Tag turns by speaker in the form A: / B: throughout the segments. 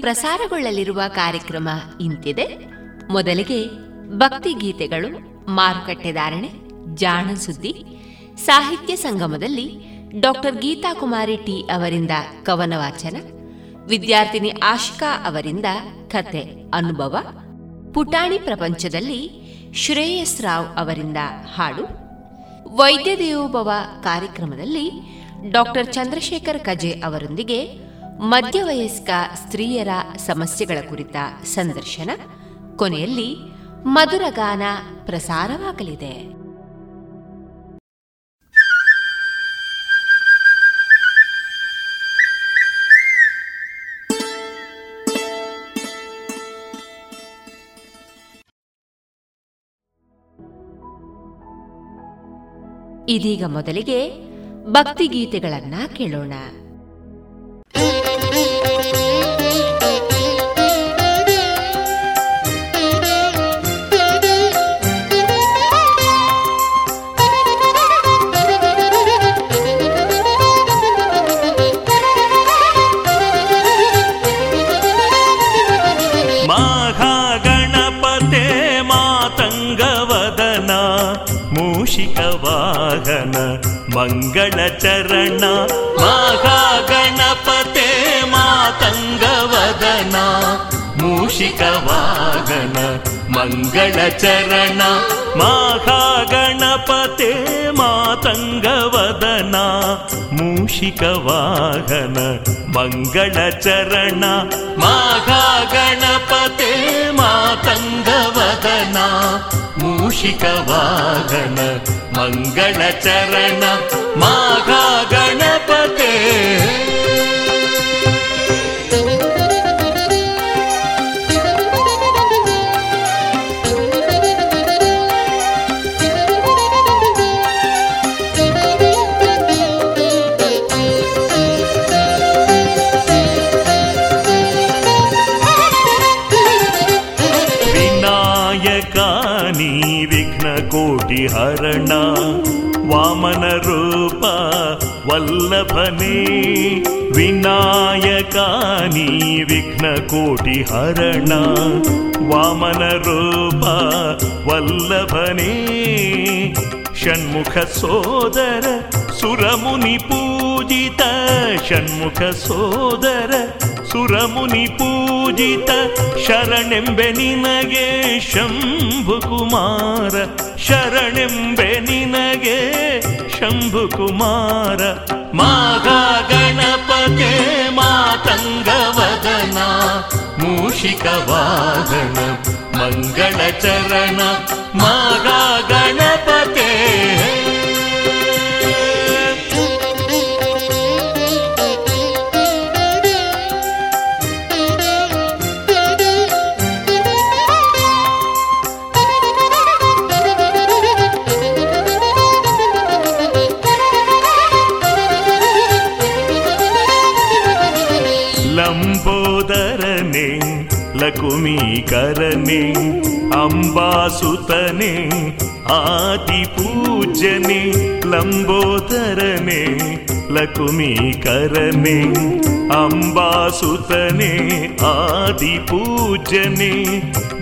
A: ಪ್ರಸಾರಗೊಳ್ಳಲಿರುವ ಕಾರ್ಯಕ್ರಮ ಇಂತಿದೆ. ಮೊದಲಿಗೆ ಭಕ್ತಿ ಗೀತೆಗಳು, ಮಾರುಕಟ್ಟೆ ಧಾರಣೆ, ಜಾಣ ಸುದ್ದಿ. ಸಾಹಿತ್ಯ ಸಂಗಮದಲ್ಲಿ ಡಾಕ್ಟರ್ ಗೀತಾ ಕುಮಾರಿ ಟಿ ಅವರಿಂದ ಕವನ ವಾಚನ ವಿದ್ಯಾರ್ಥಿನಿ ಆಶಿಕಾ ಅವರಿಂದ ಕತೆ, ಅನುಭವ. ಪುಟಾಣಿ ಪ್ರಪಂಚದಲ್ಲಿ ಶ್ರೇಯಸ್ ರಾವ್ ಅವರಿಂದ ಹಾಡು. ವೈದ್ಯ ದೇವೋಭವ ಕಾರ್ಯಕ್ರಮದಲ್ಲಿ ಡಾಕ್ಟರ್ ಚಂದ್ರಶೇಖರ್ ಕಜೆ ಅವರೊಂದಿಗೆ ಮಧ್ಯವಯಸ್ಕ ಸ್ತ್ರೀಯರ ಸಮಸ್ಯೆಗಳ ಕುರಿತ ಸಂದರ್ಶನ. ಕೊನೆಯಲ್ಲಿ ಮಧುರಗಾನ ಪ್ರಸಾರವಾಗಲಿದೆ. ಇದೀಗ ಮೊದಲಿಗೆ ಭಕ್ತಿಗೀತೆಗಳನ್ನ ಕೇಳೋಣ.
B: ಮಂಗಳ ಚರಣ ಮಹಾ ಗಣಪತೆ ಮಾತಂಗವದನ, ಮೂಷಿಕವಾಗನ ಮಂಗಳ ಚರಣ ಮಹಾ ಗಣಪತೆ ಮಾತಂಗವದನ ಮೂಷಿಕವಾಹನ ಮಂಗಳ ಚರಣ ಮಹಾ ಗಣಪತೆ ಮಾತಂಗವದನ मूषिकवाहन मङ्गलचरण माघा गणपते हरणा वामनूपा वल्लभने विनायकानि विघ्नकोटिहरणमनरूप वल्लभने षण्मुखसोदर सुरमुनिपूजिता षण्मुखसोदर ಸುರಮುನಿ ಪೂಜಿತ ಶರಣೆಂಬೆ ನಿನಗೆ ಶಂಭುಕುಮಾರ ಶರಣೆಂಬೆ ನಿನಗೆ ಶಂಭುಕುಮಾರ ಮಾಘ ಗಣಪತೆ ಮಾತಂಗವದನ ಮೂಷಿಕವಾದನ ಮಂಗಳ ಚರಣ. ಮಾಘ ಗಣಪತೆ करणे अम्बासुतने आदिपूजने लम्बोदरने लकुमीकरणे अम्बासुतने आदिपूजने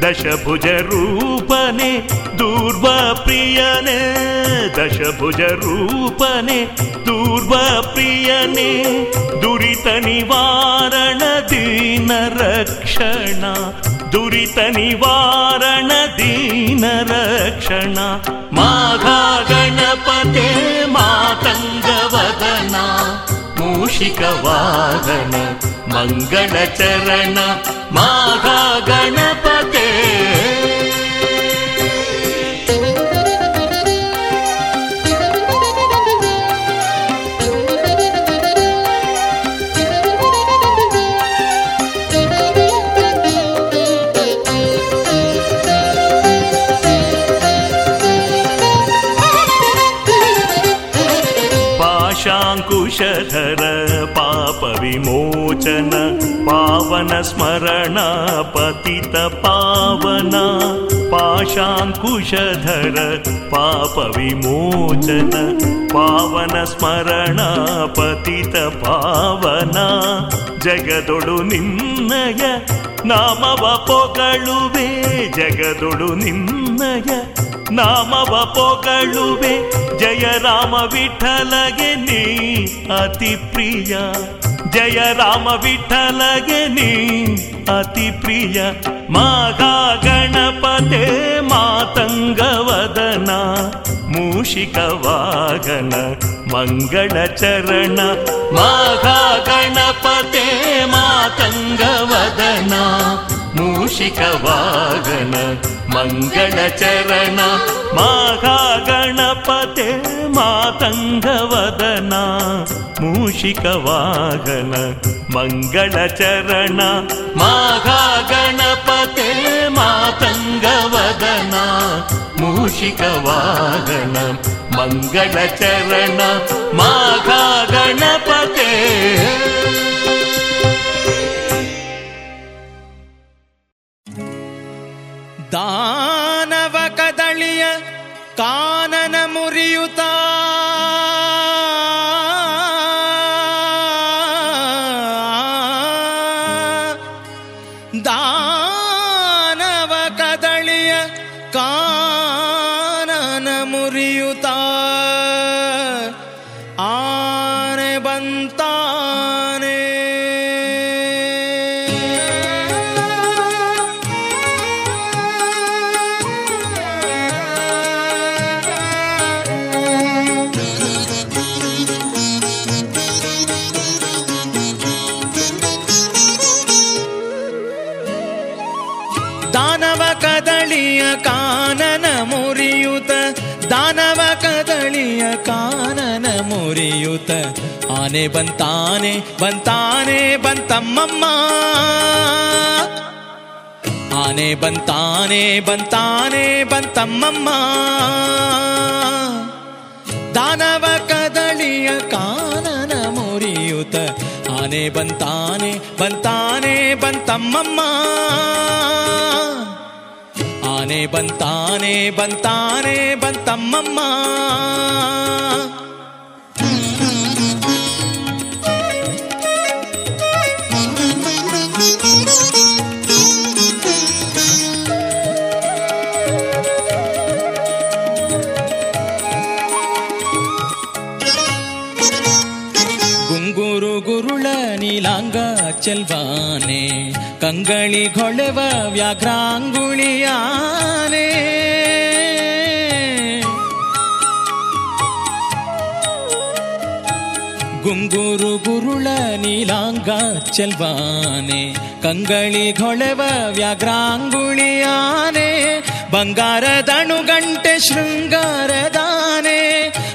B: दशभुजरूपने दूर्बप्रियने दशभुजरूपने भुजरूपने दुरितनिवारण दीनरक्षणा दुरितनिवारण दीनरक्षण मागा गणपते मातङ्गवदना मूषिकवादन मङ्गलचरण माघा गणपते धर पापविमोचन पावन स्मरण पति त पावन पाशान्तुष धर पावन स्मरण पतित पावन जगदोडु निन्नय नामव पोगळुवे जगदोडु निन्नय ನಾಮವ ಪೊಗಳುವೆ, ಜಯ ರಾಮ ವಿಠಲಗೆ ನೀ ಅತಿ ಪ್ರಿಯ. ಜಯ ರಾಮ ವಿಠಲಗೆ ನೀ ಅತಿ ಪ್ರಿಯ. ಮಾಘಾ ಗಣಪತೆ ಮಾತಂಗವದನ, ಮೂಷಿಕ ವಾಗನ ಮಂಗಳ ಚರಣ. ಮಾಘಾ ಗಣಪತೆ ಮಾತಂಗವದನ ಮೂಷಿಕ ವಾಗನ ಮಂಗಳ ಚರಣ ಮಾಘಾ ಗಣಪತೆ ಮಾತಂಗವದನ ಮೂಷಿಕ ವಾಗನ ಮಂಗಳ ಚರಣ ಮಾಘಾ ಗಣಪತೆ ಮಾತಂಗವದನ ಮೂಷಿಕ ವಾಗನ ಮಂಗಳ ಚರಣ
C: ದಾನವ ಕದಳಿಯ ಕಾನನ ಮುರಿಯುತ್ತ ಮುರಿಯುತ ಆನೆ ಬಂತಾನೆ ಬಂತಾನೆ, ಬಂತಮ್ಮಮ್ಮ. ಆನೆ ಬಂತಾನೆ ಬಂತಾನೆ, ಬಂತಮ್ಮಮ್ಮ. ದಾನವ ಕದಳಿಯ ಕಾನನ ಮುರಿಯುತ. ಆನೆ ಬಂತಾನೆ ಬಂತಾನೆ, ಬಂತಮ್ಮಮ್ಮ. ಆನೆ ಬಂತಾನೆ ಬಂತಾನೆ, ಬಂತಮ್ಮಮ್ಮ. ಚೆಲ್ವಾನೆ ಕಂಗಳಿ ಗೊಳೆವ ವ್ಯಾಘ್ರಾಂಗುಳಿಯಾನೆ ಗುಂಗುರು ಗುರುಳ ನೀಲಾಂಗ ಚೆಲ್ವಾನೆ, ಕಂಗಳಿ ಗೊಳೆವ ವ್ಯಾಗ್ರಾಂಗುಳಿಯಾನೆ ಬಂಗಾರದಣುಗಂಟೆ ಶೃಂಗಾರದಾನೆ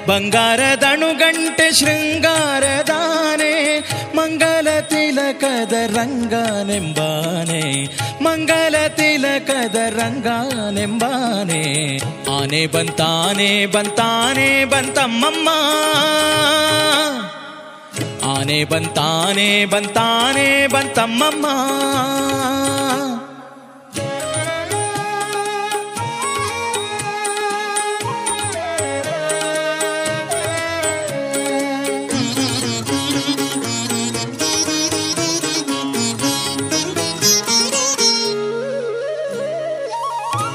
C: ಬಂಗಾರದಣುಗಂಟೆ ಶೃಂಗಾರದಾನೆ, ಮಂಗಲ ತಿಲಕದ ರಂಗನೆಂಬಾನೆ, ಮಂಗಲ ತಿಲಕದ ರಂಗನೆಂಬಾನೆ, ಆನೆ ಬಂತಾನೆ ಬಂತಾನೆ ಬಂತಮ್ಮಮ್ಮ. ಆನೆ ಬಂತಾನೆ ಬಂತಾನೆ ಬಂತಮ್ಮಮ್ಮ.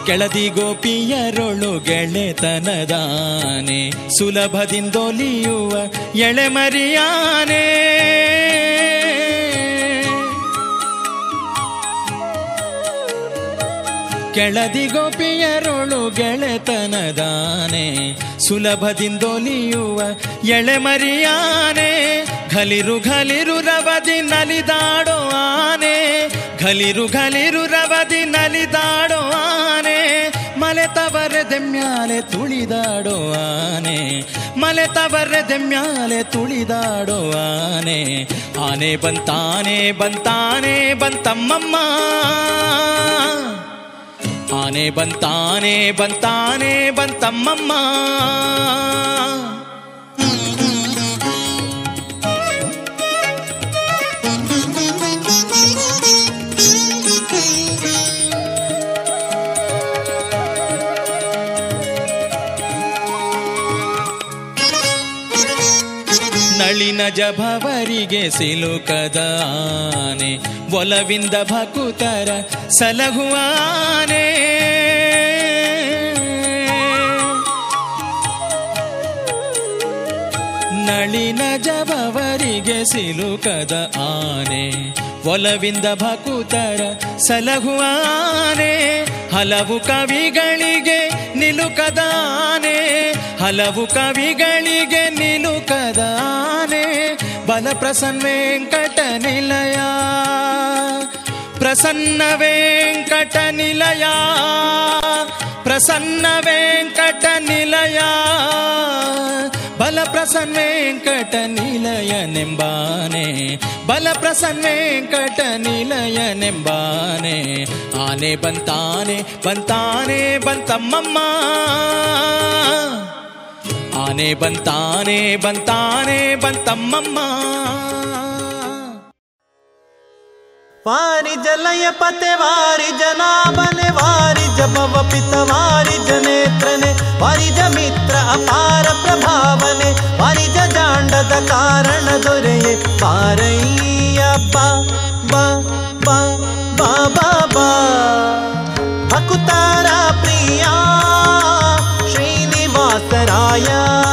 C: ಕೆಳದಿ ಗೋಪಿಯರೊಳು ಗೆಳೆತನದಾನೆ, ಸುಲಭದಿಂದೊಲಿಯುವ ಎಳೆಮರಿಯಾನೆ ಕೆಳದಿ ಗೋಪಿಯರೊಳು ಗೆಳೆತನದಾನೆ, ಸುಲಭದಿಂದೊಲಿಯುವ ಎಳೆಮರಿಯಾನೆ ಘಲಿರು ಘಲಿರು ರವದಿ ನಲಿದಾಡೋ ಆನೆ, ಘಲಿರು ಘಲಿರು ರವದಿ ನಲಿದಾಡೋ ಮ್ಯಾಲೆ ತುಳಿದಾಡೋ ಆನೆ ಮಲೆತವರದೆ ಮ್ಯಾಲೆ ತುಳಿದಾಡೋ ಆನೆ. ಆನೆ ಬಂತಾನೆ ಬಂತಾನೆ, ಬಂತಮ್ಮಮ್ಮ. ಆನೆ ಬಂತಾನೆ ಬಂತಾನೆ, ಬಂತಮ್ಮಮ್ಮ. ನಳಿನ ಜಭವರಿಗೆ ಸಿಲುಕದಾನೆ, ಒಲವಿಂದ ಭಕುತರ ಸಲಹುವಾನೆ. ನಳಿನ ಜಭವರಿಗೆ ಸಿಲುಕದ ಆನೆ ಒಲವಿಂದ ಭಕುತರ ಸಲಹುವಾನೆ. ಹಲವು ಕವಿಗಳಿಗೆ ನಿಲುಕದಾನೆ, ಹಲವು ಕವಿಗಳಿಗೆ కదానే బల ప్రసన్న వెంకట నిలయా. ప్రసన్న వెంకట నిలయా. ప్రసన్న వెంకట నిలయా. బల ప్రసన్న వెంకట నిలయ నింబానే. బల ప్రసన్న వెంకట నిలయ నింబానే. ఆనే బంతానే బంతానే బంతమ్మమ్మా. ಆನೆ ಬಂತಾನೆ ಬಂತಾನೆ ಬಂತಮ್ಮಮ್ಮ
D: ವಾರಿ ಜಲಯ ಪತೆ ವಾರಿ ಜನಾಭನೆ ವಾರಿ ಜಪವ ಪಿತ ವಾರಿ ಜನೇತ್ರನೆ ವಾರಿ ಜ ಮಿತ್ರ ಅಪಾರ ಪ್ರಭಾವನೆ ವಾರಿ ಜ ಜಾಂಡದ ಕಾರಣ ದೊರೆಯೆ ಪಾರಯ್ಯ ಬಾ ಬಾ ಬಾ ಬಾ ಬಾ ಬಾ ಭಕುತಾರ शङ्कराय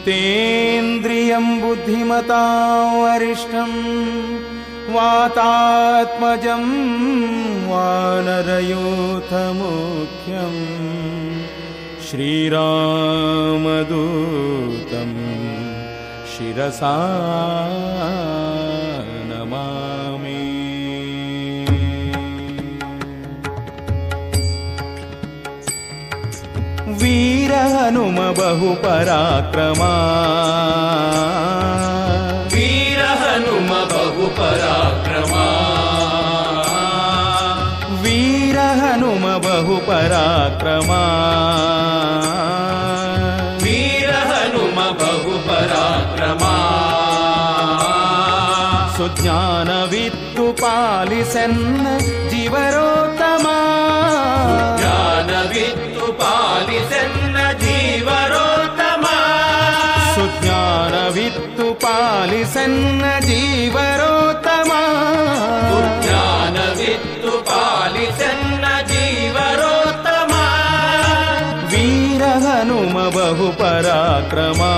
D: जितेन्द्रियं बुद्धिमता वरिष्ठम् वातात्मजं वानरयूथमुख्यम् श्रीरामदूतम् शिरसा वीरः बहु पराक्रमा।
B: पराक्रमाीरः नु बहु पराक्रमा।
D: वीरः नु महु पराक्रमा।
B: वीरः नु महु पराक्रमा।
D: सुज्ञानविद्ुपालिषन्
B: जीवरो सन्न जीवरोत्तमा ज्ञानविन्दुपालि
D: सन्न
B: जीवरोत्तमा
D: वीरहनुम बहु पराक्रमा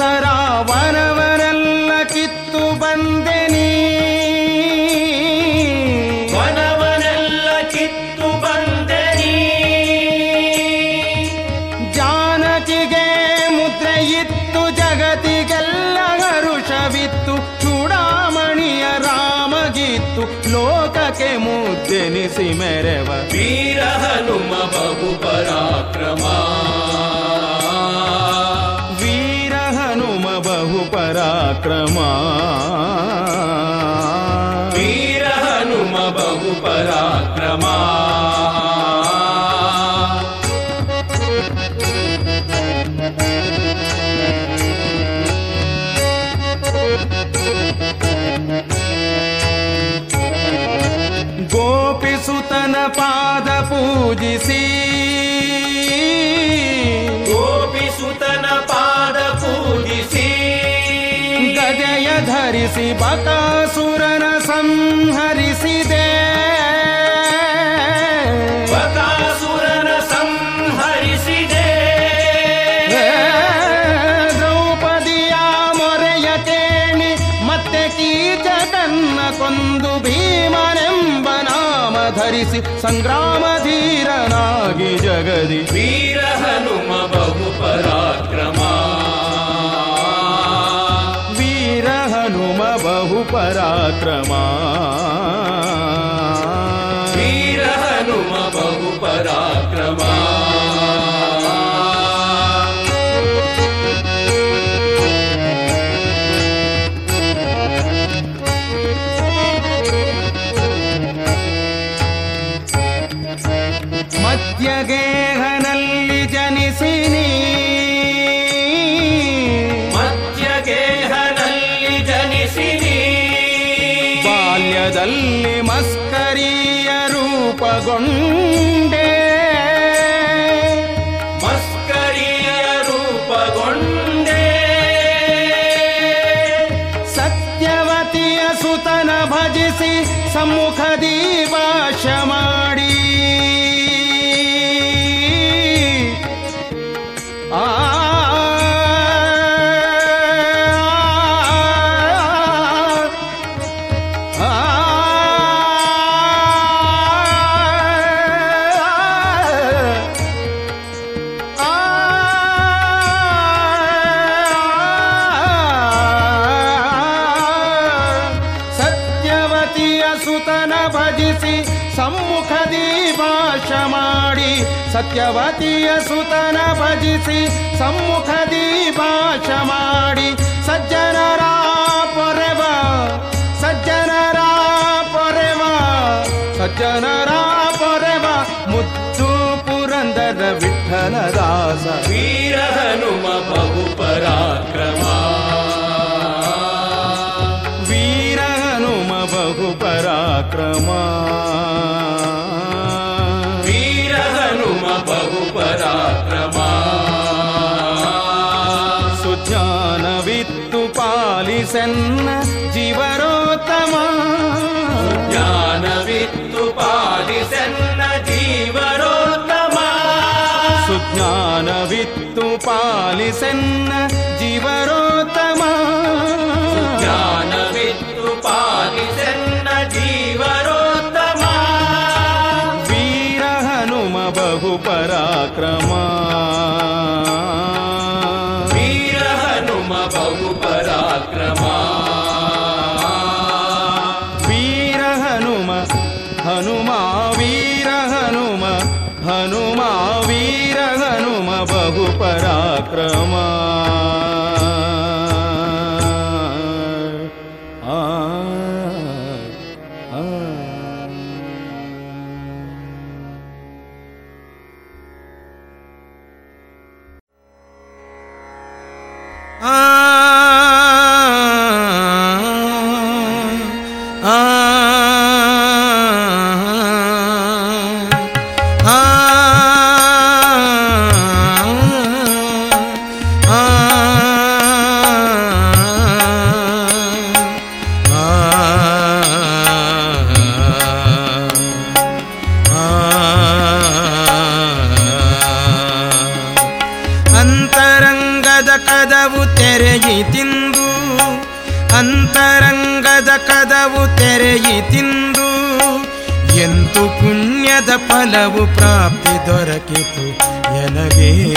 D: रावर
C: ಧರಿಸಿ ಬಕಾಸುರನ ಸಂಹರಿಸಿದೆ.
E: ಬಕಾಸುರನ ಸಂಹರಿಸಿದೆ.
C: ದ್ರೌಪದಿಯ ಮೊರೆಯ ಕೇಳಿ ಮತ್ತೆ ಕೀಚಕನ್ನ ಕೊಂದು ಭೀಮನೆಂಬ ನಾಮ ಧರಿಸಿ ಸಂಗ್ರಾಮ ಧೀರನಾಗಿ ಜಗದಿ.
E: ವೀರ पराक्रमा।
C: ಸತ್ಯವತಿಯ ಸುತನ ಭಜಿಸಿ ಸಮ್ಮುಖದಿ ಭಾಷ ಮಾಡಿ ಸಜ್ಜನರ ಪೊರೆವ ಸಜ್ಜನರ ಪೊರೆವ ಸಜ್ಜನರ ಪೊರೆವ ಮುದ್ದು ಪುರಂದರ ವಿಠಲದಾಸ
E: ವೀರ ಹನುಮ ಬಹು ಪರಾಕ್ರಮ
C: ವೀರ ಹನುಮ ಬಹು ಪರಾಕ್ರಮ
F: सुज्ञानवित्तु पालिषन् जीवरोत्तमा। ज्ञानवित्तु पालिषन् जीवरोत्तम। सुज्ञानवित्तु पालिषन् जीवरो क्रमा ಫಲವು ಪ್ರಾಪ್ತಿ ದೊರಕಿತು ಎನಗೆ.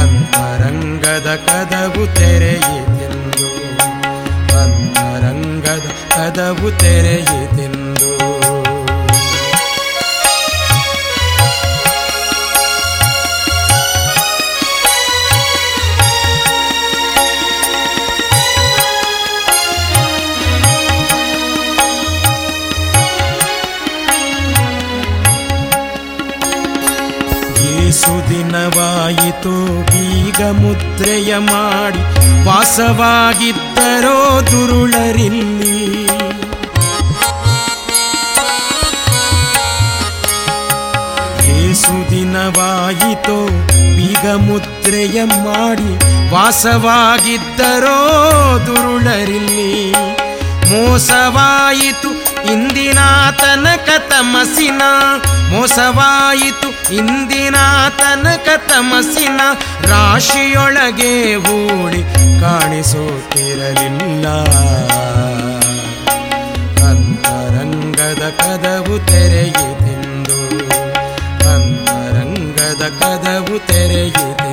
F: ಅಂತರಂಗದ ಕದವು ತೆರೆಯಿತೆಂದು. ಅಂತರಂಗದ ಕದವು ತೆರೆಯಿತೆಂದು ದಿನವಾಯಿತು ಬೀಗ ಮುದ್ರೆಯ ಮಾಡಿ ವಾಸವಾಗಿದ್ದರೋ ದುರುಳರಿಲ್ಲಿ. ಏಸು ದಿನವಾಯಿತು. ಬೀಗ ಮುದ್ರೆಯ ಮಾಡಿ ವಾಸವಾಗಿದ್ದರೋ ದುರುಳರಿಲ್ಲಿ. ಮೋಸವಾಯಿತು. ಇಂದಿನಾತನ ಕತಮಸಿನ ತಮಸಿನ ಮೋಸವಾಯಿತು ಇಂದಿನ ತನಕ ತಮಸಿನ ರಾಶಿಯೊಳಗೆ ಹೂಡಿ ಕಾಣಿಸುತ್ತಿರಲಿಲ್ಲ ಅಂತರಂಗದ ಕದವು ತೆರೆಯಿತೆಂದು ಅಂತರಂಗದ ಕದವು ತೆರೆಯಿತೆಂದು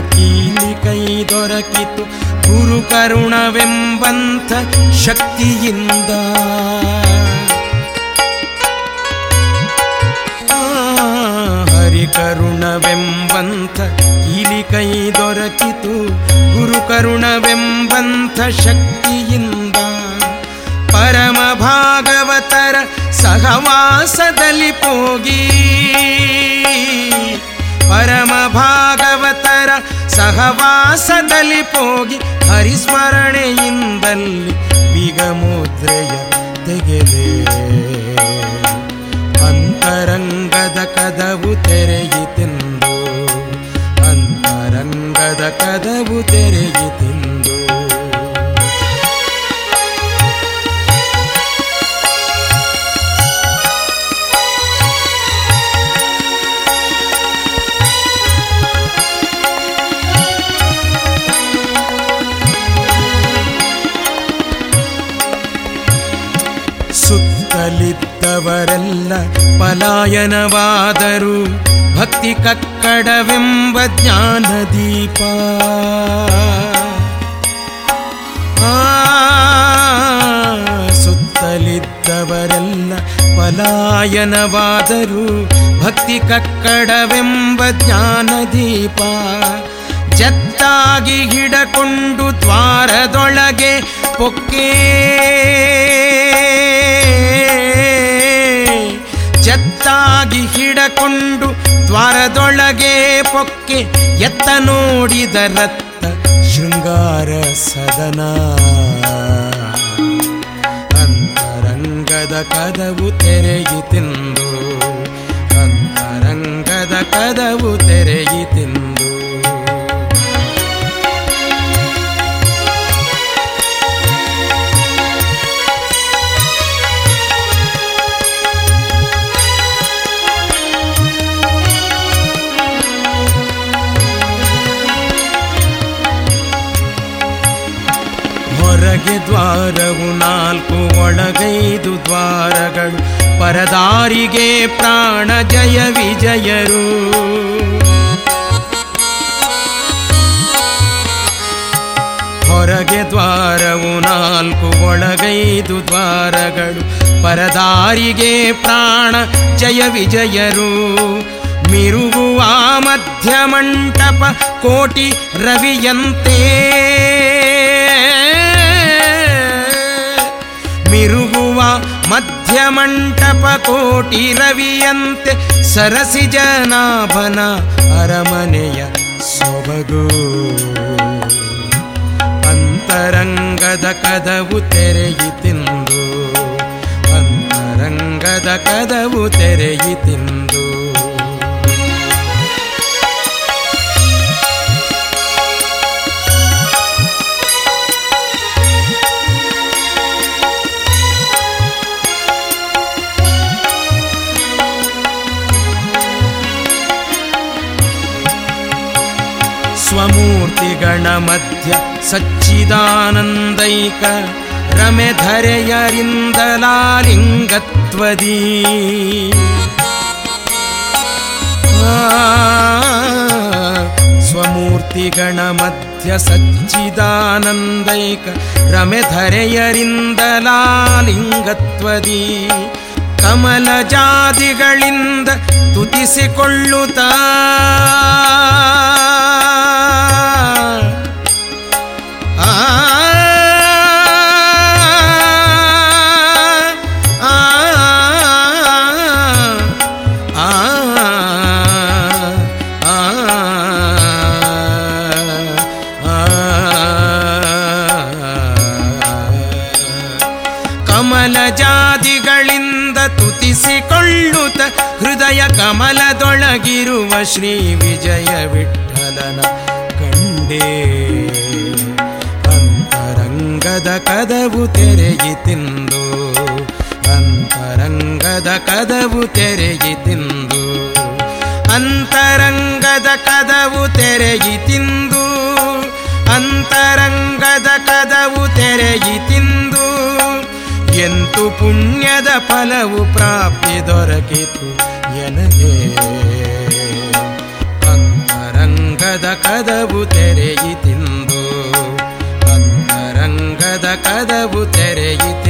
F: ಕೀಲಿ ಕೈ ದೊರಕಿತು ಗುರು ಕರುಣವೆಂಬಂಥ ಶಕ್ತಿಯಿಂದ. ಆ, ಹರಿಕರುಣವೆಂಬಂಥ ಕೀಲಿ ಕೈ ದೊರಕಿತು ಗುರು ಕರುಣವೆಂಬಂಥ ಶಕ್ತಿಯಿಂದ. ಪರಮ ಭಾಗವತರ ಸಹವಾಸದಲ್ಲಿ ಹೋಗಿ ಪರಮ ಭಾಗವತರ ಸಹವಾಸದಲ್ಲಿ ಹೋಗಿ ಹರಿಸ್ಮರಣೆಯಿಂದಲ್ಲಿ ಬಿಗಮುದ್ರೆಯ ತೆಗೆದೆ. ಅಂತರಂಗದ ಕದವು ತೆರೆಯಿತೆಂದು ಅಂತರಂಗದ ಕದವು ತೆರೆಯಿತೆಂದು ಪಲಾಯನವಾದರು ಭಕ್ತಿ ಕಕ್ಕಡವೆಂಬ ಜ್ಞಾನ ದೀಪ ಆ, ಸುತ್ತಲಿದ್ದವರೆಲ್ಲ ಪಲಾಯನವಾದರು ಭಕ್ತಿ ಕಕ್ಕಡವೆಂಬ ಜ್ಞಾನ ದೀಪ ಜತ್ತಾಗಿ ಹಿಡಕೊಂಡು ದ್ವಾರದೊಳಗೆ ಪೊಕ್ಕೆ ಜತ್ತಾಗಿ ಹಿಡಕೊಂಡು ದ್ವಾರದೊಳಗೆ ಪೊಕ್ಕೆ ಎತ್ತ ನೋಡಿದ ರತ್ತ ಶೃಂಗಾರ ಸದನ. ಅಂತರಂಗದ ಕದವು ತೆರೆಯಿತೆಂದು ಅಂತರಂಗದ ಕದವು ತೆರೆಯಿತೆಂದು ದ್ವಾರವು ನಾಲ್ಕು ಒಳಗೈದು ದ್ವಾರಗಳು. ಪರದಾರಿಗೆ ಪ್ರಾಣ ಜಯ ವಿಜಯರು. ಹೊರಗೆ ದ್ವಾರವು ನಾಲ್ಕು ಒಳಗೈದು ದ್ವಾರಗಳು. ಪರದಾರಿಗೆ ಪ್ರಾಣ ಜಯ ವಿಜಯರು. ಮಿರುಗುವ ಮಧ್ಯ ಮಂಟಪ ಕೋಟಿ ರವಿಯಂತೆ. ಕೋಟಿ ರವಿಯಂತೆ ಸರಸಿ ಜನಾಭನ ಅರಮನೆಯ ಸೊಬಗು. ಅಂತರಂಗದ ಕದವು ತೆರೆಯಿತಿಂದು ಅಂತರಂಗದ ಕದವು ತೆರೆಯಿತೆಂದು ಸ್ವಮೂರ್ತಿಗಣ ಮಧ್ಯ ಸಚ್ಚಿದಾನಂದೈಕ ರಮೆ ಧರೆಯರಿಂದಲಾಲಿಂಗತ್ವದಿ ಸ್ವಮೂರ್ತಿಗಣ ಮಧ್ಯ ಸಚ್ಚಿದಾನಂದೈಕ ರಮೆಧರೆಯರಿಂದಲಾಲಿಂಗತ್ವದಿ. ಕಮಲ ಜಾತಿಗಳಿಂದ ತುತಿಸಿಕೊಳ್ಳುತ್ತಾ ಜಾತಿಗಳಿಂದ ತುತಿಸಿಕೊಳ್ಳುತ್ತ ಹೃದಯ ಕಮಲದೊಳಗಿರುವ ಶ್ರೀ ವಿಜಯ ವಿಠಲನ ಕಂಡೇ. ಕದವು ತೆರೆಯಿತಿಂದು ಅಂತರಂಗದ ಕದವು ತೆರೆಯಿತಿಂದು ಅಂತರಂಗದ ಕದವು ತೆರೆಯಿತಿಂದು ಅಂತರಂಗದ ಕದವು ತೆರೆಯಿತಿಂದು ಎಂತು ಪುಣ್ಯದ ಫಲವು ಪ್ರಾಪ್ತಿ ದೊರಕಿತು ಎನಗೆ. ಅಂತರಂಗದ ಕದವು ತೆರೆಯಿತಿಂದು ಕದವು ತೆರೆಯಿತಿಂದು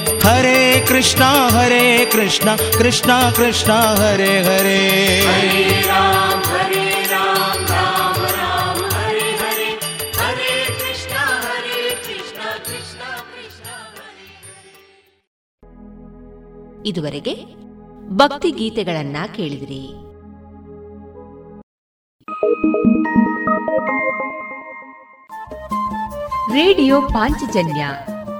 B: हरे कृष्ण हरे कृष्ण कृष्ण कृष्ण हरे हरे
D: हरे राम हरे राम राम राम हरे हरे हरे कृष्णा हरे कृष्णा कृष्णा कृष्णा हरे
A: ಇದುವರೆಗೆ ಭಕ್ತಿ ಗೀತೆಗಳನ್ನ ಕೇಳಿದಿರಿ ರೇಡಿಯೋ ಪಾಂಚಜನ್ಯ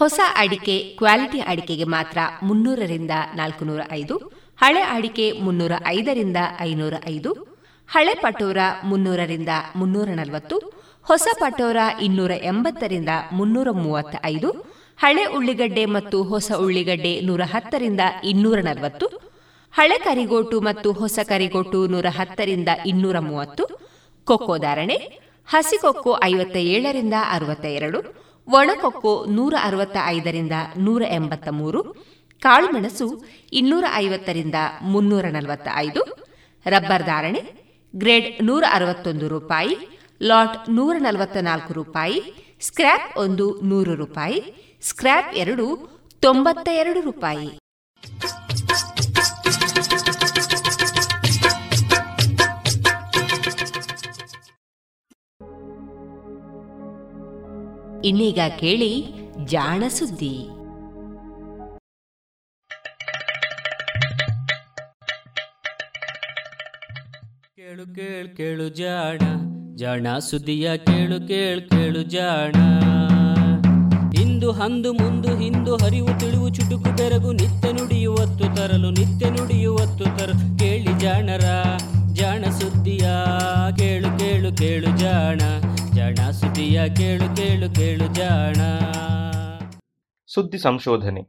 A: ಹೊಸ ಅಡಿಕೆ ಕ್ವಾಲಿಟಿ ಅಡಿಕೆಗೆ ಮಾತ್ರ ಮುನ್ನೂರರಿಂದ ನಾಲ್ಕುನೂರ ಐದು, ಹಳೆ ಅಡಿಕೆ ಮುನ್ನೂರ ಐದರಿಂದ ಐನೂರ ಐದು, ಹಳೆ ಪಟೋರ ಮುನ್ನೂರರಿಂದ ಮುನ್ನೂರ ನಲವತ್ತು, ಹೊಸ ಪಟೋರ ಇನ್ನೂರ ಎಂಬತ್ತರಿಂದ ಮುನ್ನೂರ ಮೂವತ್ತ ಐದು, ಹಳೆ ಉಳ್ಳಿಗಡ್ಡೆ ಮತ್ತು ಹೊಸ ಉಳ್ಳಿಗಡ್ಡೆ ನೂರ ಹತ್ತರಿಂದ ಇನ್ನೂರ ನಲವತ್ತು, ಹಳೆ ಕರಿಗೋಟು ಮತ್ತು ಹೊಸ ಕರಿಗೋಟು ನೂರ ಹತ್ತರಿಂದ ಇನ್ನೂರ ಮೂವತ್ತು, ಕೊಕ್ಕೋ ಧಾರಣೆ ಹಸಿಕೊಕ್ಕೋ ಐವತ್ತ ಏಳರಿಂದ ಅರವತ್ತ ಎರಡು ಒಣಕೊಕ್ಕೋ ನೂರ ಅರವತ್ತ ಐದರಿಂದ ನೂರ ಎಂಬತ್ತ ಮೂರು ಕಾಳುಮೆಣಸು ಇನ್ನೂರ ಐವತ್ತರಿಂದ ಮುನ್ನೂರ ನಲವತ್ತ ಐದು ರಬ್ಬರ್ ಧಾರಣೆ ಗ್ರೇಡ್ ನೂರ ಅರವತ್ತೊಂದು ರೂಪಾಯಿ, ಲಾಟ್ ನೂರ ನಲವತ್ತ ನಾಲ್ಕು ರೂಪಾಯಿ, ಸ್ಕ್ರ್ಯಾಪ್ ಒಂದು ನೂರು ರೂಪಾಯಿ, ಸ್ಕ್ರ್ಯಾಪ್ ಎರಡು ತೊಂಬತ್ತ ಎರಡು ರೂಪಾಯಿ. ಇನ್ನೀಗ ಕೇಳಿ ಜಾಣ ಸುದ್ದಿ.
G: ಕೇಳು ಕೇಳು ಕೇಳು ಜಾಣ ಜಾಣ ಸುದ್ದಿಯ ಕೇಳು ಕೇಳು ಕೇಳು ಜಾಣ. ಇಂದು ಹಂದು ಮುಂದು ಹಿಂದು ಹರಿವು ತಿಳಿವು ಚುಟುಕು ತೆರಗು ನಿತ್ಯ ನುಡಿಯುವತ್ತು ತರಲು, ನಿತ್ಯ ನುಡಿಯುವತ್ತು ತರಲು ಕೇಳಿ ಜಾಣರ, ಜಾಣ ಸುದ್ದಿಯ ಕೇಳು ಕೇಳು ಕೇಳು ಜಾಣ. ಜಾಣ ಸುದ್ದಿಯ ಕೇಳು ಕೇಳು ಕೇಳು ಜಾಣ.
H: ಸುದ್ದಿ ಸಂಶೋಧನೆ.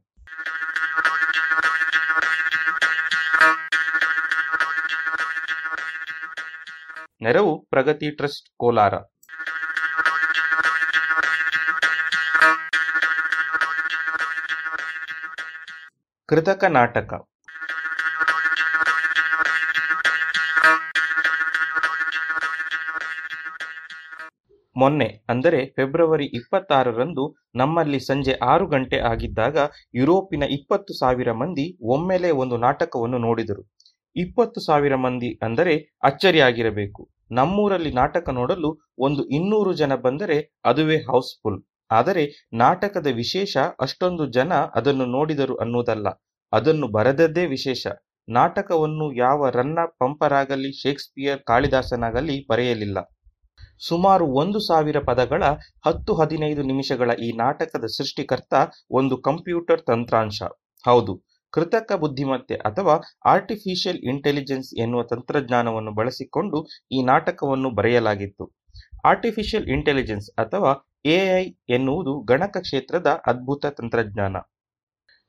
H: ನೆರವು ಪ್ರಗತಿ ಟ್ರಸ್ಟ್ ಕೋಲಾರ. ಕೃತಕ ನಾಟಕ. ಮೊನ್ನೆ, ಅಂದರೆ ಫೆಬ್ರವರಿ ಇಪ್ಪತ್ತಾರರಂದು ನಮ್ಮಲ್ಲಿ ಸಂಜೆ ಆರು ಗಂಟೆ ಆಗಿದ್ದಾಗ ಯುರೋಪಿನ ಇಪ್ಪತ್ತು ಸಾವಿರ ಮಂದಿ ಒಮ್ಮೆಲೆ ಒಂದು ನಾಟಕವನ್ನು ನೋಡಿದರು. ಇಪ್ಪತ್ತು ಸಾವಿರ ಮಂದಿ ಅಂದರೆ ಅಚ್ಚರಿಯಾಗಿರಬೇಕು. ನಮ್ಮೂರಲ್ಲಿ ನಾಟಕ ನೋಡಲು ಒಂದು ಇನ್ನೂರು ಜನ ಬಂದರೆ ಅದುವೇ ಹೌಸ್ಫುಲ್. ಆದರೆ ನಾಟಕದ ವಿಶೇಷ ಅಷ್ಟೊಂದು ಜನ ಅದನ್ನು ನೋಡಿದರು ಅನ್ನುವುದಲ್ಲ ಅದನ್ನು ಬರೆದದ್ದೇ ವಿಶೇಷ. ನಾಟಕವನ್ನು ಯಾವ ರನ್ನ ಪಂಪರಾಗಲಿ ಶೇಕ್ಸ್ಪಿಯರ್, ಕಾಳಿದಾಸನಾಗಲಿ ಬರೆಯಲಿಲ್ಲ. ಸುಮಾರು ಒಂದು ಸಾವಿರ ಪದಗಳ ಹತ್ತು ಹದಿನೈದು ನಿಮಿಷಗಳ ಈ ನಾಟಕದ ಸೃಷ್ಟಿಕರ್ತ ಒಂದು ಕಂಪ್ಯೂಟರ್ ತಂತ್ರಾಂಶ. ಹೌದು, ಕೃತಕ ಬುದ್ಧಿಮತ್ತೆ ಅಥವಾ ಆರ್ಟಿಫಿಷಿಯಲ್ ಇಂಟೆಲಿಜೆನ್ಸ್ ಎನ್ನುವ ತಂತ್ರಜ್ಞಾನವನ್ನು ಬಳಸಿಕೊಂಡು ಈ ನಾಟಕವನ್ನು ಬರೆಯಲಾಗಿತ್ತು. ಆರ್ಟಿಫಿಷಿಯಲ್ ಇಂಟೆಲಿಜೆನ್ಸ್ ಅಥವಾ ಎಐ ಎನ್ನುವುದು ಗಣಕ ಕ್ಷೇತ್ರದ ಅದ್ಭುತ ತಂತ್ರಜ್ಞಾನ.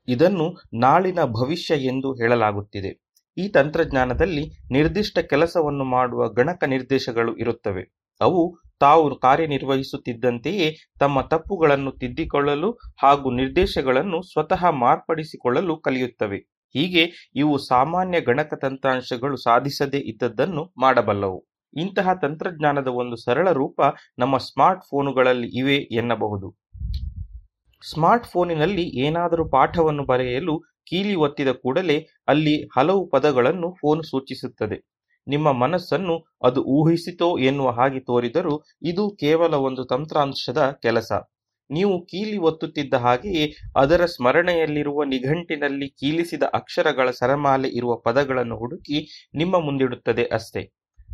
H: ಇದನ್ನು ನಾಳಿನ ಭವಿಷ್ಯ ಎಂದು ಹೇಳಲಾಗುತ್ತಿದೆ. ಈ ತಂತ್ರಜ್ಞಾನದಲ್ಲಿ ನಿರ್ದಿಷ್ಟ ಕೆಲಸವನ್ನು ಮಾಡುವ ಗಣಕ ನಿರ್ದೇಶಗಳು ಇರುತ್ತವೆ. ಅವು ತಾವು ಕಾರ್ಯನಿರ್ವಹಿಸುತ್ತಿದ್ದಂತೆಯೇ ತಮ್ಮ ತಪ್ಪುಗಳನ್ನು ತಿದ್ದಿಕೊಳ್ಳಲು ಹಾಗೂ ನಿರ್ದೇಶಗಳನ್ನು ಸ್ವತಃ ಮಾರ್ಪಡಿಸಿಕೊಳ್ಳಲು ಕಲಿಯುತ್ತವೆ. ಹೀಗೆ ಇವು ಸಾಮಾನ್ಯ ಗಣಕ ತಂತ್ರಾಂಶಗಳು ಸಾಧಿಸದೇ ಇದ್ದದ್ದನ್ನು ಮಾಡಬಲ್ಲವು. ಇಂತಹ ತಂತ್ರಜ್ಞಾನದ ಒಂದು ಸರಳ ರೂಪ ನಮ್ಮ ಸ್ಮಾರ್ಟ್ ಫೋನುಗಳಲ್ಲಿ ಇವೆ ಎನ್ನಬಹುದು. ಸ್ಮಾರ್ಟ್ ಫೋನಿನಲ್ಲಿ ಏನಾದರೂ ಪಾಠವನ್ನು ಬರೆಯಲು ಕೀಲಿ ಒತ್ತಿದ ಕೂಡಲೇ ಅಲ್ಲಿ ಹಲವು ಪದಗಳನ್ನು ಫೋನ್ ಸೂಚಿಸುತ್ತದೆ. ನಿಮ್ಮ ಮನಸ್ಸನ್ನು ಅದು ಊಹಿಸಿತೋ ಎನ್ನುವ ಹಾಗೆ ತೋರಿದರೂ ಇದು ಕೇವಲ ಒಂದು ತಂತ್ರಾಂಶದ ಕೆಲಸ. ನೀವು ಕೀಲಿ ಒತ್ತುತ್ತಿದ್ದ ಹಾಗೆಯೇ ಅದರ ಸ್ಮರಣೆಯಲ್ಲಿರುವ ನಿಘಂಟಿನಲ್ಲಿ ಕೀಲಿಸಿದ ಅಕ್ಷರಗಳ ಸರಮಾಲೆ ಇರುವ ಪದಗಳನ್ನು ಹುಡುಕಿ ನಿಮ್ಮ ಮುಂದಿಡುತ್ತದೆ ಅಷ್ಟೇ.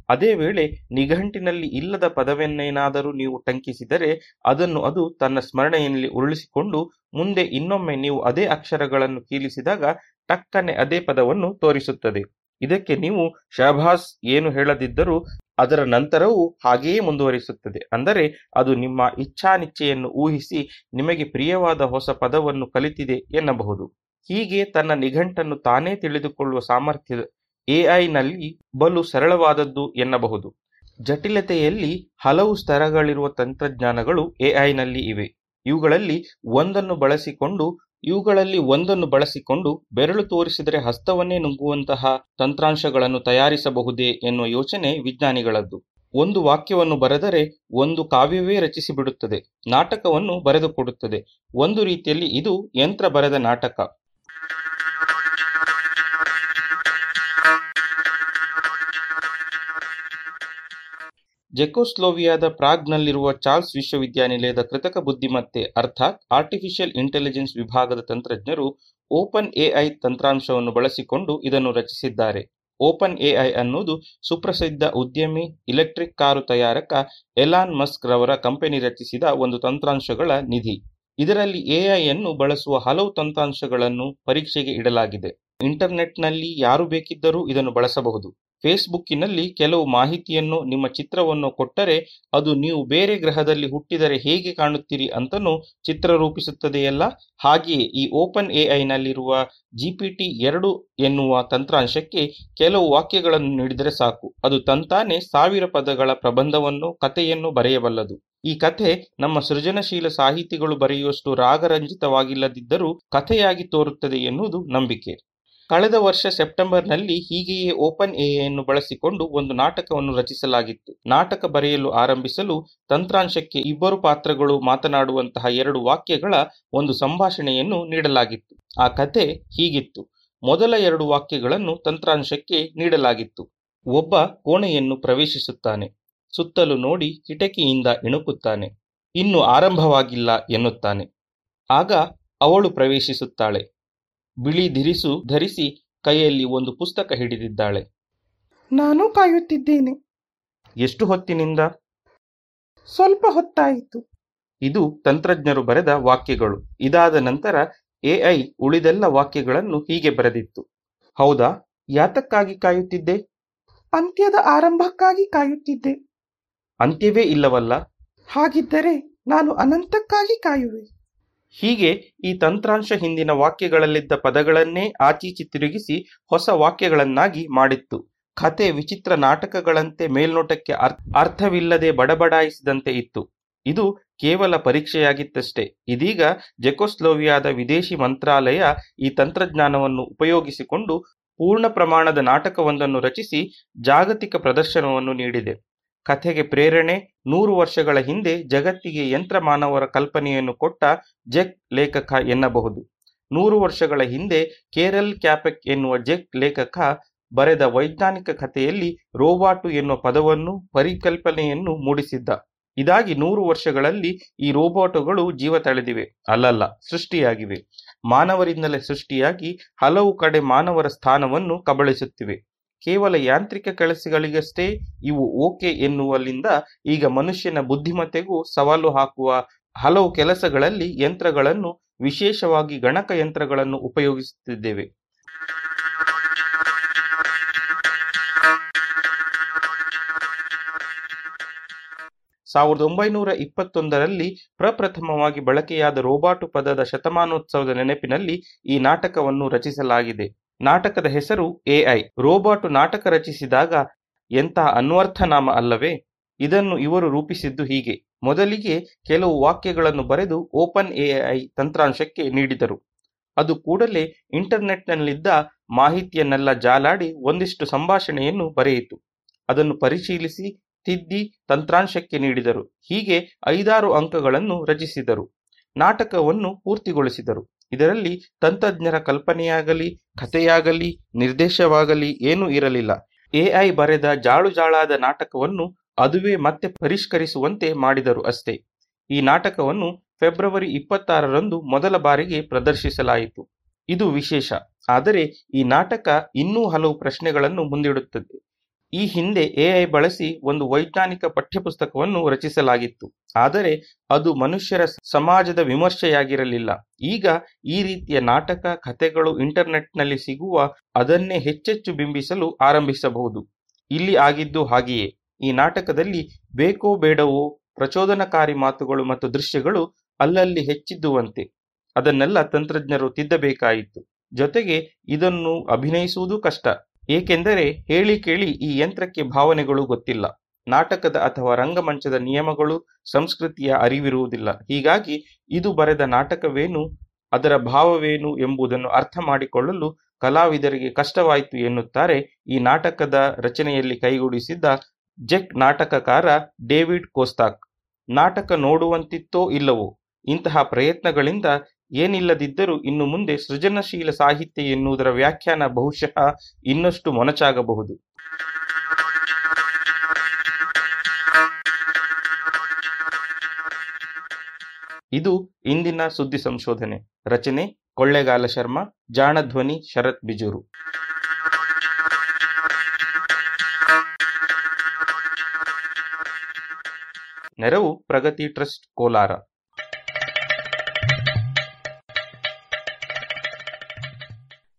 H: ಅದೇ ವೇಳೆ ನಿಘಂಟಿನಲ್ಲಿ ಇಲ್ಲದ ಪದವನ್ನೇನಾದರೂ ನೀವು ಟಂಕಿಸಿದರೆ ಅದನ್ನು ಅದು ತನ್ನ ಸ್ಮರಣೆಯಲ್ಲಿ ಉರುಳಿಸಿಕೊಂಡು ಮುಂದೆ ಇನ್ನೊಮ್ಮೆ ನೀವು ಅದೇ ಅಕ್ಷರಗಳನ್ನು ಕೀಲಿಸಿದಾಗ ಟಕ್ಕನೆ ಅದೇ ಪದವನ್ನು ತೋರಿಸುತ್ತದೆ. ಇದಕ್ಕೆ ನೀವು ಶಹಬಾಸ್ ಏನು ಹೇಳದಿದ್ದರೂ ಅದರ ನಂತರವೂ ಹಾಗೆಯೇ ಮುಂದುವರಿಸುತ್ತದೆ. ಅಂದರೆ ಅದು ನಿಮ್ಮ ಇಚ್ಛಾನಿಚ್ಛೆಯನ್ನು ಊಹಿಸಿ ನಿಮಗೆ ಪ್ರಿಯವಾದ ಹೊಸ ಪದವನ್ನು ಕಲಿತಿದೆ ಎನ್ನಬಹುದು. ಹೀಗೆ ತನ್ನ ನಿಘಂಟನ್ನು ತಾನೇ ತಿಳಿದುಕೊಳ್ಳುವ ಸಾಮರ್ಥ್ಯ ಎಐನಲ್ಲಿ ಬಲು ಸರಳವಾದದ್ದು ಎನ್ನಬಹುದು. ಜಟಿಲತೆಯಲ್ಲಿ ಹಲವು ಸ್ತರಗಳಿರುವ ತಂತ್ರಜ್ಞಾನಗಳು ಎಐನಲ್ಲಿ ಇವೆ. ಇವುಗಳಲ್ಲಿ ಒಂದನ್ನು ಬಳಸಿಕೊಂಡು ಇವುಗಳಲ್ಲಿ ಒಂದನ್ನು ಬಳಸಿಕೊಂಡು ಬೆರಳು ತೋರಿಸಿದರೆ ಹಸ್ತವನ್ನೇ ನುಂಗುವಂತಹ ತಂತ್ರಾಂಶಗಳನ್ನು ತಯಾರಿಸಬಹುದೇ ಎನ್ನುವ ಯೋಚನೆ ವಿಜ್ಞಾನಿಗಳದ್ದು. ಒಂದು ವಾಕ್ಯವನ್ನು ಬರೆದರೆ ಒಂದು ಕಾವ್ಯವೇ ರಚಿಸಿಬಿಡುತ್ತದೆ, ನಾಟಕವನ್ನು ಬರೆದುಕೊಡುತ್ತದೆ. ಒಂದು ರೀತಿಯಲ್ಲಿ ಇದು ಯಂತ್ರ ಬರೆದ ನಾಟಕ. ಜೆಕೋಸ್ಲೋವಿಯಾದ ಪ್ರಾಗ್ನಲ್ಲಿರುವ ಚಾರ್ಲ್ಸ್ ವಿಶ್ವವಿದ್ಯಾನಿಲಯದ ಕೃತಕ ಬುದ್ಧಿಮತ್ತೆ ಅರ್ಥಾತ್ ಆರ್ಟಿಫಿಷಿಯಲ್ ಇಂಟೆಲಿಜೆನ್ಸ್ ವಿಭಾಗದ ತಂತ್ರಜ್ಞರು ಓಪನ್ ಎಐ ತಂತ್ರಾಂಶವನ್ನು ಬಳಸಿಕೊಂಡು ಇದನ್ನು ರಚಿಸಿದ್ದಾರೆ. ಓಪನ್ ಎಐ ಅನ್ನುವುದು ಸುಪ್ರಸಿದ್ಧ ಉದ್ಯಮಿ, ಇಲೆಕ್ಟ್ರಿಕ್ ಕಾರು ತಯಾರಕ ಎಲಾನ್ ಮಸ್ಕ್ ರವರ ಕಂಪನಿ ರಚಿಸಿದ ಒಂದು ತಂತ್ರಾಂಶಗಳ ನಿಧಿ. ಇದರಲ್ಲಿ ಎಐ ಅನ್ನು ಬಳಸುವ ಹಲವು ತಂತ್ರಾಂಶಗಳನ್ನು ಪರೀಕ್ಷೆಗೆ ಇಡಲಾಗಿದೆ. ಇಂಟರ್ನೆಟ್ನಲ್ಲಿ ಯಾರು ಬೇಕಿದ್ದರೂ ಇದನ್ನು ಬಳಸಬಹುದು. ಫೇಸ್ಬುಕ್ಕಿನಲ್ಲಿ ಕೆಲವು ಮಾಹಿತಿಯನ್ನು ನಿಮ್ಮ ಚಿತ್ರವನ್ನು ಕೊಟ್ಟರೆ ಅದು ನೀವು ಬೇರೆ ಗ್ರಹದಲ್ಲಿ ಹುಟ್ಟಿದರೆ ಹೇಗೆ ಕಾಣುತ್ತೀರಿ ಅಂತನೂ ಚಿತ್ರ ರೂಪಿಸುತ್ತದೆಯಲ್ಲ? ಹಾಗೆಯೇ ಈ ಓಪನ್ ಎಐನಲ್ಲಿರುವ ಜಿಪಿಟಿ ಎರಡು ಎನ್ನುವ ತಂತ್ರಾಂಶಕ್ಕೆ ಕೆಲವು ವಾಕ್ಯಗಳನ್ನು ನೀಡಿದರೆ ಸಾಕು. ಅದು ತಂತಾನೆ ಸಾವಿರ ಪದಗಳ ಪ್ರಬಂಧವನ್ನು, ಕಥೆಯನ್ನು ಬರೆಯಬಲ್ಲದು. ಈ ಕಥೆ ನಮ್ಮ ಸೃಜನಶೀಲ ಸಾಹಿತಿಗಳು ಬರೆಯುವಷ್ಟು ರಾಗರಂಜಿತವಾಗಿಲ್ಲದಿದ್ದರೂ ಕಥೆಯಾಗಿ ತೋರುತ್ತದೆ ಎನ್ನುವುದು ನಂಬಿಕೆ. ಕಳೆದ ವರ್ಷ ಸೆಪ್ಟೆಂಬರ್ನಲ್ಲಿ ಹೀಗೆಯೇ ಓಪನ್ ಎಐಯನ್ನು ಬಳಸಿಕೊಂಡು ಒಂದು ನಾಟಕವನ್ನು ರಚಿಸಲಾಗಿತ್ತು. ನಾಟಕ ಬರೆಯಲು ಆರಂಭಿಸಲು ತಂತ್ರಾಂಶಕ್ಕೆ ಇಬ್ಬರು ಪಾತ್ರಗಳು ಮಾತನಾಡುವಂತಹ ಎರಡು ವಾಕ್ಯಗಳ ಒಂದು ಸಂಭಾಷಣೆಯನ್ನು ನೀಡಲಾಗಿತ್ತು. ಆ ಕಥೆ ಹೀಗಿತ್ತು. ಮೊದಲ ಎರಡು ವಾಕ್ಯಗಳನ್ನು ತಂತ್ರಾಂಶಕ್ಕೆ ನೀಡಲಾಗಿತ್ತು. ಒಬ್ಬ ಕೋಣೆಯನ್ನು ಪ್ರವೇಶಿಸುತ್ತಾನೆ. ಸುತ್ತಲೂ ನೋಡಿ ಕಿಟಕಿಯಿಂದ ಇಣುಕುತ್ತಾನೆ ಇನ್ನು ಆರಂಭವಾಗಿಲ್ಲ ಎನ್ನುತ್ತಾನೆ. ಆಗ ಅವಳು ಪ್ರವೇಶಿಸುತ್ತಾಳೆ. ಬಿಳಿ ದಿರಿಸು ಧರಿಸಿ ಕೈಯಲ್ಲಿ ಒಂದು ಪುಸ್ತಕ ಹಿಡಿದಿದ್ದಾಳೆ.
I: ನಾನು ಕಾಯುತ್ತಿದ್ದೇನೆ.
H: ಎಷ್ಟು ಹೊತ್ತಿನಿಂದ?
I: ಸ್ವಲ್ಪ ಹೊತ್ತಾಯಿತು.
H: ಇದು ತಂತ್ರಜ್ಞರು ಬರೆದ ವಾಕ್ಯಗಳು. ಇದಾದ ನಂತರ ಎಐ ಉಳಿದೆಲ್ಲ ವಾಕ್ಯಗಳನ್ನು ಹೀಗೆ ಬರೆದಿತ್ತು. ಹೌದಾ? ಯಾತಕ್ಕಾಗಿ ಕಾಯುತ್ತಿದ್ದೆ?
I: ಅಂತ್ಯದ ಆರಂಭಕ್ಕಾಗಿ ಕಾಯುತ್ತಿದ್ದೆ.
H: ಅಂತ್ಯವೇ ಇಲ್ಲವಲ್ಲ?
I: ಹಾಗಿದ್ದರೆ ನಾನು ಅನಂತಕ್ಕಾಗಿ ಕಾಯುವೆ.
H: ಹೀಗೆ ಈ ತಂತ್ರಾಂಶ ಹಿಂದಿನ ವಾಕ್ಯಗಳಲ್ಲಿದ್ದ ಪದಗಳನ್ನೇ ಆಚೀಚಿ ತಿರುಗಿಸಿ ಹೊಸ ವಾಕ್ಯಗಳನ್ನಾಗಿ ಮಾಡಿತ್ತು. ಕತೆ ವಿಚಿತ್ರ ನಾಟಕಗಳಂತೆ ಮೇಲ್ನೋಟಕ್ಕೆ ಅರ್ಥವಿಲ್ಲದೆ ಬಡಬಡಾಯಿಸಿದಂತೆ ಇತ್ತು. ಇದು ಕೇವಲ ಪರೀಕ್ಷೆಯಾಗಿತ್ತಷ್ಟೇ. ಇದೀಗ ಜೆಕೋಸ್ಲೋವಿಯಾದ ವಿದೇಶಿ ಮಂತ್ರಾಲಯ ಈ ತಂತ್ರಜ್ಞಾನವನ್ನು ಉಪಯೋಗಿಸಿಕೊಂಡು ಪೂರ್ಣ ಪ್ರಮಾಣದ ನಾಟಕವೊಂದನ್ನು ರಚಿಸಿ ಜಾಗತಿಕ ಪ್ರದರ್ಶನವನ್ನು ನೀಡಿದೆ. ಕಥೆಗೆ ಪ್ರೇರಣೆ ನೂರು ವರ್ಷಗಳ ಹಿಂದೆ ಜಗತ್ತಿಗೆ ಯಂತ್ರ ಮಾನವರ ಕಲ್ಪನೆಯನ್ನು ಕೊಟ್ಟ ಜೆಕ್ ಲೇಖಕ ಎನ್ನಬಹುದು. ನೂರು ವರ್ಷಗಳ ಹಿಂದೆ ಕೇರಲ್ ಕ್ಯಾಪೆಕ್ ಎನ್ನುವ ಜೆಕ್ ಲೇಖಕ ಬರೆದ ವೈಜ್ಞಾನಿಕ ಕಥೆಯಲ್ಲಿ ರೋಬಾಟು ಎನ್ನುವ ಪದವನ್ನು ಪರಿಕಲ್ಪನೆಯನ್ನು ಮೂಡಿಸಿದ್ದ. ಇದಾಗಿ ನೂರು ವರ್ಷಗಳಲ್ಲಿ ಈ ರೋಬೋಟುಗಳು ಜೀವ ತಳೆದಿವೆ. ಅಲ್ಲಲ್ಲ, ಸೃಷ್ಟಿಯಾಗಿವೆ. ಮಾನವರಿಂದಲೇ ಸೃಷ್ಟಿಯಾಗಿ ಹಲವು ಕಡೆ ಮಾನವರ ಸ್ಥಾನವನ್ನು ಕಬಳಿಸುತ್ತಿವೆ. ಕೇವಲ ಯಾಂತ್ರಿಕ ಕೆಲಸಗಳಿಗಷ್ಟೇ ಇವು ಓಕೆ ಎನ್ನುವಲ್ಲಿಂದ ಈಗ ಮನುಷ್ಯನ ಬುದ್ಧಿಮತ್ತೆಗೂ ಸವಾಲು ಹಾಕುವ ಹಲವು ಕೆಲಸಗಳಲ್ಲಿ ಯಂತ್ರಗಳನ್ನು, ವಿಶೇಷವಾಗಿ ಗಣಕ ಯಂತ್ರಗಳನ್ನು ಉಪಯೋಗಿಸುತ್ತಿದ್ದೇವೆ. ಸಾವಿರದ ಒಂಬೈನೂರ ಇಪ್ಪತ್ತೊಂದರಲ್ಲಿ ಪ್ರಪ್ರಥಮವಾಗಿ ಬಳಕೆಯಾದ ರೋಬಾಟು ಪದದ ಶತಮಾನೋತ್ಸವದ ನೆನಪಿನಲ್ಲಿ ಈ ನಾಟಕವನ್ನು ರಚಿಸಲಾಗಿದೆ. ನಾಟಕದ ಹೆಸರು ಎಐ ರೋಬಾಟು ನಾಟಕ ರಚಿಸಿದಾಗ ಎಂತಹ ಅನ್ವರ್ಥನಾಮ ಅಲ್ಲವೇ? ಇದನ್ನು ಇವರು ರೂಪಿಸಿದ್ದು ಹೀಗೆ. ಮೊದಲಿಗೆ ಕೆಲವು ವಾಕ್ಯಗಳನ್ನು ಬರೆದು ಓಪನ್ ಎಐ ತಂತ್ರಾಂಶಕ್ಕೆ ನೀಡಿದರು. ಅದು ಕೂಡಲೇ ಇಂಟರ್ನೆಟ್ನಲ್ಲಿದ್ದ ಮಾಹಿತಿಯನ್ನೆಲ್ಲ ಜಾಲಾಡಿ ಒಂದಿಷ್ಟು ಸಂಭಾಷಣೆಯನ್ನು ಬರೆಯಿತು. ಅದನ್ನು ಪರಿಶೀಲಿಸಿ ತಿದ್ದಿ ತಂತ್ರಾಂಶಕ್ಕೆ ನೀಡಿದರು. ಹೀಗೆ ಐದಾರು ಅಂಕಗಳನ್ನು ರಚಿಸಿದರು. ನಾಟಕವನ್ನು ಪೂರ್ತಿಗೊಳಿಸಿದರು. ಇದರಲ್ಲಿ ತಂತ್ರಜ್ಞರ ಕಲ್ಪನೆಯಾಗಲಿ, ಕಥೆಯಾಗಲಿ, ನಿರ್ದೇಶವಾಗಲಿ ಏನೂ ಇರಲಿಲ್ಲ. ಎಐ ಬರೆದ ಜಾಳುಜಾಳಾದ ನಾಟಕವನ್ನು ಅದುವೇ ಮತ್ತೆ ಪರಿಷ್ಕರಿಸುವಂತೆ ಮಾಡಿದರು ಅಷ್ಟೇ. ಈ ನಾಟಕವನ್ನು ಫೆಬ್ರವರಿ ಇಪ್ಪತ್ತಾರರಂದು ಮೊದಲ ಬಾರಿಗೆ ಪ್ರದರ್ಶಿಸಲಾಯಿತು. ಇದು ವಿಶೇಷ. ಆದರೆ ಈ ನಾಟಕ ಇನ್ನೂ ಹಲವು ಪ್ರಶ್ನೆಗಳನ್ನು ಮುಂದಿಡುತ್ತದೆ. ಈ ಹಿಂದೆ ಎಐ ಬಳಸಿ ಒಂದು ವೈಜ್ಞಾನಿಕ ಪಠ್ಯಪುಸ್ತಕವನ್ನು ರಚಿಸಲಾಗಿತ್ತು. ಆದರೆ ಅದು ಮನುಷ್ಯರ ಸಮಾಜದ ವಿಮರ್ಶೆಯಾಗಿರಲಿಲ್ಲ. ಈಗ ಈ ರೀತಿಯ ನಾಟಕ, ಕಥೆಗಳು ಇಂಟರ್ನೆಟ್ನಲ್ಲಿ ಸಿಗುವ ಅದನ್ನೇ ಹೆಚ್ಚೆಚ್ಚು ಬಿಂಬಿಸಲು ಆರಂಭಿಸಬಹುದು. ಇಲ್ಲಿ ಆಗಿದ್ದು ಹಾಗೆಯೇ. ಈ ನಾಟಕದಲ್ಲಿ ಬೇಕೋ ಬೇಡವೋ ಪ್ರಚೋದನಕಾರಿ ಮಾತುಗಳು ಮತ್ತು ದೃಶ್ಯಗಳು ಅಲ್ಲಲ್ಲಿ ಹೆಚ್ಚಿದ್ದುವಂತೆ. ಅದನ್ನೆಲ್ಲ ತಂತ್ರಜ್ಞರು ತಿದ್ದಬೇಕಾಯಿತು. ಜೊತೆಗೆ ಇದನ್ನು ಅಭಿನಯಿಸುವುದು ಕಷ್ಟ. ಏಕೆಂದರೆ ಹೇಳಿ ಕೇಳಿ ಈ ಯಂತ್ರಕ್ಕೆ ಭಾವನೆಗಳು ಗೊತ್ತಿಲ್ಲ. ನಾಟಕದ ಅಥವಾ ರಂಗಮಂಚದ ನಿಯಮಗಳು ಸಂಸ್ಕೃತಿಯ ಅರಿವಿರುವುದಿಲ್ಲ. ಹೀಗಾಗಿ ಇದು ಬರೆದ ನಾಟಕವೇನು, ಅದರ ಭಾವವೇನು ಎಂಬುದನ್ನು ಅರ್ಥ ಮಾಡಿಕೊಳ್ಳಲು ಕಲಾವಿದರಿಗೆ ಕಷ್ಟವಾಯಿತು ಎನ್ನುತ್ತಾರೆ ಈ ನಾಟಕದ ರಚನೆಯಲ್ಲಿ ಕೈಗೂಡಿಸಿದ್ದ ಜೆಕ್ ನಾಟಕಕಾರ ಡೇವಿಡ್ ಕೋಸ್ತಾಕ್. ನಾಟಕ ನೋಡುವಂತಿತ್ತೋ ಇಲ್ಲವೋ, ಇಂತಹ ಪ್ರಯತ್ನಗಳಿಂದ ಏನಿಲ್ಲದಿದ್ದರೂ ಇನ್ನು ಮುಂದೆ ಸೃಜನಶೀಲ ಸಾಹಿತ್ಯ ಎನ್ನುವುದರ ವ್ಯಾಖ್ಯಾನ ಬಹುಶಃ ಇನ್ನಷ್ಟು ಮೊನಚಾಗಬಹುದು. ಇದು ಇಂದಿನ ಸುದ್ದಿ ಸಂಶೋಧನೆ. ರಚನೆ ಕೊಳ್ಳೇಗಾಲ ಶರ್ಮಾ, ಜಾಣಧ್ವನಿ ಶರತ್ ಬಿಜೂರು. ನೆರವು ಪ್ರಗತಿ ಟ್ರಸ್ಟ್ ಕೋಲಾರ.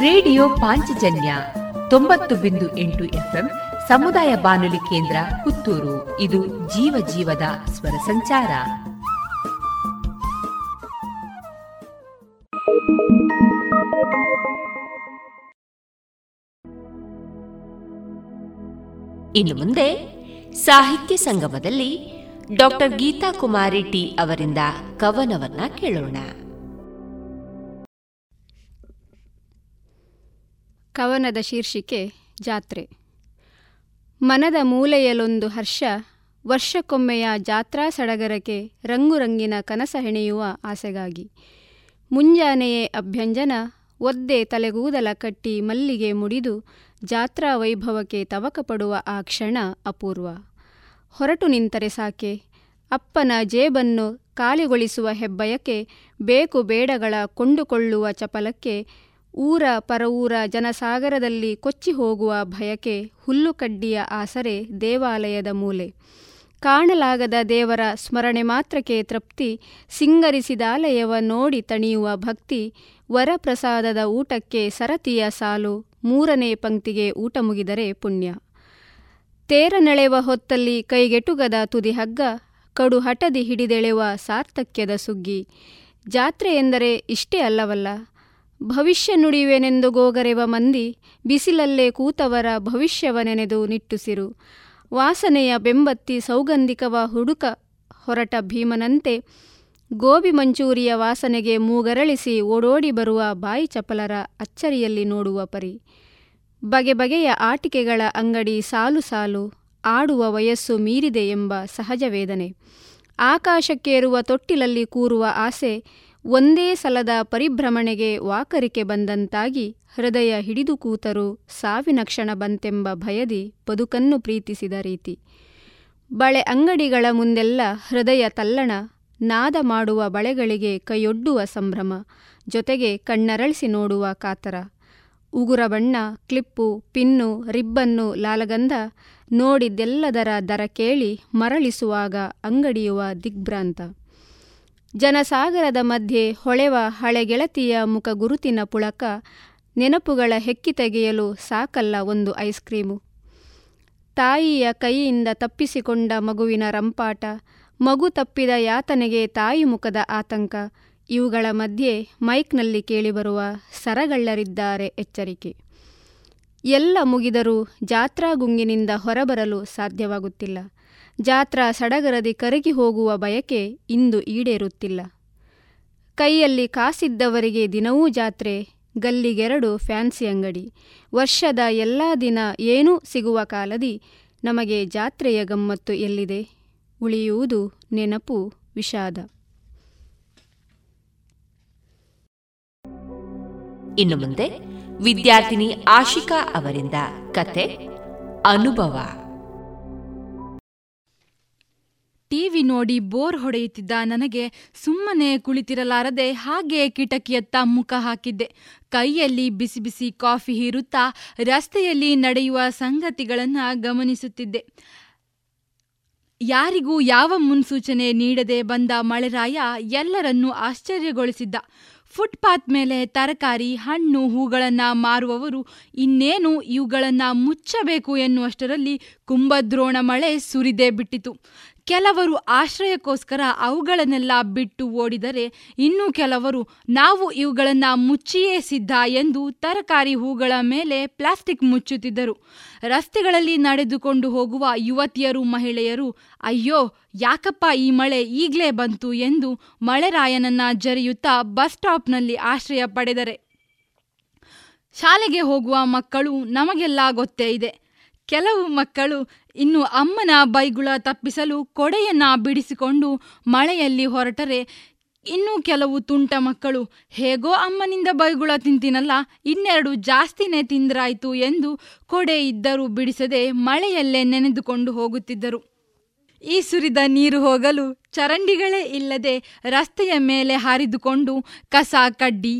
A: ರೇಡಿಯೋ ಪಾಂಚಜನ್ಯ ತೊಂಬತ್ತು ಬಿಂದು ಎಂಟು ಎಫ್ಎಂ ಸಮುದಾಯ ಬಾನುಲಿ ಕೇಂದ್ರ ಪುತ್ತೂರು. ಇದು ಜೀವ ಜೀವದ ಸ್ವರ ಸಂಚಾರ. ಇನ್ನು ಮುಂದೆ ಸಾಹಿತ್ಯ ಸಂಗಮದಲ್ಲಿ ಡಾಕ್ಟರ್ ಗೀತಾ ಕುಮಾರಿ ಟಿ ಅವರಿಂದ ಕವನವನ್ನ ಕೇಳೋಣ.
J: ಕವನದ ಶೀರ್ಷಿಕೆ, ಜಾತ್ರೆ. ಮನದ ಮೂಲೆಯಲೊಂದು ಹರ್ಷ, ವರ್ಷಕ್ಕೊಮ್ಮೆಯ ಜಾತ್ರಾ ಸಡಗರಕ್ಕೆ ರಂಗುರಂಗಿನ ಕನಸ ಹೆಣೆಯುವ ಆಸೆಗಾಗಿ. ಮುಂಜಾನೆಯೇ ಅಭ್ಯಂಜನ, ಒದ್ದೆ ತಲೆಗೂದಲ ಕಟ್ಟಿ ಮಲ್ಲಿಗೆ ಮುಡಿದು ಜಾತ್ರಾ ವೈಭವಕ್ಕೆ ತವಕಪಡುವ ಆ ಕ್ಷಣ ಅಪೂರ್ವ. ಹೊರಟು ನಿಂತರೆ ಸಾಕೆ, ಅಪ್ಪನ ಜೇಬನ್ನು ಖಾಲಿಗೊಳಿಸುವ ಹೆಬ್ಬಯಕ್ಕೆ, ಬೇಕು ಬೇಡಗಳ ಕೊಂಡುಕೊಳ್ಳುವ ಚಪಲಕ್ಕೆ ಊರ ಪರವೂರ ಜನಸಾಗರದಲ್ಲಿ ಕೊಚ್ಚಿ ಹೋಗುವ ಭಯಕ್ಕೆ ಹುಲ್ಲುಕಡ್ಡಿಯ ಆಸರೆ ದೇವಾಲಯದ ಮೂಲೆ. ಕಾಣಲಾಗದ ದೇವರ ಸ್ಮರಣೆ ಮಾತ್ರಕ್ಕೆ ತೃಪ್ತಿ, ಸಿಂಗರಿಸಿದಾಲಯವ ನೋಡಿ ತಣಿಯುವ ಭಕ್ತಿ, ವರಪ್ರಸಾದದ ಊಟಕ್ಕೆ ಸರತಿಯ ಸಾಲು, ಮೂರನೇ ಪಂಕ್ತಿಗೆ ಊಟ ಮುಗಿದರೆ ಪುಣ್ಯ. ತೇರನೆಳೆವ ಹೊತ್ತಲ್ಲಿ ಕೈಗೆಟುಗದ ತುದಿ ಹಗ್ಗ, ಕಡು ಹಟದಿ ಹಿಡಿದೆಳೆವ ಸಾರ್ಥಕ್ಯದ ಸುಗ್ಗಿ. ಜಾತ್ರೆ ಎಂದರೆ ಇಷ್ಟೇ ಅಲ್ಲವಲ್ಲ ಭವಿಷ್ಯ ನುಡಿಯುವೆನೆಂದು ಗೋಗರೆವ ಮಂದಿ ಬಿಸಿಲಲ್ಲೇ ಕೂತವರ ಭವಿಷ್ಯವ ನೆನೆದು ನಿಟ್ಟುಸಿರು. ವಾಸನೆಯ ಬೆಂಬತ್ತಿ ಸೌಗಂಧಿಕವ ಹುಡುಕ ಹೊರಟ ಭೀಮನಂತೆ ಗೋಬಿ ಮಂಚೂರಿಯ ವಾಸನೆಗೆ ಮೂಗರಳಿಸಿ ಓಡೋಡಿ ಬರುವ ಬಾಯಿ ಚಪಲರ ಅಚ್ಚರಿಯಲ್ಲಿ ನೋಡುವ ಪರಿ. ಬಗೆ ಬಗೆಯ ಆಟಿಕೆಗಳ ಅಂಗಡಿ ಸಾಲು ಸಾಲು ಆಡುವ ವಯಸ್ಸು ಮೀರಿದೆ ಎಂಬ ಸಹಜ ವೇದನೆ. ಆಕಾಶಕ್ಕೇರುವ ತೊಟ್ಟಿಲಲ್ಲಿ ಕೂರುವ ಆಸೆ ಒಂದೇ ಸಲದ ಪರಿಭ್ರಮಣೆಗೆ ವಾಕರಿಕೆ ಬಂದಂತಾಗಿ ಹೃದಯ ಹಿಡಿದು ಕೂತರು ಸಾವಿನ ಕ್ಷಣ ಬಂತೆಂಬ ಭಯದಿ ಬದುಕನ್ನು ಪ್ರೀತಿಸಿದ ರೀತಿ. ಬಳೆ ಅಂಗಡಿಗಳ ಮುಂದೆಲ್ಲ ಹೃದಯ ತಲ್ಲಣ, ನಾದ ಮಾಡುವ ಬಳೆಗಳಿಗೆ ಕೈಯೊಡ್ಡುವ ಸಂಭ್ರಮ, ಜೊತೆಗೆ ಕಣ್ಣರಳಿಸಿ ನೋಡುವ ಕಾತರ. ಉಗುರ ಬಣ್ಣ, ಕ್ಲಿಪ್ಪು, ಪಿನ್ನು, ರಿಬ್ಬನ್ನು ಲಾಲಗಂಧ ನೋಡಿದ್ದೆಲ್ಲದರ ದರ ಕೇಳಿ ಮರಳಿಸುವಾಗ ಅಂಗಡಿಯುವ ದಿಗ್ಭ್ರಾಂತ. ಜನಸಾಗರದ ಮಧ್ಯೆ ಹೊಳೆವ ಹಳೆಗೆಳತಿಯ ಮುಖ ಗುರುತಿನ ಪುಳಕ ನೆನಪುಗಳ ಹೆಕ್ಕಿ ತೆಗೆಯಲು ಸಾಕಲ್ಲ ಒಂದು ಐಸ್ ಕ್ರೀಮು. ತಾಯಿಯ ಕೈಯಿಂದ ತಪ್ಪಿಸಿಕೊಂಡ ಮಗುವಿನ ರಂಪಾಟ, ಮಗು ತಪ್ಪಿದ ಯಾತನೆಗೆ ತಾಯಿ ಮುಖದ ಆತಂಕ, ಇವುಗಳ ಮಧ್ಯೆ ಮೈಕ್ನಲ್ಲಿ ಕೇಳಿಬರುವ ಸರಗಳ್ಳರಿದ್ದಾರೆ ಎಚ್ಚರಿಕೆ. ಎಲ್ಲ ಮುಗಿದರೂ ಜಾತ್ರಾ ಗುಂಗಿನಿಂದ ಹೊರಬರಲು ಸಾಧ್ಯವಾಗುತ್ತಿಲ್ಲ. ಜಾತ್ರಾ ಸಡಗರದಿ ಕರಗಿ ಹೋಗುವ ಬಯಕೆ ಇಂದು ಈಡೇರುತ್ತಿಲ್ಲ. ಕೈಯಲ್ಲಿ ಕಾಸಿದ್ದವರಿಗೆ ದಿನವೂ ಜಾತ್ರೆ, ಗಲ್ಲಿಗೆರಡು ಫ್ಯಾನ್ಸಿ ಅಂಗಡಿ. ವರ್ಷದ ಎಲ್ಲ ದಿನ ಏನೂ ಸಿಗುವ ಕಾಲದಿ ನಮಗೆ ಜಾತ್ರೆಯ ಗಮ್ಮತ್ತು ಎಲ್ಲಿದೆ? ಉಳಿಯುವುದು ನೆನಪು, ವಿಷಾದ.
A: ಇನ್ನು ಮುಂದೆ ವಿದ್ಯಾರ್ಥಿನಿ ಆಶಿಕಾ ಅವರಿಂದ ಕತೆ, ಅನುಭವ.
K: ಟಿವಿ ನೋಡಿ ಬೋರ್ ಹೊಡೆಯುತ್ತಿದ್ದ ನನಗೆ ಸುಮ್ಮನೆ ಕುಳಿತಿರಲಾರದೆ ಹಾಗೆ ಕಿಟಕಿಯತ್ತ ಮುಖ ಹಾಕಿದ್ದೆ. ಕೈಯಲ್ಲಿ ಬಿಸಿ ಬಿಸಿ ಕಾಫಿ ಹೀರುತ್ತಾ ರಸ್ತೆಯಲ್ಲಿ ನಡೆಯುವ ಸಂಗತಿಗಳನ್ನು ಗಮನಿಸುತ್ತಿದ್ದೆ. ಯಾರಿಗೂ ಯಾವ ಮುನ್ಸೂಚನೆ ನೀಡದೆ ಬಂದ ಮಳೆರಾಯ ಎಲ್ಲರನ್ನೂ ಆಶ್ಚರ್ಯಗೊಳಿಸಿದ್ದ. ಫುಟ್ಪಾತ್ ಮೇಲೆ ತರಕಾರಿ, ಹಣ್ಣು, ಹೂಗಳನ್ನು ಮಾರುವವರು ಇನ್ನೇನು ಇವುಗಳನ್ನು ಮುಚ್ಚಬೇಕು ಎನ್ನುವಷ್ಟರಲ್ಲಿ ಕುಂಭದ್ರೋಣ ಮಳೆ ಸುರಿದೇ ಬಿಟ್ಟಿತು. ಕೆಲವರು ಆಶ್ರಯಕ್ಕೋಸ್ಕರ ಅವುಗಳನ್ನೆಲ್ಲ ಬಿಟ್ಟು ಓಡಿದರೆ ಇನ್ನು ಕೆಲವರು ನಾವು ಇವುಗಳನ್ನು ಮುಚ್ಚಿಯೇ ಸಿದ್ಧ ಎಂದು ತರಕಾರಿ ಹೂಗಳ ಮೇಲೆ ಪ್ಲಾಸ್ಟಿಕ್ ಮುಚ್ಚುತ್ತಿದ್ದರು. ರಸ್ತೆಗಳಲ್ಲಿ ನಡೆದುಕೊಂಡು ಹೋಗುವ ಯುವತಿಯರು, ಮಹಿಳೆಯರು, ಅಯ್ಯೋ, ಯಾಕಪ್ಪ ಈ ಮಳೆ ಈಗಲೇ ಬಂತು? ಎಂದು ಮಳೆರಾಯನನ್ನ ಜರಿಯುತ್ತಾ ಬಸ್ ಸ್ಟಾಪ್ನಲ್ಲಿ ಆಶ್ರಯ ಪಡೆದರೆ. ಶಾಲೆಗೆ ಹೋಗುವ ಮಕ್ಕಳು, ನಮಗೆಲ್ಲ ಗೊತ್ತೇ ಇದೆ. ಕೆಲವು ಮಕ್ಕಳು ಇನ್ನು ಅಮ್ಮನ ಬೈಗುಳ ತಪ್ಪಿಸಲು ಕೊಡೆಯನ್ನ ಬಿಡಿಸಿಕೊಂಡು ಮಳೆಯಲ್ಲಿ ಹೊರಟರೆ ಇನ್ನು ಕೆಲವು ತುಂಟ ಮಕ್ಕಳು. ಹೇಗೋ ಅಮ್ಮನಿಂದ ಬೈಗುಳ ತಿಂತೀನಲ್ಲ, ಇನ್ನೆರಡು ಜಾಸ್ತಿನೇ ತಿಂದ್ರಾಯ್ತು ಎಂದು ಕೊಡೆ ಇದ್ದರೂ ಬಿಡಿಸದೆ ಮಳೆಯಲ್ಲೇ ನೆನೆದುಕೊಂಡು ಹೋಗುತ್ತಿದ್ದರು. ಈ ಸುರಿದ ನೀರು ಹೋಗಲು ಚರಂಡಿಗಳೇ ಇಲ್ಲದೆ ರಸ್ತೆಯ ಮೇಲೆ ಹಾರಿದುಕೊಂಡು ಕಸ, ಕಡ್ಡಿ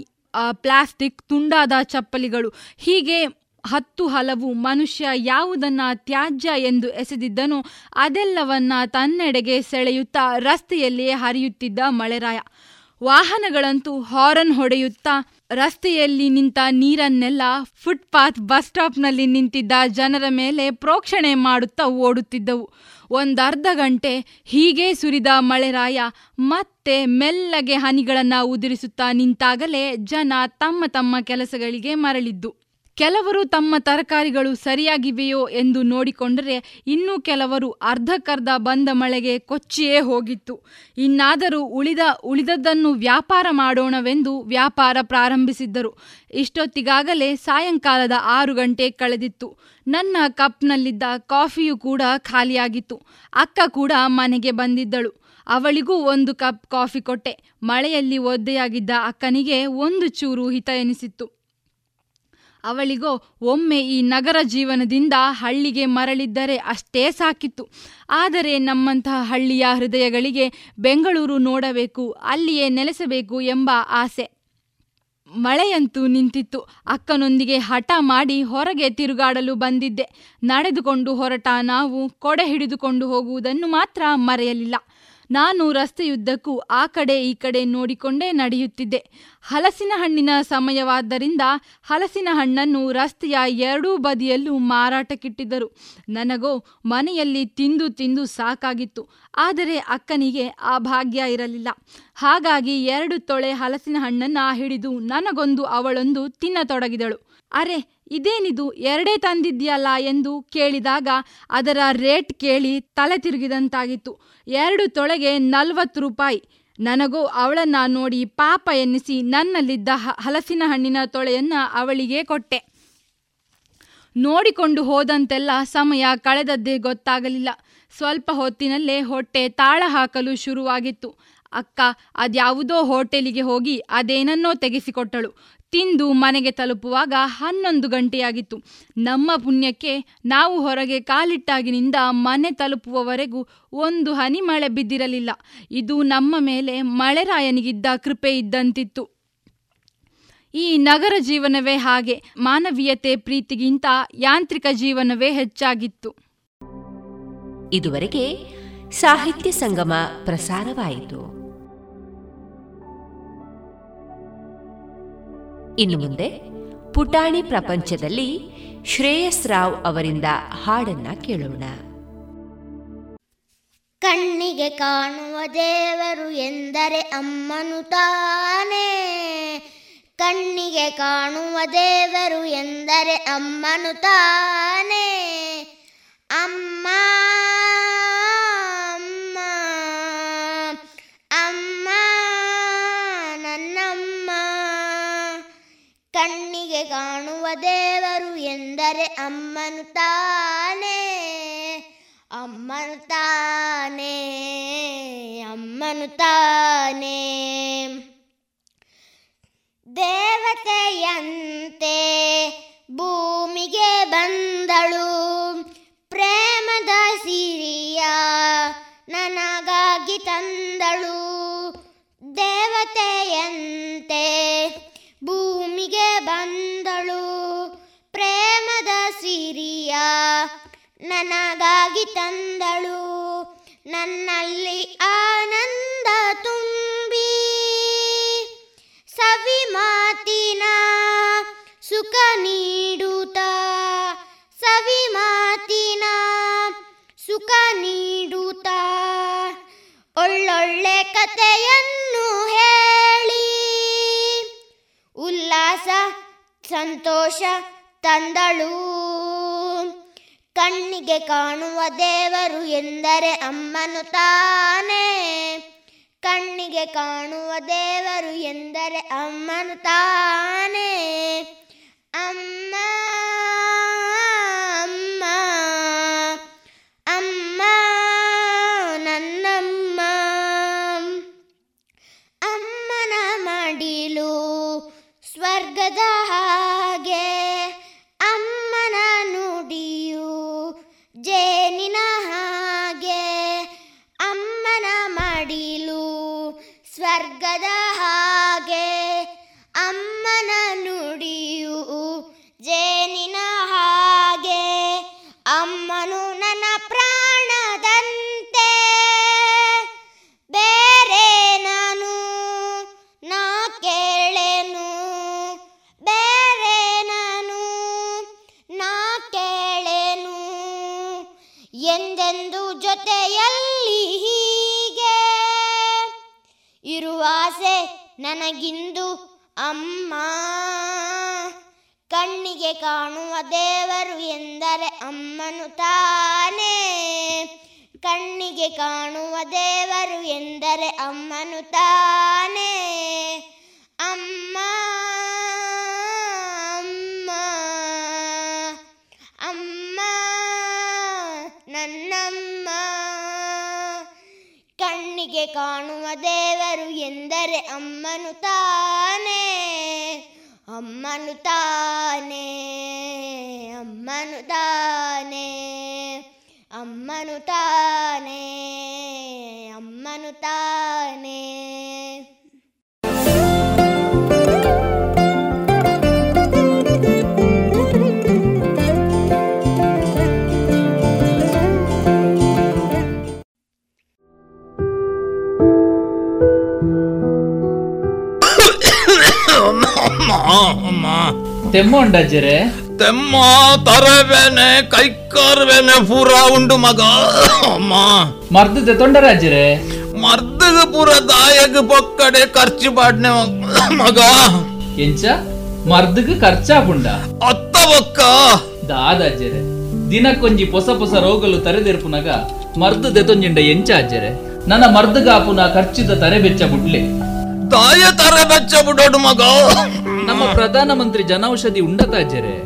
K: ಪ್ಲಾಸ್ಟಿಕ್, ತುಂಡಾದ ಚಪ್ಪಲಿಗಳು ಹೀಗೆ ಹತ್ತು ಹಲವು ಮನುಷ್ಯ ಯಾವುದನ್ನ ತ್ಯಾಜ್ಯ ಎಂದು ಎಸೆದಿದ್ದನೋ ಅದೆಲ್ಲವನ್ನ ತನ್ನೆಡೆಗೆ ಸೆಳೆಯುತ್ತಾ ರಸ್ತೆಯಲ್ಲಿಯೇ ಹರಿಯುತ್ತಿದ್ದ ಮಳೆರಾಯ. ವಾಹನಗಳಂತೂ ಹಾರನ್ ಹೊಡೆಯುತ್ತಾ ರಸ್ತೆಯಲ್ಲಿ ನಿಂತ ನೀರನ್ನೆಲ್ಲ ಫುಟ್ಪಾತ್ ಬಸ್ ಸ್ಟಾಪ್ನಲ್ಲಿ ನಿಂತಿದ್ದ ಜನರ ಮೇಲೆ ಪ್ರೋಕ್ಷಣೆ ಮಾಡುತ್ತಾ ಓಡುತ್ತಿದ್ದವು. ಒಂದರ್ಧ ಗಂಟೆ ಹೀಗೆ ಸುರಿದ ಮಳೆರಾಯ ಮತ್ತೆ ಮೆಲ್ಲಗೆ ಹನಿಗಳನ್ನು ಉದುರಿಸುತ್ತಾ ನಿಂತಾಗಲೇ ಜನ ತಮ್ಮ ತಮ್ಮ ಕೆಲಸಗಳಿಗೆ ಮರಳಿದ್ದು. ಕೆಲವರು ತಮ್ಮ ತರಕಾರಿಗಳು ಸರಿಯಾಗಿವೆಯೋ ಎಂದು ನೋಡಿಕೊಂಡರೆ ಇನ್ನೂ ಕೆಲವರು ಅರ್ಧಕ್ಕರ್ಧ ಬಂದ ಮಳೆಗೆ ಕೊಚ್ಚಿಯೇ ಹೋಗಿತ್ತು. ಇನ್ನಾದರೂ ಉಳಿದ, ಉಳಿದದ್ದನ್ನು ವ್ಯಾಪಾರ ಮಾಡೋಣವೆಂದು ವ್ಯಾಪಾರ ಪ್ರಾರಂಭಿಸಿದ್ದರು. ಇಷ್ಟೊತ್ತಿಗಾಗಲೇ ಸಾಯಂಕಾಲದ ಆರು ಗಂಟೆ ಕಳೆದಿತ್ತು. ನನ್ನ ಕಪ್ನಲ್ಲಿದ್ದ ಕಾಫಿಯೂ ಕೂಡ ಖಾಲಿಯಾಗಿತ್ತು. ಅಕ್ಕ ಕೂಡ ಮನೆಗೆ ಬಂದಿದ್ದಳು. ಅವಳಿಗೂ ಒಂದು ಕಪ್ ಕಾಫಿ ಕೊಟ್ಟೆ. ಮಳೆಯಲ್ಲಿ ಒದ್ದೆಯಾಗಿದ್ದ ಅಕ್ಕನಿಗೆ ಒಂದು ಚೂರು ಹಿತ ಎನಿಸಿತ್ತು ಅವಳಿಗೋ, ಒಮ್ಮೆ ಈ ನಗರ ಜೀವನದಿಂದ ಹಳ್ಳಿಗೆ ಮರಳಿದ್ದರೆ ಅಷ್ಟೇ ಸಾಕಿತ್ತು. ಆದರೆ ನಮ್ಮಂತಹ ಹಳ್ಳಿಯ ಹೃದಯಗಳಿಗೆ ಬೆಂಗಳೂರು ನೋಡಬೇಕು, ಅಲ್ಲಿಯೇ ನೆಲೆಸಬೇಕು ಎಂಬ ಆಸೆ. ಮಳೆಯಂತೂ ನಿಂತಿತ್ತು. ಅಕ್ಕನೊಂದಿಗೆ ಹಠ ಮಾಡಿ ಹೊರಗೆ ತಿರುಗಾಡಲು ಬಂದಿದ್ದೆ. ನಡೆದುಕೊಂಡು ಹೊರಟ ನಾವು ಕೊಡೆ ಹಿಡಿದುಕೊಂಡು ಹೋಗುವುದನ್ನು ಮಾತ್ರ ಮರೆಯಲಿಲ್ಲ. ನಾನು ರಸ್ತೆಯುದ್ದಕ್ಕೂ ಆ ಕಡೆ ಈ ಕಡೆ ನೋಡಿಕೊಂಡೇ ನಡೆಯುತ್ತಿದ್ದೆ. ಹಲಸಿನ ಹಣ್ಣಿನ ಸಮಯವಾದ್ದರಿಂದ ಹಲಸಿನ ಹಣ್ಣನ್ನು ರಸ್ತೆಯ ಎರಡೂ ಬದಿಯಲ್ಲೂ ಮಾರಾಟಕ್ಕಿಟ್ಟಿದ್ದರು. ನನಗೋ ಮನೆಯಲ್ಲಿ ತಿಂದು ತಿಂದು ಸಾಕಾಗಿತ್ತು. ಆದರೆ ಅಕ್ಕನಿಗೆ ಆ ಭಾಗ್ಯ ಇರಲಿಲ್ಲ. ಹಾಗಾಗಿ ಎರಡು ತೊಳೆ ಹಲಸಿನ ಹಣ್ಣನ್ನು ಹಿಡಿದು ನನಗೊಂದು ಅವಳೊಂದು ತಿನ್ನತೊಡಗಿದಳು. ಅರೆ ಇದೇನಿದು ಎರಡೇ ತಂದಿದ್ಯಲ್ಲ ಎಂದು ಕೇಳಿದಾಗ ಅದರ ರೇಟ್ ಕೇಳಿ ತಲೆ ತಿರುಗಿದಂತಾಗಿತ್ತು. ಎರಡು ತೊಳೆಗೆ ನಲ್ವತ್ತು ರೂಪಾಯಿ. ನನಗೂ ಅವಳನ್ನ ನೋಡಿ ಪಾಪ ಎನ್ನಿಸಿ ನನ್ನಲ್ಲಿದ್ದ ಹಲಸಿನ ಹಣ್ಣಿನ ತೊಳೆಯನ್ನ ಅವಳಿಗೆ ಕೊಟ್ಟೆ. ನೋಡಿಕೊಂಡು ಹೋದಂತೆಲ್ಲ ಸಮಯ ಕಳೆದದ್ದೇ ಗೊತ್ತಾಗಲಿಲ್ಲ. ಸ್ವಲ್ಪ ಹೊತ್ತಿನಲ್ಲೇ ಹೊಟ್ಟೆ ತಾಳ ಹಾಕಲು ಶುರುವಾಗಿತ್ತು. ಅಕ್ಕ, ಅದ್ಯಾವುದೋ ಹೋಟೆಲಿಗೆ ಹೋಗಿ ಅದೇನನ್ನೋ ತೆಗೆಸಿಕೊಟ್ಟಳು. ತಿಂದು ಮನೆಗೆ ತಲುಪುವಾಗ ಹನ್ನೊಂದು ಗಂಟೆಯಾಗಿತ್ತು. ನಮ್ಮ ಪುಣ್ಯಕ್ಕೆ ನಾವು ಹೊರಗೆ ಕಾಲಿಟ್ಟಾಗಿನಿಂದ ಮನೆ ತಲುಪುವವರೆಗೂ ಒಂದು ಹನಿ ಮಳೆ ಬಿದ್ದಿರಲಿಲ್ಲ. ಇದು ನಮ್ಮ ಮೇಲೆ ಮಳೆರಾಯನಿಗಿದ್ದ ಕೃಪೆ ಇದ್ದಂತಿತ್ತು. ಈ ನಗರ ಜೀವನವೇ ಹಾಗೆ, ಮಾನವೀಯತೆ ಪ್ರೀತಿಗಿಂತ ಯಾಂತ್ರಿಕ ಜೀವನವೇ ಹೆಚ್ಚಾಗಿತ್ತು.
A: ಇದುವರೆಗೆ ಸಾಹಿತ್ಯ ಸಂಗಮ ಪ್ರಸಾರವಾಯಿತು. ಇನ್ನು ಮುಂದೆ ಪುಟಾಣಿ ಪ್ರಪಂಚದಲ್ಲಿ ಶ್ರೇಯಸ್ ರಾವ್ ಅವರಿಂದ ಹಾಡನ್ನ ಕೇಳೋಣ.
L: ಕಣ್ಣಿಗೆ ಕಾಣುವ ದೇವರು ಎಂದರೆ ಅಮ್ಮನು ತಾನೇ. ಕಣ್ಣಿಗೆ ಕಾಣುವ ದೇವರು ಎಂದರೆ ಅಮ್ಮನು ತಾನೇ. ಅಮ್ಮ ಕಾಣುವ ದೇವರು ಎಂದರೆ ಅಮ್ಮನು ತಾನೇ. ಅಮ್ಮನು ತಾನೇ ಅಮ್ಮನು ತಾನೇ. ದೇವತೆಯಂತೆ ಭೂಮಿಗೆ ಬಂದಳು, ಪ್ರೇಮದ ಸಿರಿಯ ನನಗಾಗಿ ತಂದಳು. ದೇವತೆಯಂತೆ ಭೂಮಿಗೆ ಬಂದಳು. ಪ್ರೇಮದ ಸಿರಿಯ ನನಗಾಗಿ ತಂದಳು. ನನ್ನಲ್ಲಿ ಆನಂದ ತುಂಬಿ ಸವಿ ಮಾತಿನ ಸುಖ ನೀಡುತ್ತ, ಸವಿ ಮಾತಿನ ಸುಖ ನೀಡುತ್ತ. ಒಳ್ಳೊಳ್ಳೆ ಕಥೆಯನ್ನು ಹೇಳಿ ಉಲ್ಲಾಸ, ಸಂತೋಷ ತಂದಳು. ಕಣ್ಣಿಗೆ ಕಾಣುವ ದೇವರು ಎಂದರೆ ಅಮ್ಮನು ತಾನೇ. ಕಣ್ಣಿಗೆ ಕಾಣುವ ದೇವರು ಎಂದರೆ ಅಮ್ಮನು ತಾನೇ. ಅಮ್ಮ
M: ತೆಮ್ಮ ಉಂಡಜ್ಜರೆ
N: ತೆಮ್ಮ ತರವೇನೆ ಕೈಕಾರ್ವೇನೆ ಪೂರ ಉಂಡು ಮಗ. ಅಮ್ಮ.
M: ಮರ್ದದೆ ತೊಂಡರಾಜ್ಜರೆ.
N: ಮರ್ದಗ ಪೂರ ದಾಯಗ ಪೊಕ್ಕಡೆ ಖರ್ಚು ಪಾಡ್ನೆ ಮಗ.
M: ಎಂಚ? ಮರ್ದಗ್ ಖರ್ಚಾಪುಂಡ
N: ಅತ್ತ ಒಕ್ಕ
M: ದಾದಾಜ್ಜರೆ ದಿನಕ್ಕೊಂಜಿ ಪೊಸ ಪೊಸ ರೋಗಲು ತರೆದೆರ್ಪುನಗ ಮರ್ದು ದೆತೊಂಜಿಂಡ ಎಂಚ ಅಜ್ಜರೆ ನನ್ನ ಮರ್ದಗಾಪುನ ಖರ್ಚಿದ ತರೆ ಬೆಚ್ಚ ಬುಡ್ಲೆ.
N: ತಾಯ ತರ ಬೆಚ್ಚ ಬುಡೋಡು ಮಗ.
M: ನಮ್ಮ ಪ್ರಧಾನ ಮಂತ್ರಿ ಜನೌಷಧಿ ಉಂಡತಾಜರೆ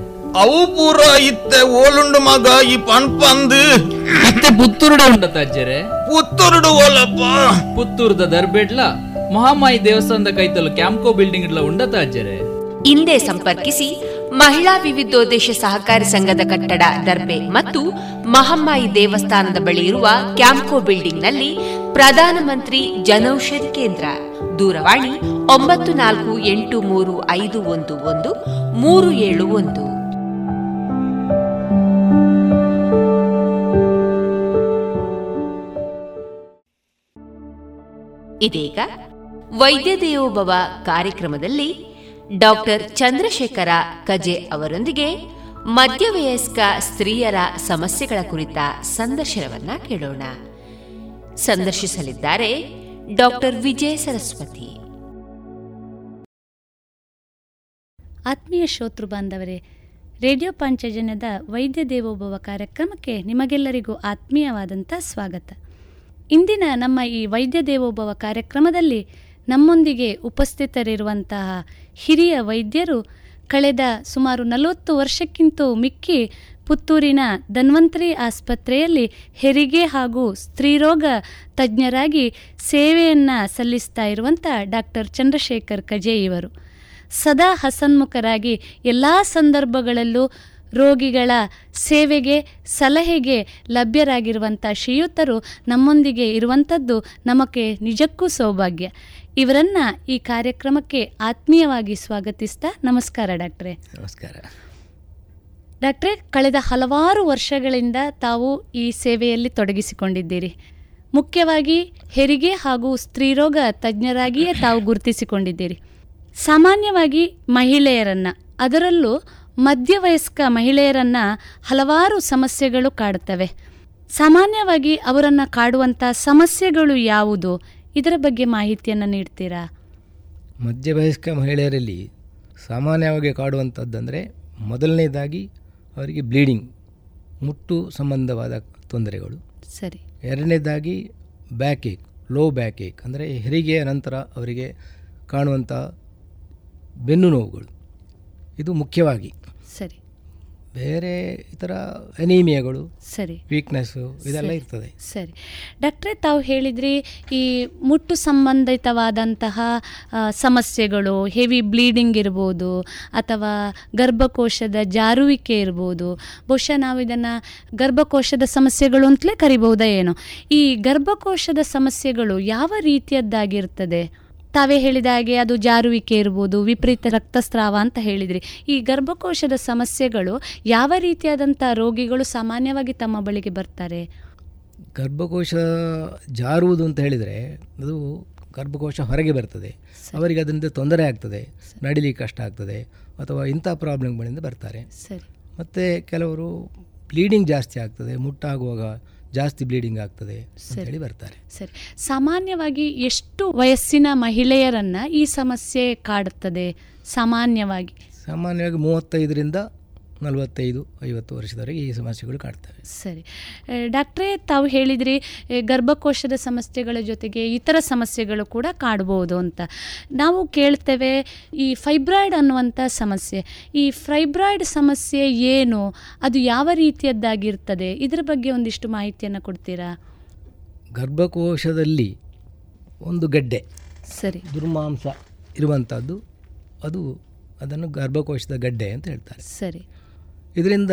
N: ಅವು ಪೂರ ಇತ್ತೆ ಓಲುಂಡು ಮಗ ಈ ಪಣ್ಪಂದು
M: ಮತ್ತೆ ಪುತ್ತೂರುಡ ಉಂಡತಾಜರೆ
N: ಪುತ್ತೂರುಡು ಓಲಪ್ಪ.
M: ಪುತ್ತೂರ್ದ ದರ್ಬೇಡ್ಲ ಮಹಾಮಾಯಿ ದೇವಸ್ಥಾನದ ಕೈತಲು ಕ್ಯಾಂಪ್ಕೋ ಬಿಲ್ಡಿಂಗ್ ಇಡ್ಲ ಉಂಡತಾಜರೆ
A: ಹಿಂದೆ ಸಂಪರ್ಕಿಸಿ ಮಹಿಳಾ ವಿವಿಧೋದ್ದೇಶ ಸಹಕಾರಿ ಸಂಘದ ಕಟ್ಟಡ ದರ್ಬೆ ಮತ್ತು ಮಹಮ್ಮಾಯಿ ದೇವಸ್ಥಾನದ ಬಳಿ ಇರುವ ಕ್ಯಾಂಪ್ಕೋ ಬಿಲ್ಡಿಂಗ್ನಲ್ಲಿ ಪ್ರಧಾನಮಂತ್ರಿ ಜನೌಷಧಿ ಕೇಂದ್ರ. ದೂರವಾಣಿ ಒಂಬತ್ತು ನಾಲ್ಕು ಎಂಟು ಮೂರು ಐದು ಒಂದು ಒಂದು ಮೂರು ಏಳು ಒಂದು. ಇದೀಗ ವೈದ್ಯ ದೇವೋಭವ ಕಾರ್ಯಕ್ರಮದಲ್ಲಿ ಡಾಕ್ಟರ್ ಚಂದ್ರಶೇಖರ ಕಜೆ ಅವರೊಂದಿಗೆ ಮಧ್ಯವಯಸ್ಕ ಸ್ತ್ರೀಯರ ಸಮಸ್ಯೆಗಳ ಕುರಿತ ಸಂದರ್ಶನವನ್ನ ಕೇಳೋಣ. ಸಂದರ್ಶಿಸಲಿದ್ದಾರೆ ಡಾಕ್ಟರ್ ವಿಜಯ ಸರಸ್ವತಿ.
O: ಆತ್ಮೀಯ ಶ್ರೋತೃ ಬಾಂಧವರೇ, ರೇಡಿಯೋ ಪಾಂಚಜನ್ಯದ ವೈದ್ಯ ದೇವೋಭವ ಕಾರ್ಯಕ್ರಮಕ್ಕೆ ನಿಮಗೆಲ್ಲರಿಗೂ ಆತ್ಮೀಯವಾದಂಥ ಸ್ವಾಗತ. ಇಂದಿನ ನಮ್ಮ ಈ ವೈದ್ಯ ದೇವೋಭವ ಕಾರ್ಯಕ್ರಮದಲ್ಲಿ ನಮ್ಮೊಂದಿಗೆ ಉಪಸ್ಥಿತರಿರುವಂತಹ ಹಿರಿಯ ವೈದ್ಯರು ಕಳೆದ ಸುಮಾರು ನಲವತ್ತು ವರ್ಷಕ್ಕಿಂತ ಮಿಕ್ಕಿ ಪುತ್ತೂರಿನ ಧನ್ವಂತರಿ ಆಸ್ಪತ್ರೆಯಲ್ಲಿ ಹೆರಿಗೆ ಹಾಗೂ ಸ್ತ್ರೀರೋಗ ತಜ್ಞರಾಗಿ ಸೇವೆಯನ್ನು ಸಲ್ಲಿಸ್ತಾ ಇರುವಂಥ ಡಾಕ್ಟರ್ ಚಂದ್ರಶೇಖರ್ ಕಜೆ ಇವರು. ಸದಾ ಹಸನ್ಮುಖರಾಗಿ ಎಲ್ಲ ಸಂದರ್ಭಗಳಲ್ಲೂ ರೋಗಿಗಳ ಸೇವೆಗೆ, ಸಲಹೆಗೆ ಲಭ್ಯರಾಗಿರುವಂಥ ಶ್ರೀಯುತರು ನಮ್ಮೊಂದಿಗೆ ಇರುವಂಥದ್ದು ನಮಗೆ ನಿಜಕ್ಕೂ ಸೌಭಾಗ್ಯ. ಇವರನ್ನು ಈ ಕಾರ್ಯಕ್ರಮಕ್ಕೆ ಆತ್ಮೀಯವಾಗಿ ಸ್ವಾಗತಿಸ್ತಾ ನಮಸ್ಕಾರ ಡಾಕ್ಟ್ರೆ.
P: ನಮಸ್ಕಾರ.
O: ಡಾಕ್ಟ್ರೇ, ಕಳೆದ ಹಲವಾರು ವರ್ಷಗಳಿಂದ ತಾವು ಈ ಸೇವೆಯಲ್ಲಿ ತೊಡಗಿಸಿಕೊಂಡಿದ್ದೀರಿ. ಮುಖ್ಯವಾಗಿ ಹೆರಿಗೆ ಹಾಗೂ ಸ್ತ್ರೀರೋಗ ತಜ್ಞರಾಗಿಯೇ ತಾವು ಗುರುತಿಸಿಕೊಂಡಿದ್ದೀರಿ. ಸಾಮಾನ್ಯವಾಗಿ ಮಹಿಳೆಯರನ್ನು, ಅದರಲ್ಲೂ ಮಧ್ಯವಯಸ್ಕ ಮಹಿಳೆಯರನ್ನು ಹಲವಾರು ಸಮಸ್ಯೆಗಳು ಕಾಡುತ್ತವೆ. ಸಾಮಾನ್ಯವಾಗಿ ಅವರನ್ನು ಕಾಡುವಂಥ ಸಮಸ್ಯೆಗಳು ಯಾವುದು? ಇದರ ಬಗ್ಗೆ ಮಾಹಿತಿಯನ್ನು ನೀಡ್ತೀರಾ?
P: ಮಧ್ಯವಯಸ್ಕ ಮಹಿಳೆಯರಲ್ಲಿ ಸಾಮಾನ್ಯವಾಗಿ ಕಾಡುವಂಥದ್ದಂದರೆ ಮೊದಲನೇದಾಗಿ ಅವರಿಗೆ ಬ್ಲೀಡಿಂಗ್ ಮುಟ್ಟು ಸಂಬಂಧವಾದ ತೊಂದರೆಗಳು.
O: ಸರಿ.
P: ಎರಡನೇದಾಗಿ ಬ್ಯಾಕ್ ಏಕ್ ಲೋ ಬ್ಯಾಕ್ ಏಕ್ ಅಂದರೆ ಹೆರಿಗೆಯ ನಂತರ ಅವರಿಗೆ ಕಾಣುವಂಥ ಬೆನ್ನು ನೋವುಗಳು. ಇದು ಮುಖ್ಯವಾಗಿ ಬೇರೆ ಇತರ ಅನೀಮಿಯಾಗಳು
O: ಸರಿ.
P: ವೀಕ್ನೆಸ್ಸು ಇದೆಲ್ಲ ಇರ್ತದೆ.
O: ಸರಿ. ಡಾಕ್ಟ್ರೇ ತಾವು ಹೇಳಿದ್ರಿ ಈ ಮುಟ್ಟು ಸಂಬಂಧಿತವಾದಂತಹ ಸಮಸ್ಯೆಗಳು ಹೆವಿ ಬ್ಲೀಡಿಂಗ್ ಇರ್ಬೋದು ಅಥವಾ ಗರ್ಭಕೋಶದ ಜಾರುವಿಕೆ ಇರ್ಬೋದು ಬಹುಶಃ ನಾವು ಇದನ್ನು ಗರ್ಭಕೋಶದ ಸಮಸ್ಯೆಗಳು ಅಂತಲೇ ಕರಿಬಹುದಾ ಏನೋ. ಈ ಗರ್ಭಕೋಶದ ಸಮಸ್ಯೆಗಳು ಯಾವ ರೀತಿಯದ್ದಾಗಿರ್ತದೆ? ತಾವೇ ಹೇಳಿದ ಹಾಗೆ ಅದು ಜಾರುವಿಕೆ ಇರ್ಬೋದು ವಿಪರೀತ ರಕ್ತಸ್ರಾವ ಅಂತ ಹೇಳಿದ್ರಿ. ಈ ಗರ್ಭಕೋಶದ ಸಮಸ್ಯೆಗಳು ಯಾವ ರೀತಿಯಾದಂಥ ರೋಗಿಗಳು ಸಾಮಾನ್ಯವಾಗಿ ತಮ್ಮ ಬಳಿಗೆ ಬರ್ತಾರೆ?
P: ಗರ್ಭಕೋಶ ಜಾರುವುದು ಅಂತ ಹೇಳಿದರೆ ಅದು ಗರ್ಭಕೋಶ ಹೊರಗೆ ಬರ್ತದೆ. ಅವರಿಗೆ ಅದರಿಂದ ತೊಂದರೆ ಆಗ್ತದೆ ನಡಿಲಿಕ್ಕೆ ಕಷ್ಟ ಆಗ್ತದೆ ಅಥವಾ ಇಂಥ ಪ್ರಾಬ್ಲಮ್ಗಳಿಂದ ಬರ್ತಾರೆ.
O: ಸರಿ.
P: ಮತ್ತು ಕೆಲವರು ಬ್ಲೀಡಿಂಗ್ ಜಾಸ್ತಿ ಆಗ್ತದೆ ಮುಟ್ಟಾಗುವಾಗ ಜಾಸ್ತಿ ಬ್ಲೀಡಿಂಗ್ ಆಗ್ತದೆ ಹೇಳಿ ಬರ್ತಾರೆ.
O: ಸರಿ. ಸಾಮಾನ್ಯವಾಗಿ ಎಷ್ಟು ವಯಸ್ಸಿನ ಮಹಿಳೆಯರನ್ನು ಈ ಸಮಸ್ಯೆ ಕಾಡುತ್ತದೆ? ಸಾಮಾನ್ಯವಾಗಿ.
P: ಸಾಮಾನ್ಯವಾಗಿ ಮೂವತ್ತೈದರಿಂದ ನಲವತ್ತೈದು ಐವತ್ತು ವರ್ಷದವರೆಗೆ ಈ ಸಮಸ್ಯೆಗಳು ಕಾಡ್ತವೆ.
O: ಸರಿ. ಡಾಕ್ಟ್ರೇ ತಾವು ಹೇಳಿದ್ರಿ ಗರ್ಭಕೋಶದ ಸಮಸ್ಯೆಗಳ ಜೊತೆಗೆ ಇತರ ಸಮಸ್ಯೆಗಳು ಕೂಡ ಕಾಡ್ಬೋದು ಅಂತ. ನಾವು ಕೇಳ್ತೇವೆ ಈ ಫೈಬ್ರಾಯ್ಡ್ ಅನ್ನುವಂಥ ಸಮಸ್ಯೆ ಈ ಫೈಬ್ರಾಯ್ಡ್ ಸಮಸ್ಯೆ ಏನು ಅದು ಯಾವ ರೀತಿಯದ್ದಾಗಿರ್ತದೆ? ಇದರ ಬಗ್ಗೆ ಒಂದಿಷ್ಟು ಮಾಹಿತಿಯನ್ನು ಕೊಡ್ತೀರಾ?
P: ಗರ್ಭಕೋಶದಲ್ಲಿ ಒಂದು ಗಡ್ಡೆ
O: ಸರಿ.
P: ದುರ್ಮಾಂಸ ಇರುವಂಥದ್ದು ಅದು ಅದನ್ನು ಗರ್ಭಕೋಶದ ಗಡ್ಡೆ ಅಂತ ಹೇಳ್ತಾರೆ.
O: ಸರಿ.
P: ಇದರಿಂದ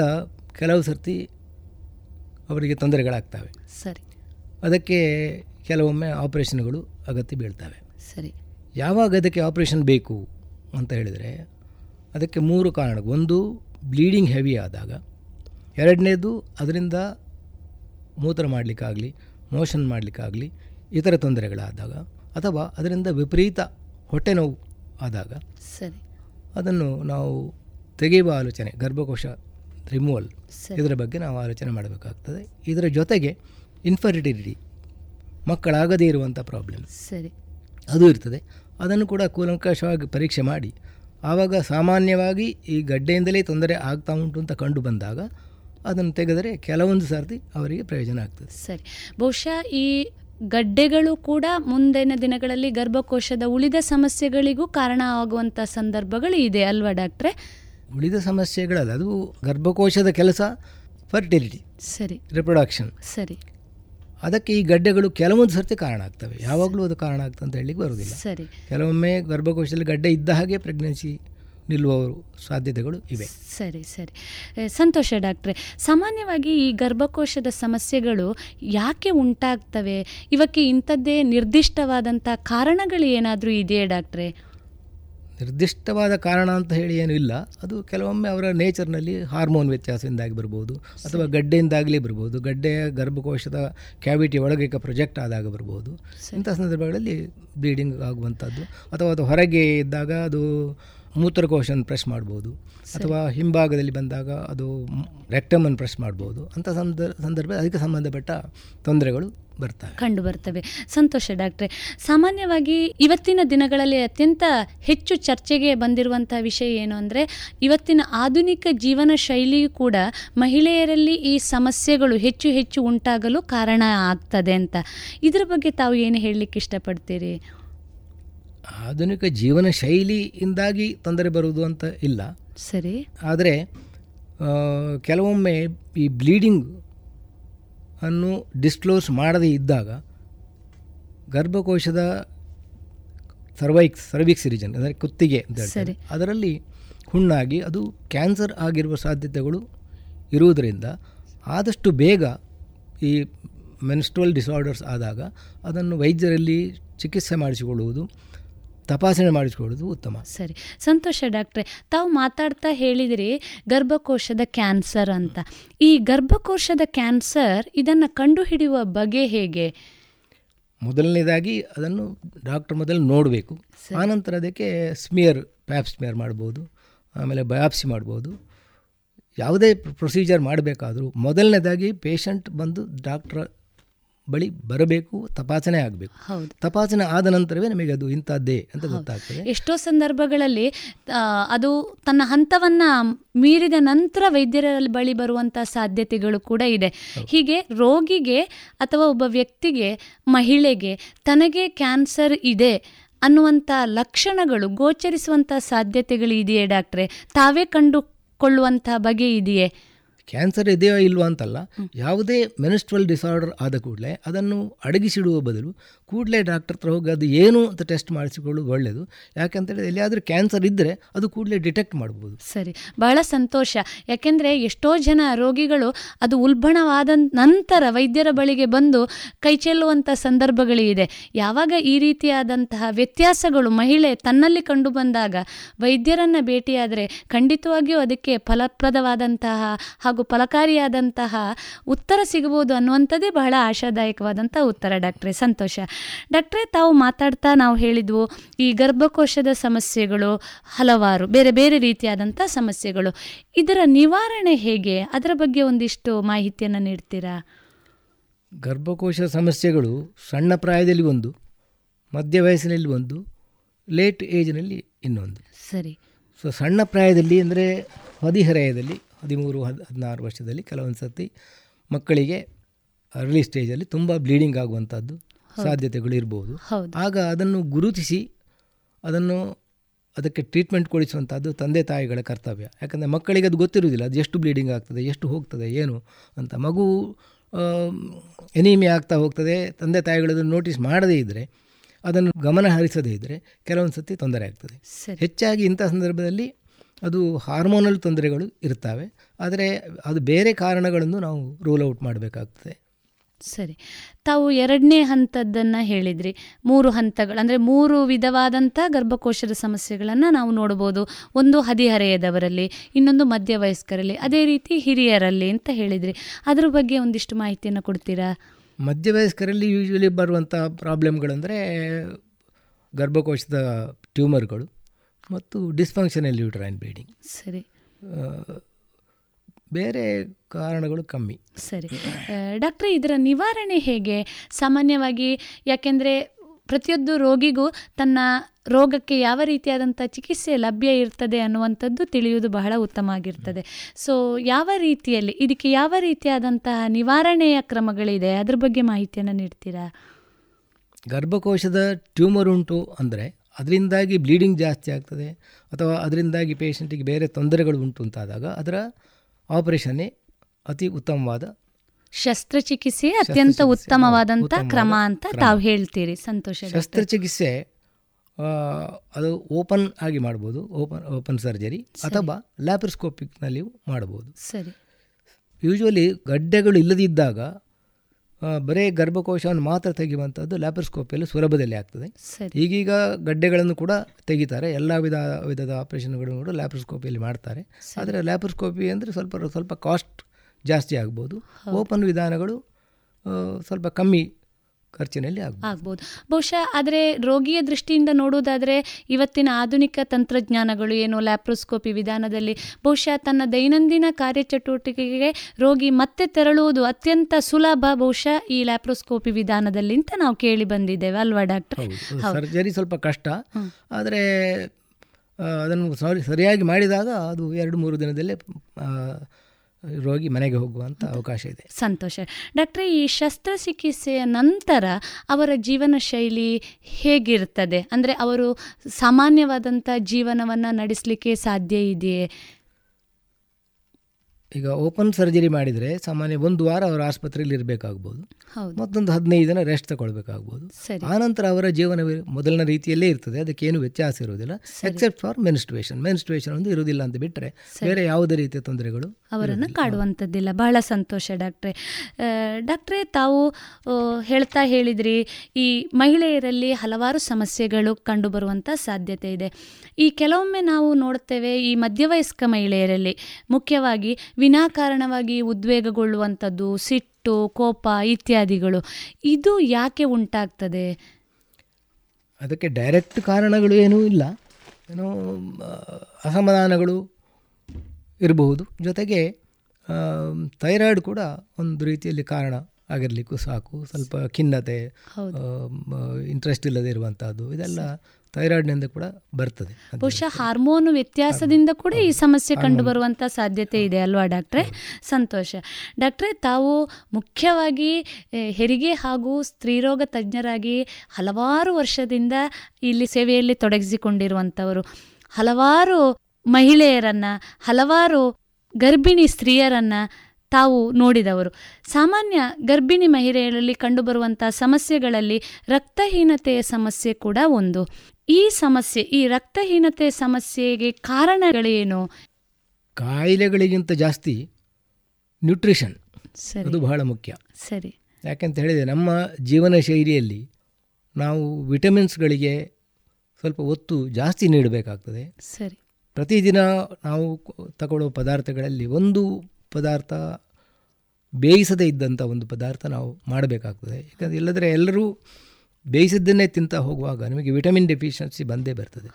P: ಕೆಲವು ಸರ್ತಿ ಅವರಿಗೆ ತೊಂದರೆಗಳಾಗ್ತವೆ.
O: ಸರಿ.
P: ಅದಕ್ಕೆ ಕೆಲವೊಮ್ಮೆ ಆಪರೇಷನ್ಗಳು ಅಗತ್ಯ ಬೀಳ್ತವೆ.
O: ಸರಿ.
P: ಯಾವಾಗ ಅದಕ್ಕೆ ಆಪರೇಷನ್ ಬೇಕು ಅಂತ ಹೇಳಿದರೆ ಅದಕ್ಕೆ ಮೂರು ಕಾರಣ. ಒಂದು ಬ್ಲೀಡಿಂಗ್ ಹೆವಿ ಆದಾಗ. ಎರಡನೇದು ಅದರಿಂದ ಮೂತ್ರ ಮಾಡಲಿಕ್ಕಾಗಲಿ ಮೋಷನ್ ಮಾಡಲಿಕ್ಕಾಗಲಿ ಇತರ ತೊಂದರೆಗಳಾದಾಗ ಅಥವಾ ಅದರಿಂದ ವಿಪರೀತ ಹೊಟ್ಟೆ ನೋವು ಆದಾಗ
O: ಸರಿ.
P: ಅದನ್ನು ನಾವು ತೆಗೆಯುವ ಆಲೋಚನೆ ಗರ್ಭಕೋಶ ರಿಮೂವಲ್. ಇದರ ಬಗ್ಗೆ ನಾವು ಆಲೋಚನೆ ಮಾಡಬೇಕಾಗ್ತದೆ. ಇದರ ಜೊತೆಗೆ ಇನ್ಫರ್ಟಿಲಿಟಿ ಮಕ್ಕಳಾಗದೇ ಇರುವಂಥ ಪ್ರಾಬ್ಲಮ್
O: ಸರಿ.
P: ಅದು ಇರ್ತದೆ. ಅದನ್ನು ಕೂಡ ಕೂಲಂಕಷವಾಗಿ ಪರೀಕ್ಷೆ ಮಾಡಿ. ಆವಾಗ ಸಾಮಾನ್ಯವಾಗಿ ಈ ಗಡ್ಡೆಯಿಂದಲೇ ತೊಂದರೆ ಆಗ್ತಾ ಉಂಟು ಅಂತ ಕಂಡು ಬಂದಾಗ ಅದನ್ನು ತೆಗೆದರೆ ಕೆಲವೊಂದು ಸರ್ತಿ ಅವರಿಗೆ ಪ್ರಯೋಜನ ಆಗ್ತದೆ.
O: ಸರಿ. ಬಹುಶಃ ಈ ಗಡ್ಡೆಗಳು ಕೂಡ ಮುಂದಿನ ದಿನಗಳಲ್ಲಿ ಗರ್ಭಕೋಶದ ಉಳಿದ ಸಮಸ್ಯೆಗಳಿಗೂ ಕಾರಣ ಆಗುವಂಥ ಸಂದರ್ಭಗಳು ಇದೆ ಅಲ್ವಾ ಡಾಕ್ಟ್ರೆ?
P: ಉಳಿದ ಸಮಸ್ಯೆಗಳಲ್ಲ ಅದು ಗರ್ಭಕೋಶದ ಕೆಲಸ ಫರ್ಟಿಲಿಟಿ
O: ಸರಿ.
P: ರಿಪ್ರೊಡಕ್ಷನ್
O: ಸರಿ.
P: ಅದಕ್ಕೆ ಈ ಗಡ್ಡೆಗಳು ಕೆಲವೊಂದು ಸರ್ತಿ ಕಾರಣ ಆಗ್ತವೆ. ಯಾವಾಗಲೂ ಅದು ಕಾರಣ ಆಗ್ತದೆ ಅಂತ ಹೇಳಲಿಕ್ಕೆ ಬರೋದಿಲ್ಲ
O: ಸರಿ.
P: ಕೆಲವೊಮ್ಮೆ ಗರ್ಭಕೋಶದಲ್ಲಿ ಗಡ್ಡೆ ಇದ್ದ ಹಾಗೆ ಪ್ರೆಗ್ನೆನ್ಸಿ ನಿಲ್ಲುವವರು ಸಾಧ್ಯತೆಗಳು ಇವೆ.
O: ಸರಿ ಸರಿ. ಸಂತೋಷ ಡಾಕ್ಟ್ರೆ. ಸಾಮಾನ್ಯವಾಗಿ ಈ ಗರ್ಭಕೋಶದ ಸಮಸ್ಯೆಗಳು ಯಾಕೆ ಉಂಟಾಗ್ತವೆ? ಇವಕ್ಕೆ ಇಂಥದ್ದೇ ನಿರ್ದಿಷ್ಟವಾದಂಥ ಕಾರಣಗಳು ಏನಾದರೂ ಇದೆಯೇ ಡಾಕ್ಟ್ರೆ?
P: ನಿರ್ದಿಷ್ಟವಾದ ಕಾರಣ ಅಂತ ಹೇಳಿ ಏನೂ ಇಲ್ಲ. ಅದು ಕೆಲವೊಮ್ಮೆ ಅವರ ನೇಚರ್ನಲ್ಲಿ ಹಾರ್ಮೋನ್ ವ್ಯತ್ಯಾಸದಿಂದಾಗಿ ಬರ್ಬೋದು ಅಥವಾ ಗಡ್ಡೆಯಿಂದಾಗಲಿ ಬರ್ಬೋದು. ಗಡ್ಡೆಯ ಗರ್ಭಕೋಶದ ಕ್ಯಾವಿಟಿ ಒಳಗೆ ಪ್ರೊಜೆಕ್ಟ್ ಆದಾಗ ಬರ್ಬೋದು. ಇಂಥ ಸಂದರ್ಭಗಳಲ್ಲಿ ಬ್ಲೀಡಿಂಗ್ ಆಗುವಂಥದ್ದು ಅಥವಾ ಅದು ಹೊರಗೆ ಇದ್ದಾಗ ಅದು ಮೂತ್ರಕೋಶವನ್ನು ಪ್ರೆಸ್ ಮಾಡ್ಬೋದು ಅಥವಾ ಹಿಂಭಾಗದಲ್ಲಿ ಬಂದಾಗ ಅದು ರೆಕ್ಟಮನ್ನು ಪ್ರೆಸ್ ಮಾಡ್ಬೋದು. ಅಂತ ಸಂದರ್ಭ ಸಂದರ್ಭ ಅದಕ್ಕೆ ಸಂಬಂಧಪಟ್ಟ ತೊಂದರೆಗಳು ಬರ್ತವೆ.
O: ಕಂಡು ಬರ್ತವೆ. ಸಂತೋಷ ಡಾಕ್ಟ್ರೆ ಸಾಮಾನ್ಯವಾಗಿ ಇವತ್ತಿನ ದಿನಗಳಲ್ಲಿ ಅತ್ಯಂತ ಹೆಚ್ಚು ಚರ್ಚೆಗೆ ಬಂದಿರುವಂಥ ವಿಷಯ ಏನು ಅಂದರೆ ಇವತ್ತಿನ ಆಧುನಿಕ ಜೀವನ ಶೈಲಿಯು ಕೂಡ ಮಹಿಳೆಯರಲ್ಲಿ ಈ ಸಮಸ್ಯೆಗಳು ಹೆಚ್ಚು ಹೆಚ್ಚು ಉಂಟಾಗಲು ಕಾರಣ ಆಗ್ತದೆ ಅಂತ. ಇದರ ಬಗ್ಗೆ ತಾವು ಏನು ಹೇಳಲಿಕ್ಕೆ ಇಷ್ಟಪಡ್ತೀರಿ?
P: ಆಧುನಿಕ ಜೀವನ ಶೈಲಿಯಿಂದಾಗಿ ತೊಂದರೆ ಬರುವುದು ಅಂತ ಇಲ್ಲ.
O: ಸರಿ.
P: ಆದರೆ ಕೆಲವೊಮ್ಮೆ ಈ ಬ್ಲೀಡಿಂಗ್ ಅನ್ನು ಡಿಸ್ಕ್ಲೋಸ್ ಮಾಡದೇ ಇದ್ದಾಗ ಗರ್ಭಕೋಶದ ಸರ್ವೈಕ್ಸ್ ಸರ್ವಿಕ್ಸ್ ರೀಜನ್ ಅಂದರೆ ಕುತ್ತಿಗೆ
O: ಸರಿ.
P: ಅದರಲ್ಲಿ ಹುಣ್ಣಾಗಿ ಅದು ಕ್ಯಾನ್ಸರ್ ಆಗಿರುವ ಸಾಧ್ಯತೆಗಳು ಇರುವುದರಿಂದ ಆದಷ್ಟು ಬೇಗ ಈ ಮೆನ್ಸ್ಟ್ರಲ್ ಡಿಸಾರ್ಡರ್ಸ್ ಆದಾಗ ಅದನ್ನು ವೈದ್ಯರಲ್ಲಿ ಚಿಕಿತ್ಸೆ ಮಾಡಿಸಿಕೊಳ್ಳುವುದು ತಪಾಸಣೆ ಮಾಡಿಸ್ಕೊಳ್ಳೋದು ಉತ್ತಮ.
O: ಸರಿ. ಸಂತೋಷ ಡಾಕ್ಟ್ರೆ ತಾವು ಮಾತಾಡ್ತಾ ಹೇಳಿದಿರಿ ಗರ್ಭಕೋಶದ ಕ್ಯಾನ್ಸರ್ ಅಂತ. ಈ ಗರ್ಭಕೋಶದ ಕ್ಯಾನ್ಸರ್ ಇದನ್ನು ಕಂಡುಹಿಡಿಯುವ ಬಗೆ ಹೇಗೆ?
P: ಮೊದಲನೇದಾಗಿ ಅದನ್ನು ಡಾಕ್ಟರ್ ಮೊದಲು ನೋಡಬೇಕು. ಆನಂತರ ಅದಕ್ಕೆ ಸ್ಮಿಯರ್ ಪ್ಯಾಪ್ ಸ್ಮಿಯರ್ ಮಾಡ್ಬೋದು ಆಮೇಲೆ ಬಯಾಪ್ಸಿ ಮಾಡ್ಬೋದು. ಯಾವುದೇ ಪ್ರೊಸೀಜರ್ ಮಾಡಬೇಕಾದ್ರೂ ಮೊದಲನೇದಾಗಿ ಪೇಷಂಟ್ ಬಂದು ಡಾಕ್ಟ್ರ ಬಳಿ ಬರಬೇಕು ತಪಾಸಣೆ ಆಗಬೇಕು.
O: ಹೌದು.
P: ತಪಾಸಣೆ ಆದ ನಂತರವೇ ನಮಗೆ ಅದು ಇಂಥದ್ದೇ ಅಂತ ಗೊತ್ತಾಗ್ತದೆ.
O: ಎಷ್ಟೋ ಸಂದರ್ಭಗಳಲ್ಲಿ ಅದು ತನ್ನ ಹಂತವನ್ನ ಮೀರಿದ ನಂತರ ವೈದ್ಯರ ಬಳಿ ಬರುವಂಥ ಸಾಧ್ಯತೆಗಳು ಕೂಡ ಇದೆ. ಹೀಗೆ ರೋಗಿಗೆ ಅಥವಾ ಒಬ್ಬ ವ್ಯಕ್ತಿಗೆ ಮಹಿಳೆಗೆ ತನಗೆ ಕ್ಯಾನ್ಸರ್ ಇದೆ ಅನ್ನುವಂಥ ಲಕ್ಷಣಗಳು ಗೋಚರಿಸುವಂಥ ಸಾಧ್ಯತೆಗಳು ಇದೆಯೇ ಡಾಕ್ಟ್ರೆ? ತಾವೇ ಕಂಡುಕೊಳ್ಳುವಂಥ ಬಗೆ ಇದೆಯೇ?
P: ಕ್ಯಾನ್ಸರ್ ಇದೆಯೋ ಇಲ್ವಾ ಅಂತಲ್ಲ ಯಾವುದೇ ಮೆನಿಸ್ಟ್ರಲ್ ಡಿಸಾರ್ಡರ್ ಆದ ಕೂಡಲೇ ಅದನ್ನು ಅಡಗಿಸಿಡುವ ಬದಲು ಕೂಡಲೇ ಡಾಕ್ಟರ್ ಹತ್ರ ಹೋಗಿ ಅದು ಏನು ಅಂತ ಟೆಸ್ಟ್ ಮಾಡಿಸಿಕೊಳ್ಳೋದು ಒಳ್ಳೆಯದು. ಯಾಕಂತೇಳಿದ್ರೆ ಎಲ್ಲಿಯಾದರೂ ಕ್ಯಾನ್ಸರ್ ಇದ್ದರೆ ಅದು ಕೂಡಲೇ ಡಿಟೆಕ್ಟ್ ಮಾಡ್ಬೋದು.
O: ಸರಿ ಬಹಳ ಸಂತೋಷ. ಯಾಕೆಂದರೆ ಎಷ್ಟೋ ಜನ ರೋಗಿಗಳು ಅದು ಉಲ್ಬಣವಾದ ನಂತರ ವೈದ್ಯರ ಬಳಿಗೆ ಬಂದು ಕೈ ಚೆಲ್ಲುವಂಥ ಸಂದರ್ಭಗಳಿದೆ. ಯಾವಾಗ ಈ ರೀತಿಯಾದಂತಹ ವ್ಯತ್ಯಾಸಗಳು ಮಹಿಳೆ ತನ್ನಲ್ಲಿ ಕಂಡು ಬಂದಾಗ ವೈದ್ಯರನ್ನು ಭೇಟಿಯಾದರೆ ಖಂಡಿತವಾಗಿಯೂ ಅದಕ್ಕೆ ಫಲಪ್ರದವಾದಂತಹ ಹಾಗೂ ಫಲಕಾರಿಯಾದಂತಹ ಉತ್ತರ ಸಿಗಬಹುದು ಅನ್ನುವಂಥದ್ದೇ ಬಹಳ ಆಶಾದಾಯಕವಾದಂಥ ಉತ್ತರ ಡಾಕ್ಟ್ರೆ. ಸಂತೋಷ. ಡಾಕ್ಟ್ರೆ ತಾವು ಮಾತಾಡ್ತಾ ನಾವು ಹೇಳಿದ್ವು ಈ ಗರ್ಭಕೋಶದ ಸಮಸ್ಯೆಗಳು ಹಲವಾರು ಬೇರೆ ಬೇರೆ ರೀತಿಯಾದಂಥ ಸಮಸ್ಯೆಗಳು. ಇದರ ನಿವಾರಣೆ ಹೇಗೆ? ಅದರ ಬಗ್ಗೆ ಒಂದಿಷ್ಟು ಮಾಹಿತಿಯನ್ನು ನೀಡ್ತೀರಾ?
P: ಗರ್ಭಕೋಶ ಸಮಸ್ಯೆಗಳು ಸಣ್ಣ ಪ್ರಾಯದಲ್ಲಿ ಒಂದು ಮಧ್ಯ ವಯಸ್ಸಿನಲ್ಲಿ ಒಂದು ಲೇಟ್ ಏಜ್ನಲ್ಲಿ ಇನ್ನೊಂದು.
O: ಸರಿ.
P: ಸೊ ಸಣ್ಣ ಪ್ರಾಯದಲ್ಲಿ ಅಂದರೆ ಹದಿಹರೆಯದಲ್ಲಿ ಹದಿಮೂರು ಹದ್ ಹದಿನಾರು ವರ್ಷದಲ್ಲಿ ಕೆಲವೊಂದು ಸರ್ತಿ ಮಕ್ಕಳಿಗೆ ಅರ್ಲಿ ಸ್ಟೇಜಲ್ಲಿ ತುಂಬ ಬ್ಲೀಡಿಂಗ್ ಆಗುವಂಥದ್ದು ಸಾಧ್ಯತೆಗಳು ಇರ್ಬೋದು. ಆಗ ಅದನ್ನು ಗುರುತಿಸಿ ಅದನ್ನು ಅದಕ್ಕೆ ಟ್ರೀಟ್ಮೆಂಟ್ ಕೊಡಿಸುವಂಥದ್ದು ತಂದೆ ತಾಯಿಗಳ ಕರ್ತವ್ಯ. ಯಾಕಂದರೆ ಮಕ್ಕಳಿಗೆ ಅದು ಗೊತ್ತಿರುವುದಿಲ್ಲ ಅದು ಎಷ್ಟು ಬ್ಲೀಡಿಂಗ್ ಆಗ್ತದೆ ಎಷ್ಟು ಹೋಗ್ತದೆ ಏನು ಅಂತ. ಮಗು ಎನೀಮಿಯಾ ಆಗ್ತಾ ಹೋಗ್ತದೆ ತಂದೆ ತಾಯಿಗಳು ಅದನ್ನು ನೋಟಿಸ್ ಮಾಡದೇ ಇದ್ದರೆ ಅದನ್ನು ಗಮನ ಹರಿಸದೇ ಇದ್ದರೆ ಕೆಲವೊಂದು ಸತಿ ತೊಂದರೆ ಆಗ್ತದೆ. ಹೆಚ್ಚಾಗಿ ಇಂಥ ಸಂದರ್ಭದಲ್ಲಿ ಅದು ಹಾರ್ಮೋನಲ್ ತೊಂದರೆಗಳು ಇರ್ತವೆ ಆದರೆ ಅದು ಬೇರೆ ಕಾರಣಗಳನ್ನು ನಾವು ರೂಲ್ ಔಟ್ ಮಾಡಬೇಕಾಗ್ತದೆ.
O: ಸರಿ. ತಾವು ಎರಡನೇ ಹಂತದ್ದನ್ನು ಹೇಳಿದ್ರಿ. ಮೂರು ಹಂತಗಳು ಅಂದರೆ ಮೂರು ವಿಧವಾದಂಥ ಗರ್ಭಕೋಶದ ಸಮಸ್ಯೆಗಳನ್ನು ನಾವು ನೋಡ್ಬೋದು ಒಂದು ಹದಿಹರೆಯದವರಲ್ಲಿ ಇನ್ನೊಂದು ಮಧ್ಯವಯಸ್ಕರಲ್ಲಿ ಅದೇ ರೀತಿ ಹಿರಿಯರಲ್ಲಿ ಅಂತ ಹೇಳಿದ್ರಿ. ಅದ್ರ ಬಗ್ಗೆ ಒಂದಿಷ್ಟು ಮಾಹಿತಿಯನ್ನು ಕೊಡ್ತೀರಾ?
P: ಮಧ್ಯವಯಸ್ಕರಲ್ಲಿ ಯೂಶ್ವಲಿ ಬರುವಂಥ ಪ್ರಾಬ್ಲಮ್ಗಳಂದರೆ ಗರ್ಭಕೋಶದ ಟ್ಯೂಮರ್ಗಳು. ಮತ್ತು ಡಿಸ್ಫಂಕ್ಷನಲ್ ಯೂಟ್ರೈನ್ ಬ್ಲೀಡಿಂಗ್
O: ಸರಿ.
P: ಬೇರೆ ಕಾರಣಗಳು ಕಮ್ಮಿ.
O: ಸರಿ. ಡಾಕ್ಟ್ರೆ ಇದರ ನಿವಾರಣೆ ಹೇಗೆ? ಸಾಮಾನ್ಯವಾಗಿ ಯಾಕೆಂದರೆ ಪ್ರತಿಯೊಂದು ರೋಗಿಗೂ ತನ್ನ ರೋಗಕ್ಕೆ ಯಾವ ರೀತಿಯಾದಂಥ ಚಿಕಿತ್ಸೆ ಲಭ್ಯ ಇರ್ತದೆ ಅನ್ನುವಂಥದ್ದು ತಿಳಿಯುವುದು ಬಹಳ ಉತ್ತಮ ಆಗಿರ್ತದೆ. ಸೊ ಯಾವ ರೀತಿಯಲ್ಲಿ ಇದಕ್ಕೆ ಯಾವ ರೀತಿಯಾದಂತಹ ನಿವಾರಣೆಯ ಕ್ರಮಗಳಿದೆ? ಅದ್ರ ಬಗ್ಗೆ ಮಾಹಿತಿಯನ್ನು ನೀಡ್ತೀರಾ?
P: ಗರ್ಭಕೋಶದ ಟ್ಯೂಮರ್ ಉಂಟು ಅಂದರೆ ಅದರಿಂದಾಗಿ ಬ್ಲೀಡಿಂಗ್ ಜಾಸ್ತಿ ಆಗ್ತದೆ ಅಥವಾ ಅದರಿಂದಾಗಿ ಪೇಷಂಟಿಗೆ ಬೇರೆ ತೊಂದರೆಗಳು ಉಂಟು ಅಂತಾದಾಗ ಅದರ ಆಪರೇಷನ್ನೇ ಅತಿ ಉತ್ತಮವಾದ
O: ಶಸ್ತ್ರಚಿಕಿತ್ಸೆ ಅತ್ಯಂತ ಉತ್ತಮವಾದಂಥ ಕ್ರಮ ಅಂತ ತಾವು ಹೇಳ್ತೀರಿ ಸಂತೋಷ
P: ಶಸ್ತ್ರಚಿಕಿತ್ಸೆ ಅದು ಓಪನ್ ಆಗಿ ಮಾಡ್ಬೋದು ಓಪನ್ ಓಪನ್ ಸರ್ಜರಿ ಅಥವಾ ಲ್ಯಾಪ್ರೋಸ್ಕೋಪಿಕ್ನಲ್ಲಿಯೂ ಮಾಡ್ಬೋದು.
O: ಸರಿ.
P: ಯೂಶ್ವಲಿ ಗಡ್ಡೆಗಳು ಇಲ್ಲದಿದ್ದಾಗ ಬರೇ ಗರ್ಭಕೋಶವನ್ನು ಮಾತ್ರ ತೆಗೆಯುವಂಥದ್ದು ಲ್ಯಾಪ್ರೋಸ್ಕೋಪಿಯಲ್ಲಿ ಸುಲಭದಲ್ಲಿ ಆಗ್ತದೆ. ಈಗೀಗ ಗಡ್ಡೆಗಳನ್ನು ಕೂಡ ತೆಗಿತಾರೆ. ಎಲ್ಲ ವಿಧ ವಿಧದ ಆಪರೇಷನ್ಗಳನ್ನು ಕೂಡ ಲ್ಯಾಪ್ರೋಸ್ಕೋಪಿಯಲ್ಲಿ ಮಾಡ್ತಾರೆ. ಆದರೆ ಲ್ಯಾಪ್ರೋಸ್ಕೋಪಿ ಅಂದರೆ ಸ್ವಲ್ಪ ಸ್ವಲ್ಪ ಕಾಸ್ಟ್ ಜಾಸ್ತಿ ಆಗ್ಬೋದು. ಓಪನ್ ವಿಧಾನಗಳು ಸ್ವಲ್ಪ ಕಮ್ಮಿ ಖರ್ಚಿನಲ್ಲಿ ಆಗ್ಬೋದು.
O: ಬಹುಶಃ ಆದರೆ ರೋಗಿಯ ದೃಷ್ಟಿಯಿಂದ ನೋಡುವುದಾದರೆ ಇವತ್ತಿನ ಆಧುನಿಕ ತಂತ್ರಜ್ಞಾನಗಳು ಏನು ಲ್ಯಾಪ್ರೋಸ್ಕೋಪಿ ವಿಧಾನದಲ್ಲಿ ಬಹುಶಃ ತನ್ನ ದೈನಂದಿನ ಕಾರ್ಯಚಟುವಟಿಕೆಗೆ ರೋಗಿ ಮತ್ತೆ ತೆರಳುವುದು ಅತ್ಯಂತ ಸುಲಭ ಬಹುಶಃ ಈ ಲ್ಯಾಪ್ರೋಸ್ಕೋಪಿ ವಿಧಾನದಲ್ಲಿ ಅಂತ ನಾವು ಕೇಳಿ ಬಂದಿದ್ದೇವೆ ಅಲ್ವಾ ಡಾಕ್ಟರ್?
P: ಸರ್ಜರಿ ಸ್ವಲ್ಪ ಕಷ್ಟ. ಆದರೆ ಅದನ್ನು ಸಾರಿ ಸರಿಯಾಗಿ ಮಾಡಿದಾಗ ಅದು ಎರಡು ಮೂರು ದಿನದಲ್ಲೇ ರೋಗಿ ಮನೆಗೆ ಹೋಗುವಂಥ ಅವಕಾಶ ಇದೆ.
O: ಸಂತೋಷ. ಡಾಕ್ಟ್ರೆ, ಈ ಶಸ್ತ್ರಚಿಕಿತ್ಸೆಯ ನಂತರ ಅವರ ಜೀವನ ಶೈಲಿ ಹೇಗಿರ್ತದೆ? ಅಂದರೆ ಅವರು ಸಾಮಾನ್ಯವಾದಂಥ ಜೀವನವನ್ನು ನಡೆಸಲಿಕ್ಕೆ ಸಾಧ್ಯ ಇದೆಯೇ?
P: ಈಗ ಓಪನ್ ಸರ್ಜರಿ ಮಾಡಿದರೆ ಸಾಮಾನ್ಯ ಒಂದು ವಾರ ಅವರ ಆಸ್ಪತ್ರೆಯಲ್ಲಿ ಇರಬೇಕಾಗ್ಬೋದು.
O: ಹೌದು.
P: ಮತ್ತೊಂದು ಹದಿನೈದು ದಿನ ರೆಸ್ಟ್ ತಗೊಳ್ಬೇಕಾಗ್ಬೋದು. ಆನಂತರ ಅವರ ಜೀವನ ಮೊದಲಿನ ರೀತಿಯಲ್ಲೇ ಇರ್ತದೆ. ಅದಕ್ಕೇನು ವ್ಯತ್ಯಾಸ ಇರುವುದಿಲ್ಲ. ಎಕ್ಸೆಪ್ಟ್ ಫಾರ್ ಮೆನ್ಸ್ಟ್ರೇಷನ್ ಮೆನ್ಸ್ಟ್ರೇಷನ್ ಒಂದು ಇರುವುದಿಲ್ಲ ಅಂತ ಬಿಟ್ಟರೆ ಬೇರೆ ಯಾವುದೇ ರೀತಿಯ ತೊಂದರೆಗಳು
O: ಅವರನ್ನು ಕಾಡುವಂಥದ್ದಿಲ್ಲ. ಬಹಳ ಸಂತೋಷ ಡಾಕ್ಟ್ರೆ. ಡಾಕ್ಟ್ರೆ ತಾವು ಹೇಳ್ತಾ ಹೇಳಿದ್ರಿ ಈ ಮಹಿಳೆಯರಲ್ಲಿ ಹಲವಾರು ಸಮಸ್ಯೆಗಳು ಕಂಡುಬರುವಂಥ ಸಾಧ್ಯತೆ ಇದೆ. ಈ ಕೆಲವೊಮ್ಮೆ ನಾವು ನೋಡ್ತೇವೆ ಈ ಮಧ್ಯವಯಸ್ಕ ಮಹಿಳೆಯರಲ್ಲಿ ಮುಖ್ಯವಾಗಿ ವಿನಾಕಾರಣವಾಗಿ ಉದ್ವೇಗಗೊಳ್ಳುವಂಥದ್ದು ಸಿಟ್ಟು ಕೋಪ ಇತ್ಯಾದಿಗಳು. ಇದು ಯಾಕೆ ಉಂಟಾಗ್ತದೆ?
P: ಅದಕ್ಕೆ ಡೈರೆಕ್ಟ್ ಕಾರಣಗಳು ಏನೂ ಇಲ್ಲ. ಏನೋ ಅಸಮಾಧಾನಗಳು ಇರಬಹುದು. ಜೊತೆಗೆ ಥೈರಾಯ್ಡ್ ಕೂಡ ಒಂದು ರೀತಿಯಲ್ಲಿ ಕಾರಣ ಆಗಿರಲಿಕ್ಕೂ ಸಾಕು. ಸ್ವಲ್ಪ ಖಿನ್ನತೆ ಇಂಟ್ರೆಸ್ಟ್ ಇಲ್ಲದೆ ಇರುವಂಥದ್ದು ಇದೆಲ್ಲ ಥೈರಾಯ್ಡ್ನಿಂದ ಕೂಡ ಬರ್ತದೆ
O: ಬಹುಶಃ ಹಾರ್ಮೋನ್ ವ್ಯತ್ಯಾಸದಿಂದ ಕೂಡ ಈ ಸಮಸ್ಯೆ ಕಂಡುಬರುವಂಥ ಸಾಧ್ಯತೆ ಇದೆ ಅಲ್ವಾ ಡಾಕ್ಟ್ರೆ? ಸಂತೋಷ. ಡಾಕ್ಟ್ರೆ ತಾವು ಮುಖ್ಯವಾಗಿ ಹೆರಿಗೆ ಹಾಗೂ ಸ್ತ್ರೀರೋಗ ತಜ್ಞರಾಗಿ ಹಲವಾರು ವರ್ಷದಿಂದ ಇಲ್ಲಿ ಸೇವೆಯಲ್ಲಿ ತೊಡಗಿಸಿಕೊಂಡಿರುವಂಥವರು. ಹಲವಾರು ಮಹಿಳೆಯರನ್ನು ಹಲವಾರು ಗರ್ಭಿಣಿ ಸ್ತ್ರೀಯರನ್ನು ತಾವು ನೋಡಿದವರು. ಸಾಮಾನ್ಯ ಗರ್ಭಿಣಿ ಮಹಿಳೆಯರಲ್ಲಿ ಕಂಡುಬರುವಂಥ ಸಮಸ್ಯೆಗಳಲ್ಲಿ ರಕ್ತಹೀನತೆಯ ಸಮಸ್ಯೆ ಕೂಡ ಒಂದು. ಈ ಸಮಸ್ಯೆ ಈ ರಕ್ತಹೀನತೆ ಸಮಸ್ಯೆಗೆ ಕಾರಣಗಳೇನು?
P: ಕಾಯಿಲೆಗಳಿಗಿಂತ ಜಾಸ್ತಿ ನ್ಯೂಟ್ರಿಷನ್.
O: ಸರಿ.
P: ಅದು ಬಹಳ ಮುಖ್ಯ.
O: ಸರಿ.
P: ಯಾಕೆಂತ ಹೇಳಿದರೆ ನಮ್ಮ ಜೀವನ ಶೈಲಿಯಲ್ಲಿ ನಾವು ವಿಟಮಿನ್ಸ್ಗಳಿಗೆ ಸ್ವಲ್ಪ ಒತ್ತು ಜಾಸ್ತಿ ನೀಡಬೇಕಾಗ್ತದೆ.
O: ಸರಿ.
P: ಪ್ರತಿದಿನ ನಾವು ತಗೊಳ್ಳೋ ಪದಾರ್ಥಗಳಲ್ಲಿ ಒಂದು ಪದಾರ್ಥ ಬೇಯಿಸದೇ ಇದ್ದಂಥ ಒಂದು ಪದಾರ್ಥ ನಾವು ಮಾಡಬೇಕಾಗ್ತದೆ. ಯಾಕಂದರೆ ಇಲ್ಲದ್ರೆ ಎಲ್ಲರೂ ಬೇಯಿಸಿದ್ದನ್ನೇ ತಿಂತ ಹೋಗುವಾಗ ನಿಮಗೆ ವಿಟಮಿನ್ ಡೆಫಿಷಿಯನ್ಸಿ ಬಂದೇ ಬರ್ತದೆ.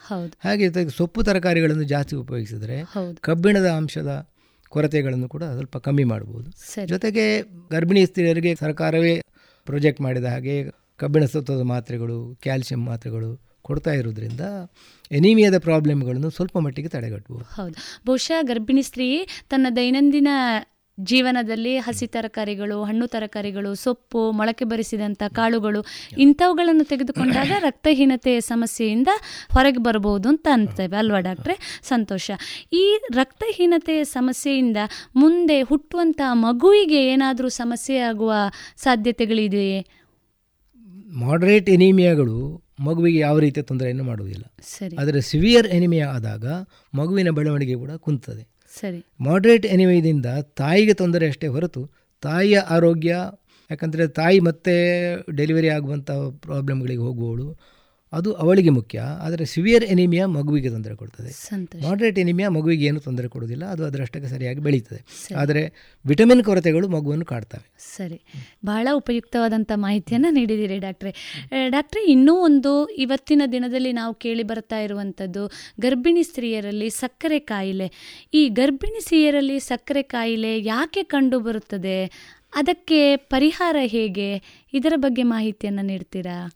P: ಹಾಗೆ ಸೊಪ್ಪು ತರಕಾರಿಗಳನ್ನು ಜಾಸ್ತಿ ಉಪಯೋಗಿಸಿದರೆ. ಕಬ್ಬಿಣದ ಅಂಶದ ಕೊರತೆಗಳನ್ನು ಕೂಡ ಸ್ವಲ್ಪ ಕಮ್ಮಿ ಮಾಡ್ಬೋದು. ಜೊತೆಗೆ ಗರ್ಭಿಣಿ ಸ್ತ್ರೀಯರಿಗೆ ಸರ್ಕಾರವೇ ಪ್ರೊಜೆಕ್ಟ್ ಮಾಡಿದ ಹಾಗೆ ಕಬ್ಬಿಣ ಸತ್ವದ ಮಾತ್ರೆಗಳು ಕ್ಯಾಲ್ಸಿಯಂ ಮಾತ್ರೆಗಳು ಕೊಡ್ತಾ ಇರೋದ್ರಿಂದ ಎನಿಮಿಯಾದ ಪ್ರಾಬ್ಲಮ್ಗಳನ್ನು ಸ್ವಲ್ಪ ಮಟ್ಟಿಗೆ ತಡೆಗಟ್ಟಬಹುದು.
O: ಹೌದು. ಬಹುಶಃ ಗರ್ಭಿಣಿ ಸ್ತ್ರೀ ತನ್ನ ದೈನಂದಿನ ಜೀವನದಲ್ಲಿ ಹಸಿ ತರಕಾರಿಗಳು ಹಣ್ಣು ತರಕಾರಿಗಳು ಸೊಪ್ಪು ಮೊಳಕೆ ಬರಿಸಿದಂಥ ಕಾಳುಗಳು ಇಂಥವುಗಳನ್ನು ತೆಗೆದುಕೊಂಡಾಗ ರಕ್ತಹೀನತೆಯ ಸಮಸ್ಯೆಯಿಂದ ಹೊರಗೆ ಬರಬಹುದು ಅಂತ ಅಂತೇವೆ ಅಲ್ವಾ ಡಾಕ್ಟ್ರೆ? ಸಂತೋಷ. ಈ ರಕ್ತಹೀನತೆಯ ಸಮಸ್ಯೆಯಿಂದ ಮುಂದೆ ಹುಟ್ಟುವಂಥ ಮಗುವಿಗೆ ಏನಾದರೂ ಸಮಸ್ಯೆ ಆಗುವ ಸಾಧ್ಯತೆಗಳಿದೆಯೇ?
P: ಮಾಡರೇಟ್ ಎನಿಮಿಯಾಗಳು ಮಗುವಿಗೆ ಯಾವ ರೀತಿಯ ತೊಂದರೆಯನ್ನು ಮಾಡುವುದಿಲ್ಲ.
O: ಸರಿ.
P: ಆದರೆ ಸಿವಿಯರ್ ಎನಿಮಿಯಾ ಆದಾಗ ಮಗುವಿನ ಬೆಳವಣಿಗೆ ಕೂಡ ಕುಂತದೆ.
O: ಸರಿ.
P: ಮಾಡ್ರೇಟ್ ಎನಿವೇದಿಂದ ತಾಯಿಗೆ ತೊಂದರೆ ಅಷ್ಟೇ ಹೊರತು ತಾಯಿಯ ಆರೋಗ್ಯ, ಯಾಕಂದರೆ ತಾಯಿ ಮತ್ತೆ ಡೆಲಿವರಿ ಆಗುವಂಥ ಪ್ರಾಬ್ಲಮ್ಗಳಿಗೆ ಹೋಗುವವಳು ಅದು ಅವಳಿಗೆ ಮುಖ್ಯ. ಆದರೆ ಸಿವಿಯರ್ ಎನಿಮಿಯಾ ಮಗುವಿಗೆ ತೊಂದರೆ ಕೊಡ್ತದೆ. ಮಾಡ್ರೇಟ್ ಎನಿಮಿಯಾ ಮಗುವಿಗೆ ಏನು ತೊಂದರೆ ಕೊಡೋದಿಲ್ಲ ಅದು ಅದರಷ್ಟಕ್ಕೆ ಸರಿಯಾಗಿ ಬೆಳೀತದೆ. ಆದರೆ ವಿಟಮಿನ್ ಕೊರತೆಗಳು ಮಗುವನ್ನು ಕಾಡ್ತವೆ.
O: ಸರಿ. ಬಹಳ ಉಪಯುಕ್ತವಾದಂಥ ಮಾಹಿತಿಯನ್ನು ನೀಡಿದ್ದೀರಿ ಡಾಕ್ಟ್ರೆ. ಡಾಕ್ಟ್ರೆ ಇನ್ನೂ ಒಂದು ಇವತ್ತಿನ ದಿನದಲ್ಲಿ ನಾವು ಕೇಳಿ ಬರ್ತಾ ಇರುವಂಥದ್ದು ಗರ್ಭಿಣಿ ಸ್ತ್ರೀಯರಲ್ಲಿ ಸಕ್ಕರೆ ಕಾಯಿಲೆ. ಈ ಗರ್ಭಿಣಿ ಸ್ತ್ರೀಯರಲ್ಲಿ ಸಕ್ಕರೆ ಕಾಯಿಲೆ ಯಾಕೆ ಕಂಡು ಬರುತ್ತದೆ? ಅದಕ್ಕೆ ಪರಿಹಾರ ಹೇಗೆ? ಇದರ ಬಗ್ಗೆ ಮಾಹಿತಿಯನ್ನು ನೀಡ್ತೀರಾ?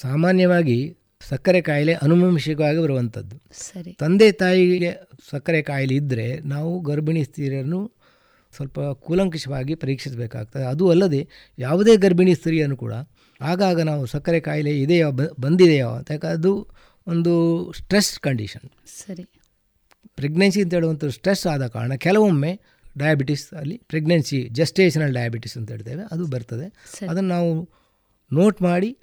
P: ಸಾಮಾನ್ಯವಾಗಿ ಸಕ್ಕರೆ ಕಾಯಿಲೆ ಅನುಮಂಶಿಕವಾಗಿ ಬರುವಂಥದ್ದು.
O: ಸರಿ.
P: ತಂದೆ ತಾಯಿಗೆ ಸಕ್ಕರೆ ಕಾಯಿಲೆ ಇದ್ದರೆ ನಾವು ಗರ್ಭಿಣಿ ಸ್ತ್ರೀಯರನ್ನು ಸ್ವಲ್ಪ ಕೂಲಂಕಷವಾಗಿ ಪರೀಕ್ಷಿಸಬೇಕಾಗ್ತದೆ. ಅದು ಅಲ್ಲದೆ ಯಾವುದೇ ಗರ್ಭಿಣಿ ಸ್ತ್ರೀಯನ್ನು ಕೂಡ ಆಗಾಗ ನಾವು ಸಕ್ಕರೆ ಕಾಯಿಲೆ ಇದೆಯೋ ಬ ಬಂದಿದೆಯೋ ಅಂತ ಯಾಕಂದ್ರೆ ಅದು ಒಂದು ಸ್ಟ್ರೆಸ್ ಕಂಡೀಷನ್.
O: ಸರಿ.
P: ಪ್ರೆಗ್ನೆನ್ಸಿ ಅಂತ ಹೇಳುವಂಥ ಸ್ಟ್ರೆಸ್ ಆದ ಕಾರಣ ಕೆಲವೊಮ್ಮೆ ಡಯಾಬಿಟಿಸ್ ಅಲ್ಲಿ ಪ್ರೆಗ್ನೆನ್ಸಿ ಜಸ್ಟೇಷನಲ್ ಡಯಾಬಿಟಿಸ್ ಅಂತ ಹೇಳ್ತೇವೆ ಅದು ಬರ್ತದೆ. ಅದನ್ನು ನಾವು ನೋಟ್ ಮಾಡಿ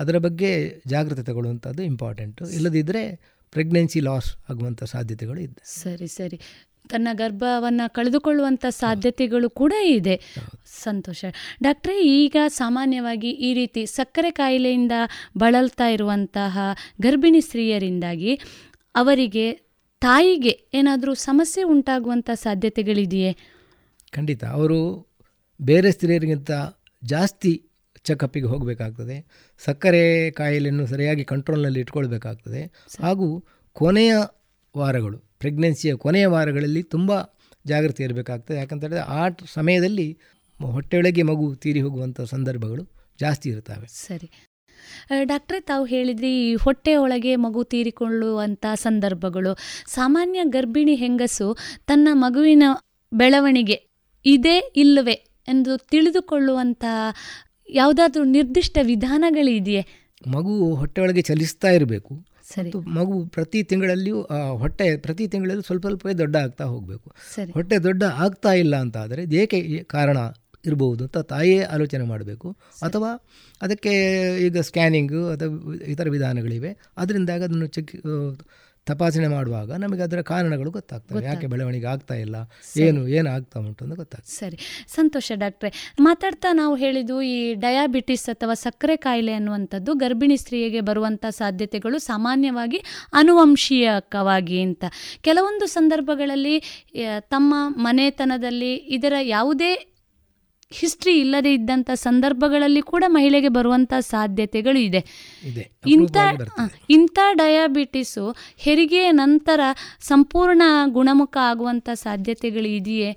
P: ಅದರ ಬಗ್ಗೆ ಜಾಗ್ರತೆ ತಗೊಳ್ಳುವಂಥದ್ದು ಇಂಪಾರ್ಟೆಂಟು ಇಲ್ಲದಿದ್ದರೆ ಪ್ರೆಗ್ನೆನ್ಸಿ ಲಾಸ್ ಆಗುವಂಥ ಸಾಧ್ಯತೆಗಳು ಇದೆ.
O: ಸರಿ ಸರಿ. ತನ್ನ ಗರ್ಭವನ್ನು ಕಳೆದುಕೊಳ್ಳುವಂಥ ಸಾಧ್ಯತೆಗಳು ಕೂಡ ಇದೆ. ಸಂತೋಷ. ಡಾಕ್ಟ್ರೇ ಈಗ ಸಾಮಾನ್ಯವಾಗಿ ಈ ರೀತಿ ಸಕ್ಕರೆ ಕಾಯಿಲೆಯಿಂದ ಬಳಲ್ತಾ ಇರುವಂತಹ ಗರ್ಭಿಣಿ ಸ್ತ್ರೀಯರಿಂದಾಗಿ ಅವರಿಗೆ ತಾಯಿಗೆ ಏನಾದರೂ ಸಮಸ್ಯೆ ಉಂಟಾಗುವಂಥ ಸಾಧ್ಯತೆಗಳಿದೆಯೇ?
P: ಖಂಡಿತ. ಅವರು ಬೇರೆ ಸ್ತ್ರೀಯರಿಗಿಂತ ಜಾಸ್ತಿ ಚೆಕಪ್ಪಿಗೆ ಹೋಗಬೇಕಾಗ್ತದೆ. ಸಕ್ಕರೆ ಕಾಯಿಲೆಯನ್ನು ಸರಿಯಾಗಿ ಕಂಟ್ರೋಲ್ನಲ್ಲಿ ಇಟ್ಕೊಳ್ಬೇಕಾಗ್ತದೆ. ಹಾಗೂ ಕೊನೆಯ ವಾರಗಳು ಪ್ರೆಗ್ನೆನ್ಸಿಯ ಕೊನೆಯ ವಾರಗಳಲ್ಲಿ ತುಂಬ ಜಾಗ್ರತೆ ಇರಬೇಕಾಗ್ತದೆ. ಯಾಕಂತೇಳಿದ್ರೆ ಆ ಸಮಯದಲ್ಲಿ ಹೊಟ್ಟೆಯೊಳಗೆ ಮಗು ತೀರಿ ಹೋಗುವಂಥ ಸಂದರ್ಭಗಳು ಜಾಸ್ತಿ ಇರ್ತವೆ
O: ಸರಿ. ಡಾಕ್ಟ್ರೆ, ತಾವು ಹೇಳಿದ್ರಿ ಈ ಹೊಟ್ಟೆ ಒಳಗೆ ಮಗು ತೀರಿಕೊಳ್ಳುವಂಥ ಸಂದರ್ಭಗಳು. ಸಾಮಾನ್ಯ ಗರ್ಭಿಣಿ ಹೆಂಗಸು ತನ್ನ ಮಗುವಿನ ಬೆಳವಣಿಗೆ ಇದೆ ಇಲ್ಲವೇ ಎಂದು ತಿಳಿದುಕೊಳ್ಳುವಂಥ ಯಾವುದಾದ್ರೂ ನಿರ್ದಿಷ್ಟ ವಿಧಾನಗಳಿದೆಯೇ?
P: ಮಗು ಹೊಟ್ಟೆ ಒಳಗೆ ಚಲಿಸ್ತಾ ಇರಬೇಕು.
O: ಸರಿ.
P: ಮಗು ಪ್ರತಿ ತಿಂಗಳಲ್ಲಿಯೂ ಹೊಟ್ಟೆ ಪ್ರತಿ ತಿಂಗಳಲ್ಲೂ ಸ್ವಲ್ಪ ಸ್ವಲ್ಪವೇ ದೊಡ್ಡ ಆಗ್ತಾ ಹೋಗಬೇಕು.
O: ಸರಿ.
P: ಹೊಟ್ಟೆ ದೊಡ್ಡ ಆಗ್ತಾ ಇಲ್ಲ ಅಂತ ಆದರೆ ಏಕೆ ಕಾರಣ ಇರಬಹುದು ಅಂತ ತಾಯಿಯೇ ಆಲೋಚನೆ ಮಾಡಬೇಕು. ಅಥವಾ ಅದಕ್ಕೆ ಈಗ ಸ್ಕ್ಯಾನಿಂಗು ಅಥವಾ ಇತರ ವಿಧಾನಗಳಿವೆ. ಅದರಿಂದಾಗ ಅದನ್ನು ಚೆಕ್ ತಪಾಸಣೆ ಮಾಡುವಾಗ ನಮಗೆ ಅದರ ಕಾರಣಗಳು ಗೊತ್ತಾಗ್ತವೆ. ಯಾಕೆ ಬೆಳವಣಿಗೆ ಆಗ್ತಾ ಇಲ್ಲ? ಏನು ಏನು ಆಗ್ತಾ ಉಂಟು ಅಂತ ಗೊತ್ತಾಗ್ತದೆ.
O: ಸರಿ. ಸಂತೋಷ ಡಾಕ್ಟ್ರೆ ಮಾತಾಡ್ತಾ ನಾವು ಹೇಳಿದ್ದು ಈ ಡಯಾಬಿಟಿಸ್ ಅಥವಾ ಸಕ್ಕರೆ ಕಾಯಿಲೆ ಅನ್ನುವಂಥದ್ದು ಗರ್ಭಿಣಿ ಸ್ತ್ರೀಯಗೆ ಬರುವಂಥ ಸಾಧ್ಯತೆಗಳು ಸಾಮಾನ್ಯವಾಗಿ ಅನುವಂಶೀಯಕವಾಗಿ ಅಂತ. ಕೆಲವೊಂದು ಸಂದರ್ಭಗಳಲ್ಲಿ ತಮ್ಮ ಮನೆತನದಲ್ಲಿ ಇದರ ಯಾವುದೇ ಹಿಸ್ಟ್ರಿ ಇಲ್ಲದೆ ಇದ್ದಂಥ ಸಂದರ್ಭಗಳಲ್ಲಿ ಕೂಡ ಮಹಿಳೆಗೆ ಬರುವಂಥ ಸಾಧ್ಯತೆಗಳು ಇದೆ. ಇಂಥ ಇಂಥ ಡಯಾಬಿಟಿಸು ಹೆರಿಗೆಯ ನಂತರ ಸಂಪೂರ್ಣ ಗುಣಮುಖ ಆಗುವಂಥ ಸಾಧ್ಯತೆಗಳು ಇದೆಯೇ?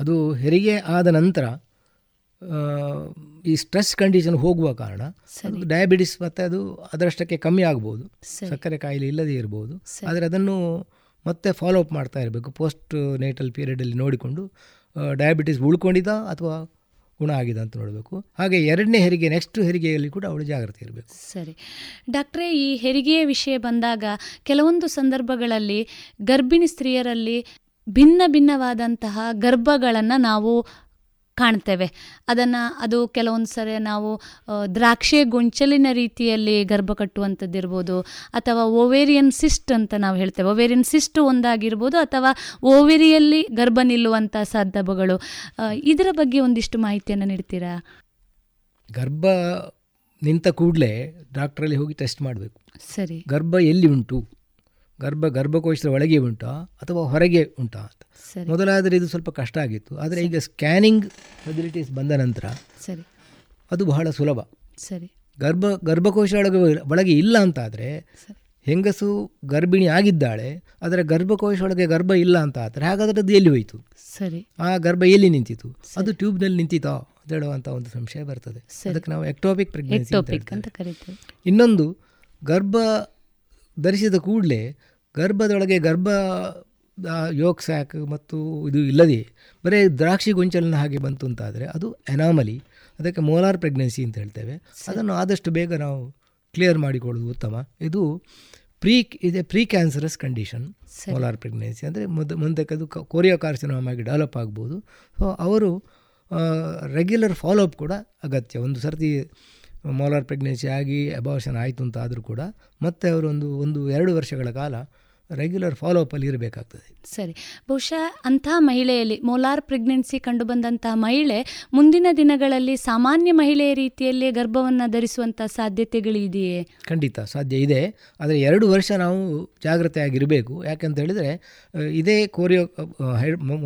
P: ಅದು ಹೆರಿಗೆ ಆದ ನಂತರ ಈ ಸ್ಟ್ರೆಸ್ ಕಂಡೀಷನ್ ಹೋಗುವ ಕಾರಣ ಡಯಾಬಿಟಿಸ್ ಮತ್ತೆ ಅದು ಅದರಷ್ಟಕ್ಕೆ ಕಮ್ಮಿ ಆಗ್ಬೋದು. ಸಕ್ಕರೆ ಕಾಯಿಲೆ ಇಲ್ಲದೇ ಇರ್ಬೋದು. ಆದರೆ ಅದನ್ನು ಮತ್ತೆ ಫಾಲೋ ಅಪ್ ಮಾಡ್ತಾ ಇರಬೇಕು ಪೋಸ್ಟ್ ನೇಟಲ್ ಪೀರಿಯಡಲ್ಲಿ ನೋಡಿಕೊಂಡು ಡಯಾಬಿಟಿಸ್ ಉಳ್ಕೊಂಡಿದ್ದ ಅಥವಾ ಗುಣ ಆಗಿದೆ ಅಂತ ನೋಡಬೇಕು. ಹಾಗೆ ಎರಡನೇ ಹೆರಿಗೆ ನೆಕ್ಸ್ಟ್ ಹೆರಿಗೆಯಲ್ಲಿ ಕೂಡ ಅವಳು ಜಾಗ್ರತೆ ಇರಬೇಕು.
O: ಸರಿ. ಡಾಕ್ಟ್ರೇ, ಈ ಹೆರಿಗೆಯ ವಿಷಯ ಬಂದಾಗ ಕೆಲವೊಂದು ಸಂದರ್ಭಗಳಲ್ಲಿ ಗರ್ಭಿಣಿ ಸ್ತ್ರೀಯರಲ್ಲಿ ಭಿನ್ನ ಭಿನ್ನವಾದಂತಹ ಗರ್ಭಗಳನ್ನು ನಾವು ಕಾಣ್ತೇವೆ ಅದನ್ನು ಅದು ಕೆಲವೊಂದು ಸರಿ ನಾವು ದ್ರಾಕ್ಷೆ ಗೊಂಚಲಿನ ರೀತಿಯಲ್ಲಿ ಗರ್ಭ ಕಟ್ಟುವಂಥದ್ದಿರ್ಬೋದು ಅಥವಾ ಓವೇರಿಯನ್ ಸಿಸ್ಟ್ ಅಂತ ನಾವು ಹೇಳ್ತೇವೆ. ಓವೇರಿಯನ್ ಸಿಸ್ಟ್ ಒಂದಾಗಿರ್ಬೋದು ಅಥವಾ ಓವೇರಿಯಲ್ಲಿ ಗರ್ಭ ನಿಲ್ಲುವಂಥ ಸಂದರ್ಭಗಳು. ಇದರ ಬಗ್ಗೆ ಒಂದಿಷ್ಟು ಮಾಹಿತಿಯನ್ನು ನೀಡ್ತೀರಾ?
P: ಗರ್ಭ ನಿಂತ ಕೂಡಲೇ ಡಾಕ್ಟ್ರಲ್ಲಿ ಹೋಗಿ ಟೆಸ್ಟ್ ಮಾಡಬೇಕು.
O: ಸರಿ.
P: ಗರ್ಭ ಎಲ್ಲಿ ಉಂಟು? ಗರ್ಭ ಗರ್ಭಕೋಶದ ಒಳಗೆ ಉಂಟಾ ಅಥವಾ ಹೊರಗೆ ಉಂಟಾ ಅಂತ. ಮೊದಲಾದರೆ ಇದು ಸ್ವಲ್ಪ ಕಷ್ಟ ಆಗಿತ್ತು. ಆದರೆ ಈಗ ಸ್ಕ್ಯಾನಿಂಗ್ ಫೆಸಿಲಿಟೀಸ್ ಬಂದ ನಂತರ
O: ಸರಿ.
P: ಅದು ಬಹಳ ಸುಲಭ.
O: ಸರಿ.
P: ಗರ್ಭ ಗರ್ಭಕೋಶ ಒಳಗೆ ಒಳಗೆ ಇಲ್ಲ ಅಂತಾದರೆ ಹೆಂಗಸು ಗರ್ಭಿಣಿ ಆಗಿದ್ದಾಳೆ ಆದರೆ ಗರ್ಭಕೋಶ ಒಳಗೆ ಗರ್ಭ ಇಲ್ಲ ಅಂತ ಆದರೆ ಹಾಗಾದರೆ ಅದು ಎಲ್ಲಿ ಹೋಯಿತು?
O: ಸರಿ.
P: ಆ ಗರ್ಭ ಎಲ್ಲಿ ನಿಂತಿತು ಅದು ಟ್ಯೂಬ್ನಲ್ಲಿ ನಿಂತಿತಾ ಅಂತ ಹೇಳುವಂಥ ಒಂದು ಸಂಶಯ ಬರ್ತದೆ. ಅದಕ್ಕೆ ನಾವು ಎಕ್ಟೋಪಿಕ್ ಪ್ರೆಗ್ನೆನ್ಸಿ ಇನ್ನೊಂದು ಗರ್ಭ ಧರಿಸಿದ ಕೂಡಲೇ ಗರ್ಭದೊಳಗೆ ಗರ್ಭ ಯೋಗ ಸ್ಯಾಕ್ ಮತ್ತು ಇದು ಇಲ್ಲದೆ ಬರೀ ದ್ರಾಕ್ಷಿ ಗೊಂಚಲಿನ ಹಾಗೆ ಬಂತು ಅಂತಾದರೆ ಅದು ಎನಾಮಲಿ ಅದಕ್ಕೆ ಮೋಲಾರ್ ಪ್ರೆಗ್ನೆನ್ಸಿ ಅಂತ ಹೇಳ್ತೇವೆ. ಅದನ್ನು ಆದಷ್ಟು ಬೇಗ ನಾವು ಕ್ಲಿಯರ್ ಮಾಡಿಕೊಳ್ಳೋದು ಉತ್ತಮ. ಇದು ಪ್ರೀ ಇದೆ precancerous condition. Molar pregnancy ಅಂದರೆ ಮುಂದೆ ಮುಂದಕ್ಕೆ ಅದು ಕೋರಿಯೋ ಆಗಿ ಡೆವಲಪ್ ಆಗ್ಬೋದು. ಸೊ ಅವರು ರೆಗ್ಯುಲರ್ ಫಾಲೋಅಪ್ ಕೂಡ ಅಗತ್ಯ. ಒಂದು ಸರ್ತಿ ಮೋಲಾರ್ ಪ್ರೆಗ್ನೆನ್ಸಿ ಆಗಿ ಅಬಾರ್ಷನ್ ಆಯಿತು ಅಂತ ಆದರೂ ಕೂಡ ಮತ್ತೆ ಅವರು ಒಂದು ಒಂದು ಎರಡು ವರ್ಷಗಳ ಕಾಲ ರೆಗ್ಯುಲರ್ ಫಾಲೋಅಪ್ಪಲ್ಲಿ ಇರಬೇಕಾಗ್ತದೆ.
O: ಸರಿ. ಬಹುಶಃ ಅಂಥ ಮಹಿಳೆಯಲ್ಲಿ ಮೋಲಾರ್ ಪ್ರೆಗ್ನೆನ್ಸಿ ಕಂಡುಬಂದಂತಹ ಮಹಿಳೆ ಮುಂದಿನ ದಿನಗಳಲ್ಲಿ ಸಾಮಾನ್ಯ ಮಹಿಳೆಯ ರೀತಿಯಲ್ಲಿ ಗರ್ಭವನ್ನು ಧರಿಸುವಂಥ ಸಾಧ್ಯತೆಗಳಿದೆಯೇ
P: ಖಂಡಿತ ಸಾಧ್ಯ ಇದೆ. ಆದರೆ ಎರಡು ವರ್ಷ ನಾವು ಜಾಗ್ರತೆಯಾಗಿರಬೇಕು. ಯಾಕಂತ ಹೇಳಿದರೆ ಇದೇ chorio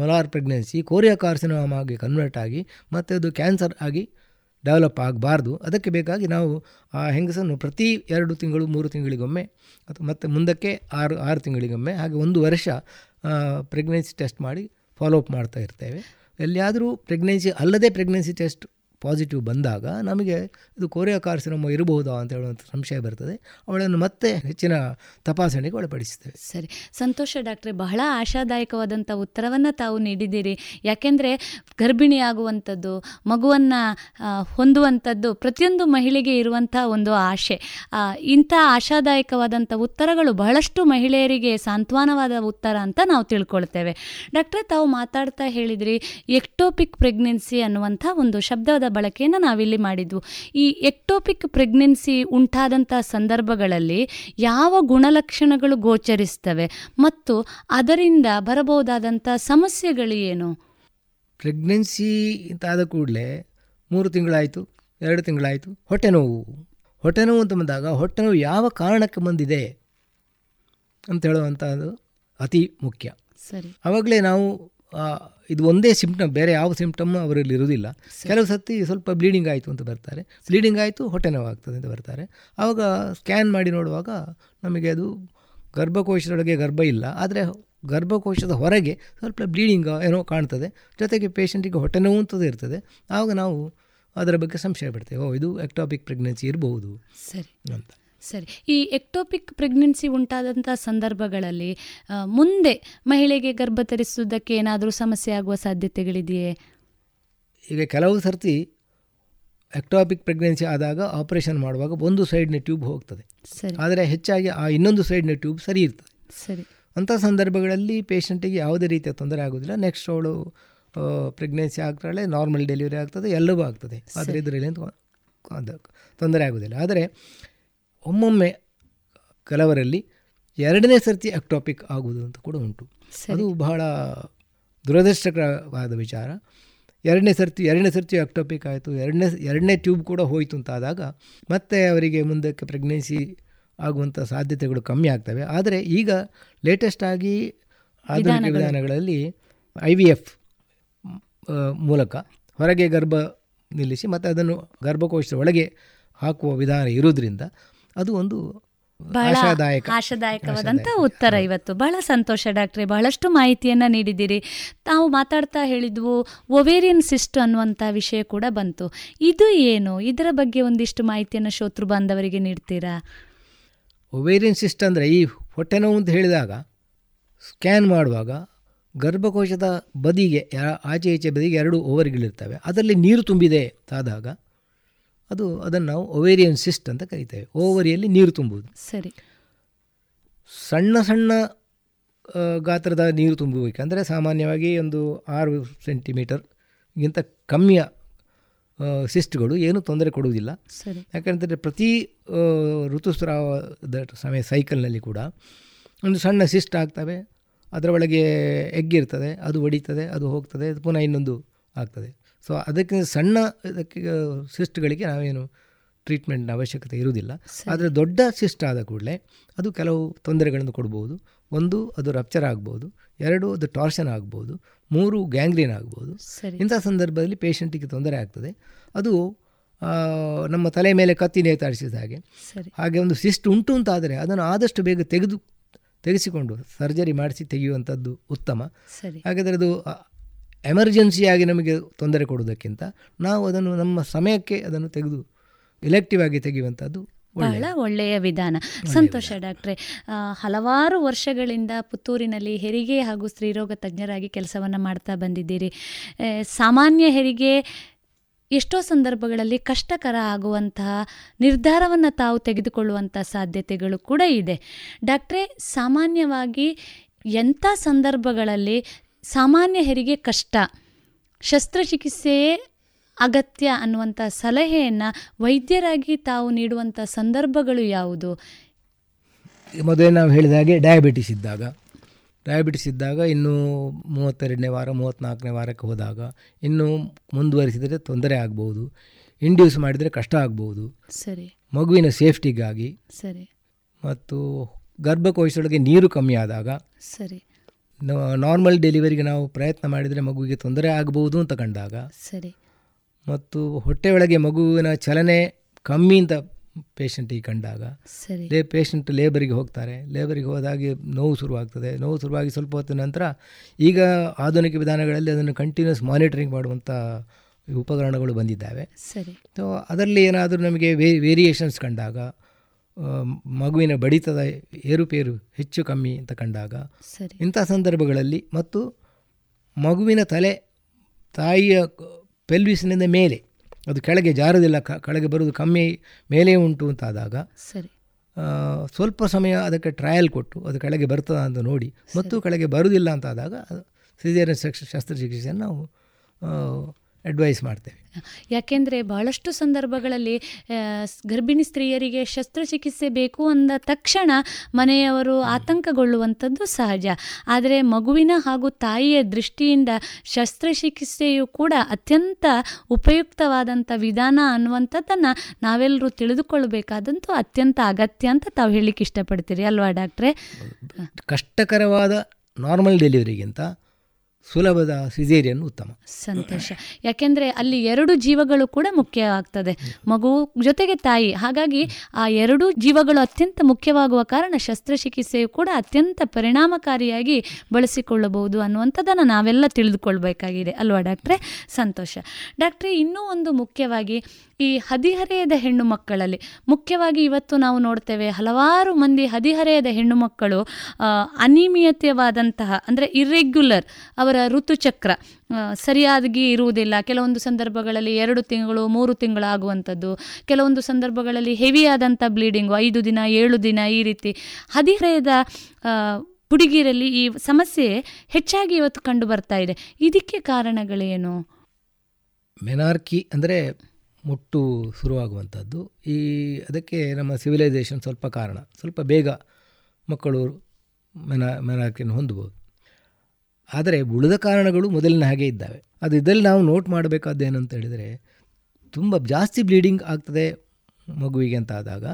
P: molar pregnancy choriocarcinoma ಆಗಿ ಕನ್ವರ್ಟ್ ಆಗಿ ಮತ್ತು ಅದು ಕ್ಯಾನ್ಸರ್ ಆಗಿ ಡೆವಲಪ್ ಆಗಬಾರ್ದು. ಅದಕ್ಕೆ ಬೇಕಾಗಿ ನಾವು ಆ ಹೆಂಗಸನ್ನು ಪ್ರತಿ ಎರಡು ತಿಂಗಳು, ಮೂರು ತಿಂಗಳಿಗೊಮ್ಮೆ ಅಥವಾ ಮತ್ತು ಮುಂದಕ್ಕೆ ಆರು ಆರು ತಿಂಗಳಿಗೊಮ್ಮೆ ಹಾಗೆ ಒಂದು ವರ್ಷ ಪ್ರೆಗ್ನೆನ್ಸಿ ಟೆಸ್ಟ್ ಮಾಡಿ ಫಾಲೋಅಪ್ ಮಾಡ್ತಾ ಇರ್ತೇವೆ. ಎಲ್ಲಿಯಾದರೂ ಪ್ರೆಗ್ನೆನ್ಸಿ ಅಲ್ಲದೆ ಪ್ರೆಗ್ನೆನ್ಸಿ ಟೆಸ್ಟ್ ಪಾಸಿಟಿವ್ ಬಂದಾಗ ನಮಗೆ ಇದು ಕೋರಿಯಾ ಕಾರ್ಸಿನೋಮ ಇರಬಹುದಾ ಅಂತ ಹೇಳುವಂಥ ಸಂಶಯ ಬರ್ತದೆ. ಅವಳನ್ನು ಮತ್ತೆ ಹೆಚ್ಚಿನ ತಪಾಸಣೆಗೆ ಒಳಪಡಿಸ್ತೇವೆ
O: ಸರಿ. ಸಂತೋಷ ಡಾಕ್ಟ್ರೆ, ಬಹಳ ಆಶಾದಾಯಕವಾದಂಥ ಉತ್ತರವನ್ನು ತಾವು ನೀಡಿದ್ದೀರಿ. ಯಾಕೆಂದರೆ ಗರ್ಭಿಣಿಯಾಗುವಂಥದ್ದು, ಮಗುವನ್ನು ಹೊಂದುವಂಥದ್ದು ಪ್ರತಿಯೊಂದು ಮಹಿಳೆಗೆ ಇರುವಂಥ ಒಂದು ಆಶೆ. ಇಂಥ ಆಶಾದಾಯಕವಾದಂಥ ಉತ್ತರಗಳು ಬಹಳಷ್ಟು ಮಹಿಳೆಯರಿಗೆ ಸಾಂತ್ವನವಾದ ಉತ್ತರ ಅಂತ ನಾವು ತಿಳ್ಕೊಳ್ತೇವೆ. ಡಾಕ್ಟ್ರೆ, ತಾವು ಮಾತಾಡ್ತಾ ಹೇಳಿದ್ರಿ, ಎಕ್ಟೋಪಿಕ್ ಪ್ರೆಗ್ನೆನ್ಸಿ ಅನ್ನುವಂಥ ಒಂದು ಶಬ್ದದ ಪದದ ಬಳಕೆಯನ್ನು ನಾವಿಲ್ಲಿ ಮಾಡಿದ್ವು. ಈ ಎಕ್ಟೋಪಿಕ್ ಪ್ರೆಗ್ನೆನ್ಸಿ ಉಂಟಾದಂಥ ಸಂದರ್ಭಗಳಲ್ಲಿ ಯಾವ ಗುಣಲಕ್ಷಣಗಳು ಗೋಚರಿಸ್ತವೆ ಮತ್ತು ಅದರಿಂದ ಬರಬಹುದಾದಂಥ ಸಮಸ್ಯೆಗಳು ಏನು
P: ಪ್ರೆಗ್ನೆನ್ಸಿ ಅಂತಾದ ಕೂಡಲೇ ಮೂರು ತಿಂಗಳಾಯಿತು ಎರಡು ತಿಂಗಳಾಯಿತು ಹೊಟ್ಟೆ ನೋವು. ಹೊಟ್ಟೆ ನೋವು ಅಂತ ಬಂದಾಗ ಹೊಟ್ಟೆ ನೋವು ಯಾವ ಕಾರಣಕ್ಕೆ ಬಂದಿದೆ ಅಂತ ಹೇಳುವಂಥದ್ದು ಅತಿ ಮುಖ್ಯ.
O: ಸರಿ.
P: ಆವಾಗಲೇ ನಾವು ಇದು ಒಂದೇ ಸಿಂಪ್ಟಮ್ ಬೇರೆ ಯಾವ ಸಿಂಪ್ಟಮ್ ಅವರಲ್ಲಿ ಇರುವುದಿಲ್ಲ. ಕೆಲವು ಸರ್ತಿ ಸ್ವಲ್ಪ ಬ್ಲೀಡಿಂಗ್ ಆಯಿತು ಅಂತ ಬರ್ತಾರೆ. ಬ್ಲೀಡಿಂಗ್ ಆಯಿತು ಹೊಟ್ಟೆ ನೋವಾಗ್ತದೆ ಅಂತ ಬರ್ತಾರೆ. ಆವಾಗ ಸ್ಕ್ಯಾನ್ ಮಾಡಿ ನೋಡುವಾಗ ನಮಗೆ ಅದು ಗರ್ಭಕೋಶದೊಳಗೆ ಗರ್ಭ ಇಲ್ಲ. ಆದರೆ ಗರ್ಭಕೋಶದ ಹೊರಗೆ ಸ್ವಲ್ಪ ಬ್ಲೀಡಿಂಗ್ ಏನೋ ಕಾಣ್ತದೆ. ಜೊತೆಗೆ ಪೇಷಂಟಿಗೆ ಹೊಟ್ಟೆ ನೋವು ಅಂತದ್ದು ಇರ್ತದೆ. ಆವಾಗ ನಾವು ಅದರ ಬಗ್ಗೆ ಸಂಶಯ ಪಡ್ತೇವೆ. ಓ ಇದು ಎಕ್ಟಾಪಿಕ್ ಪ್ರೆಗ್ನೆನ್ಸಿ ಇರಬಹುದು.
O: ಸರಿ.
P: ಅಂತ.
O: ಸರಿ. ಈ ಎಕ್ಟೋಪಿಕ್ ಪ್ರೆಗ್ನೆನ್ಸಿ ಉಂಟಾದಂಥ ಸಂದರ್ಭಗಳಲ್ಲಿ ಮುಂದೆ ಮಹಿಳೆಗೆ ಗರ್ಭ ಧರಿಸುವುದಕ್ಕೆ ಏನಾದರೂ ಸಮಸ್ಯೆ ಆಗುವ ಸಾಧ್ಯತೆಗಳಿದೆಯೇ?
P: ಈಗ ಕೆಲವು ಸರ್ತಿ ಎಕ್ಟಾಪಿಕ್ ಪ್ರೆಗ್ನೆನ್ಸಿ ಆದಾಗ ಆಪರೇಷನ್ ಮಾಡುವಾಗ ಒಂದು ಸೈಡ್ನ ಟ್ಯೂಬ್ ಹೋಗ್ತದೆ.
O: ಸರಿ.
P: ಆದರೆ ಹೆಚ್ಚಾಗಿ ಆ ಇನ್ನೊಂದು ಸೈಡ್ನ ಟ್ಯೂಬ್ ಸರಿ ಇರ್ತದೆ.
O: ಸರಿ.
P: ಅಂಥ ಸಂದರ್ಭಗಳಲ್ಲಿ ಪೇಷಂಟಿಗೆ ಯಾವುದೇ ರೀತಿಯ ತೊಂದರೆ ಆಗೋದಿಲ್ಲ ನೆಕ್ಸ್ಟ್ ಅವಳು ಪ್ರೆಗ್ನೆನ್ಸಿ ಆಗ್ತಾಳೆ ನಾರ್ಮಲ್ ಡೆಲಿವರಿ ಆಗ್ತದೆ ಎಲ್ಲವೂ ಆಗ್ತದೆ. ಆದರೆ ಇದರಲ್ಲಿ ತೊಂದರೆ ಆಗೋದಿಲ್ಲ ಆದರೆ ಒಮ್ಮೊಮ್ಮೆ ಕೆಲವರಲ್ಲಿ ಎರಡನೇ ಸರ್ತಿ ಅಕ್ಟಾಪಿಕ್ ಆಗುವುದು ಅಂತ ಕೂಡ ಉಂಟು. ಅದು ಬಹಳ ದುರದೃಷ್ಟಕರವಾದ ವಿಚಾರ. ಎರಡನೇ ಸರ್ತಿ ಎರಡನೇ ಸರ್ತಿ ಅಕ್ಟಾಪಿಕ್ ಆಯಿತು ಎರಡನೇ ಎರಡನೇ ಟ್ಯೂಬ್ ಕೂಡ ಹೋಯಿತು ಅಂತಾದಾಗ ಮತ್ತೆ ಅವರಿಗೆ ಮುಂದಕ್ಕೆ ಪ್ರೆಗ್ನೆನ್ಸಿ ಆಗುವಂಥ ಸಾಧ್ಯತೆಗಳು ಕಮ್ಮಿ ಆಗ್ತವೆ. ಆದರೆ ಈಗ ಲೇಟೆಸ್ಟ್ ಆಗಿ ಆಧುನಿಕ
O: ವಿಧಾನಗಳು.
P: ವಿಧಾನಗಳಲ್ಲಿ ಐ ವಿ ಎಫ್ ಮೂಲಕ ಹೊರಗೆ ಗರ್ಭ ನಿಲ್ಲಿಸಿ ಮತ್ತು ಅದನ್ನು ಗರ್ಭಕೋಶದ ಒಳಗೆ ಹಾಕುವ ವಿಧಾನ ಇರುವುದರಿಂದ ಅದು ಒಂದು
O: ಆಶಾದಾಯಕವಾದಂಥ ಉತ್ತರ ಇವತ್ತು. ಬಹಳ ಸಂತೋಷ ಡಾಕ್ಟ್ರೆ ಬಹಳಷ್ಟು ಮಾಹಿತಿಯನ್ನು ನೀಡಿದ್ದೀರಿ. ತಾವು ಮಾತಾಡ್ತಾ ಹೇಳಿದ್ವು ಒವೇರಿಯನ್ ಸಿಸ್ಟ್ ಅನ್ನುವಂಥ ವಿಷಯ ಕೂಡ ಬಂತು. ಇದು ಏನು? ಇದರ ಬಗ್ಗೆ ಒಂದಿಷ್ಟು ಮಾಹಿತಿಯನ್ನು ಶೋತೃ ಬಾಂಧವರಿಗೆ ನೀಡ್ತೀರಾ?
P: ಒವೇರಿಯನ್ ಸಿಸ್ಟ್ ಅಂದರೆ ಈ ಹೊಟ್ಟೆ ನೋವು ಅಂತ ಹೇಳಿದಾಗ ಸ್ಕ್ಯಾನ್ ಮಾಡುವಾಗ ಗರ್ಭಕೋಶದ ಬದಿಗೆ ಆಚೆ ಈಚೆ ಬದಿಗೆ ಎರಡು ಓವರ್ಗಳಿರ್ತವೆ ಅದರಲ್ಲಿ ನೀರು ತುಂಬಿದೆ ಆದಾಗ ಅದು ಅದನ್ನು ನಾವು ಒವೇರಿಯನ್ ಸಿಸ್ಟ್ ಅಂತ ಕರಿತೇವೆ. ಓವರಿಯಲ್ಲಿ ನೀರು ತುಂಬುವುದು
O: ಸರಿ.
P: ಸಣ್ಣ ಸಣ್ಣ ಗಾತ್ರದ ನೀರು ತುಂಬಬೇಕಂದರೆ ಸಾಮಾನ್ಯವಾಗಿ ಒಂದು ಆರು ಸೆಂಟಿಮೀಟರ್ಗಿಂತ ಕಮ್ಮಿಯ ಸಿಸ್ಟ್ಗಳು ಏನೂ ತೊಂದರೆ ಕೊಡುವುದಿಲ್ಲ.
O: ಸರಿ.
P: ಯಾಕಂತಂದರೆ ಪ್ರತಿ ಋತುಸ್ರಾವದ ಸಮಯ ಸೈಕಲ್ನಲ್ಲಿ ಕೂಡ ಒಂದು ಸಣ್ಣ ಸಿಸ್ಟ್ ಆಗ್ತವೆ. ಅದರ ಒಳಗೆ ಎಗ್ ಇರ್ತದೆ ಅದು ಒಡಿತದೆ ಅದು ಹೋಗ್ತದೆ ಅದು ಪುನಃ ಇನ್ನೊಂದು ಆಗ್ತದೆ. ಸೊ ಅದಕ್ಕೆ ಸಣ್ಣ ಇದಕ್ಕೆ ಸಿಸ್ಟ್ಗಳಿಗೆ ನಾವೇನು ಟ್ರೀಟ್ಮೆಂಟ್ನ ಅವಶ್ಯಕತೆ ಇರುವುದಿಲ್ಲ. ಆದರೆ ದೊಡ್ಡ ಸಿಸ್ಟ್ ಆದ ಕೂಡಲೇ ಅದು ಕೆಲವು ತೊಂದರೆಗಳನ್ನು ಕೊಡ್ಬೋದು. ಒಂದು ಅದು ರಪ್ಚರ್ ಆಗ್ಬೋದು. ಎರಡು ಅದು ಟಾರ್ಷನ್ ಆಗ್ಬೋದು. ಮೂರು ಗ್ಯಾಂಗ್ರೀನ್ ಆಗ್ಬೋದು. ಇಂಥ ಸಂದರ್ಭದಲ್ಲಿ ಪೇಷಂಟಿಗೆ ತೊಂದರೆ ಆಗ್ತದೆ. ಅದು ನಮ್ಮ ತಲೆ ಮೇಲೆ ಕತ್ತಿ ನೇತಾಡಿಸಿದ ಹಾಗೆ. ಹಾಗೆ ಒಂದು ಸಿಸ್ಟ್ ಉಂಟು ಅಂತಾದರೆ ಅದನ್ನು ಆದಷ್ಟು ಬೇಗ ತೆಗೆದು ತೆಗೆಸಿಕೊಂಡು ಸರ್ಜರಿ ಮಾಡಿಸಿ ತೆಗೆಯುವಂಥದ್ದು ಉತ್ತಮ. ಹಾಗಾದರೆ ಅದು ಎಮರ್ಜೆನ್ಸಿಯಾಗಿ ನಮಗೆ ತೊಂದರೆ ಕೊಡುವುದಕ್ಕಿಂತ ನಾವು ಅದನ್ನು ನಮ್ಮ ಸಮಯಕ್ಕೆ ಅದನ್ನು ತೆಗೆದು ಎಲೆಕ್ಟಿವ್ ಆಗಿ ತೆಗೆಯುವಂಥದ್ದು
O: ಬಹಳ ಒಳ್ಳೆಯ ವಿಧಾನ. ಸಂತೋಷ ಡಾಕ್ಟ್ರೆ ಹಲವಾರು ವರ್ಷಗಳಿಂದ ಪುತ್ತೂರಿನಲ್ಲಿ ಹೆರಿಗೆ ಹಾಗೂ ಸ್ತ್ರೀರೋಗ ತಜ್ಞರಾಗಿ ಕೆಲಸವನ್ನು ಮಾಡ್ತಾ ಬಂದಿದ್ದೀರಿ. ಸಾಮಾನ್ಯ ಹೆರಿಗೆ ಎಷ್ಟೋ ಸಂದರ್ಭಗಳಲ್ಲಿ ಕಷ್ಟಕರ ಆಗುವಂತಹ ನಿರ್ಧಾರವನ್ನು ತಾವು ತೆಗೆದುಕೊಳ್ಳುವಂಥ ಸಾಧ್ಯತೆಗಳು ಕೂಡ ಇದೆ. ಡಾಕ್ಟ್ರೆ ಸಾಮಾನ್ಯವಾಗಿ ಎಂಥ ಸಂದರ್ಭಗಳಲ್ಲಿ ಸಾಮಾನ್ಯ ಹೆರಿಗೆ ಕಷ್ಟ. ಶಸ್ತ್ರಚಿಕಿತ್ಸೆಯೇ ಅಗತ್ಯ ಅನ್ನುವಂಥ ಸಲಹೆಯನ್ನು ವೈದ್ಯರಾಗಿ ತಾವು ನೀಡುವಂಥ ಸಂದರ್ಭಗಳು ಯಾವುದು?
P: ಮೊದಲೇ ನಾವು ಹೇಳಿದ ಹಾಗೆ ಡಯಾಬಿಟಿಸ್ ಇದ್ದಾಗ. ಡಯಾಬಿಟಿಸ್ ಇದ್ದಾಗ ಇನ್ನೂ ಮೂವತ್ತೆರಡನೇ ವಾರ ಮೂವತ್ತ್ನಾಲ್ಕನೇ ವಾರಕ್ಕೆ ಹೋದಾಗ ಇನ್ನೂ ಮುಂದುವರಿಸಿದರೆ ತೊಂದರೆ ಆಗ್ಬೋದು. ಇಂಡ್ಯೂಸ್ ಮಾಡಿದರೆ ಕಷ್ಟ ಆಗ್ಬೋದು.
O: ಸರಿ.
P: ಮಗುವಿನ ಸೇಫ್ಟಿಗಾಗಿ
O: ಸರಿ.
P: ಮತ್ತು ಗರ್ಭಕೋಶದೊಳಗೆ ನೀರು ಕಮ್ಮಿ ಆದಾಗ.
O: ಸರಿ.
P: ನಾರ್ಮಲ್ ಡೆಲಿವರಿಗೆ ನಾವು ಪ್ರಯತ್ನ ಮಾಡಿದರೆ ಮಗುವಿಗೆ ತೊಂದರೆ ಆಗಬಹುದು ಅಂತ ಕಂಡಾಗ
O: ಸರಿ.
P: ಮತ್ತು ಹೊಟ್ಟೆ ಒಳಗೆ ಮಗುವಿನ ಚಲನೆ ಕಮ್ಮಿ ಅಂತ ಪೇಷಂಟಿಗೆ ಕಂಡಾಗ
O: ಸರಿ.
P: ಲೇ ಪೇಷಂಟ್ ಲೇಬರಿಗೆ ಹೋಗ್ತಾರೆ. ಲೇಬರಿಗೆ ಹೋದಾಗೆ ನೋವು ಶುರುವಾಗ್ತದೆ. ನೋವು ಶುರುವಾಗಿ ಸ್ವಲ್ಪ ಹೊತ್ತಿನ ನಂತರ ಈಗ ಆಧುನಿಕ ವಿಧಾನಗಳಲ್ಲಿ ಅದನ್ನು ಕಂಟಿನ್ಯೂಸ್ ಮಾನಿಟರಿಂಗ್ ಮಾಡುವಂಥ ಉಪಕರಣಗಳು ಬಂದಿದ್ದಾವೆ.
O: ಸರಿ.
P: ಸೊ ಅದರಲ್ಲಿ ಏನಾದರೂ ನಮಗೆ ವೇರಿಯೇಷನ್ಸ್ ಕಂಡಾಗ ಮಗುವಿನ ಬಡಿತದ ಏರುಪೇರು ಹೆಚ್ಚು ಕಮ್ಮಿ ಅಂತ ಕಂಡಾಗ
O: ಸರಿ.
P: ಇಂಥ ಸಂದರ್ಭಗಳಲ್ಲಿ ಮತ್ತು ಮಗುವಿನ ತಲೆ ತಾಯಿಯ ಪೆಲ್ವಿಸ್ನಿಂದ ಮೇಲೆ ಅದು ಕೆಳಗೆ ಜಾರೋದಿಲ್ಲ ಕ- ಕೆಳಗೆ ಬರೋದು ಕಮ್ಮಿ ಮೇಲೆ ಉಂಟು ಅಂತಾದಾಗ
O: ಸರಿ.
P: ಸ್ವಲ್ಪ ಸಮಯ ಅದಕ್ಕೆ ಟ್ರಯಲ್ ಕೊಟ್ಟು ಅದು ಕೆಳಗೆ ಬರ್ತದ ಅಂತ ನೋಡಿ ಮತ್ತು ಕೆಳಗೆ ಬರುವುದಿಲ್ಲ ಅಂತಾದಾಗ ಸಿಜೇರಿಯನ್ ಶಸ್ತ್ರಚಿಕಿತ್ಸೆಯನ್ನು ನಾವು ಅಡ್ವೈಸ್ ಮಾಡ್ತೇವೆ.
O: ಯಾಕೆಂದರೆ ಬಹಳಷ್ಟು ಸಂದರ್ಭಗಳಲ್ಲಿ ಗರ್ಭಿಣಿ ಸ್ತ್ರೀಯರಿಗೆ ಶಸ್ತ್ರಚಿಕಿತ್ಸೆ ಬೇಕು ಅಂದ ತಕ್ಷಣ ಮನೆಯವರು ಆತಂಕಗೊಳ್ಳುವಂಥದ್ದು ಸಹಜ. ಆದರೆ ಮಗುವಿನ ಹಾಗೂ ತಾಯಿಯ ದೃಷ್ಟಿಯಿಂದ ಶಸ್ತ್ರಚಿಕಿತ್ಸೆಯು ಕೂಡ ಅತ್ಯಂತ ಉಪಯುಕ್ತವಾದಂಥ ವಿಧಾನ ಅನ್ನುವಂಥದ್ದನ್ನು ನಾವೆಲ್ಲರೂ ತಿಳಿದುಕೊಳ್ಳಬೇಕಾದಂತೂ ಅತ್ಯಂತ ಅಗತ್ಯ ಅಂತ ತಾವು ಹೇಳಲಿಕ್ಕೆ ಇಷ್ಟಪಡ್ತೀರಿ ಅಲ್ವಾ ಡಾಕ್ಟ್ರೆ?
P: ಕಷ್ಟಕರವಾದ ನಾರ್ಮಲ್ ಡೆಲಿವರಿಗಿಂತ ಸುಲಭದ ಸಿಜೇರಿಯನ್ ಉತ್ತಮ.
O: ಸಂತೋಷ. ಯಾಕೆಂದರೆ ಅಲ್ಲಿ ಎರಡು ಜೀವಗಳು ಕೂಡ ಮುಖ್ಯ ಆಗ್ತದೆ. ಮಗು ಜೊತೆಗೆ ತಾಯಿ. ಹಾಗಾಗಿ ಆ ಎರಡೂ ಜೀವಗಳು ಅತ್ಯಂತ ಮುಖ್ಯವಾಗುವ ಕಾರಣ ಶಸ್ತ್ರಚಿಕಿತ್ಸೆಯು ಕೂಡ ಅತ್ಯಂತ ಪರಿಣಾಮಕಾರಿಯಾಗಿ ಬಳಸಿಕೊಳ್ಳಬಹುದು ಅನ್ನುವಂಥದ್ದನ್ನು ನಾವೆಲ್ಲ ತಿಳಿದುಕೊಳ್ಬೇಕಾಗಿದೆ. ಅಲ್ವಾ ಡಾಕ್ಟ್ರೆ? ಸಂತೋಷ. ಡಾಕ್ಟ್ರೇ, ಇನ್ನೂ ಒಂದು ಮುಖ್ಯವಾಗಿ ಈ ಹದಿಹರೆಯದ ಹೆಣ್ಣು ಮಕ್ಕಳಲ್ಲಿ, ಮುಖ್ಯವಾಗಿ ಇವತ್ತು ನಾವು ನೋಡ್ತೇವೆ ಹಲವಾರು ಮಂದಿ ಹದಿಹರೆಯದ ಹೆಣ್ಣು ಮಕ್ಕಳು ಅನಿಯಮಿತವಾದಂತಹ ಅಂದರೆ ಇರ್ರೆಗ್ಯುಲರ್ ಅವರ ಋತುಚಕ್ರ ಸರಿಯಾಗಿ ಇರುವುದಿಲ್ಲ. ಕೆಲವೊಂದು ಸಂದರ್ಭಗಳಲ್ಲಿ ಎರಡು ತಿಂಗಳು, ಮೂರು ತಿಂಗಳಾಗುವಂಥದ್ದು ಕೆಲವೊಂದು ಸಂದರ್ಭಗಳಲ್ಲಿ ಹೆವಿಯಾದಂಥ ಬ್ಲೀಡಿಂಗು ಐದು ದಿನ, ಏಳು ದಿನ ಈ ರೀತಿ. ಹದಿಹರೆಯದ ಹುಡುಗಿರಲ್ಲಿ ಈ ಸಮಸ್ಯೆ ಹೆಚ್ಚಾಗಿ ಇವತ್ತು ಕಂಡು ಬರ್ತಾ ಇದೆ. ಇದಕ್ಕೆ ಕಾರಣಗಳೇನು?
P: ಮೆನಾರ್ಕಿ ಅಂದರೆ ಮುಟ್ಟು ಶುರುವಾಗುವಂಥದ್ದು. ಈ ಅದಕ್ಕೆ ನಮ್ಮ ಸಿವಿಲೈಸೇಷನ್ ಸ್ವಲ್ಪ ಕಾರಣ. ಸ್ವಲ್ಪ ಬೇಗ ಮಕ್ಕಳು ಮೆನ ಮೆನಾರ್ಕಿಯನ್ನು ಹೊಂದಬಹುದು. ಆದರೆ ಉಳಿದ ಕಾರಣಗಳು ಮೊದಲಿನ ಹಾಗೆ ಇದ್ದಾವೆ. ಅದು ಇದರಲ್ಲಿ ನಾವು ನೋಟ್ ಮಾಡಬೇಕಾದ್ದು ಏನಂತ ಹೇಳಿದರೆ, ತುಂಬ ಜಾಸ್ತಿ ಬ್ಲೀಡಿಂಗ್ ಆಗ್ತದೆ ಮಗುವಿಗೆ ಅಂತ ಆದಾಗ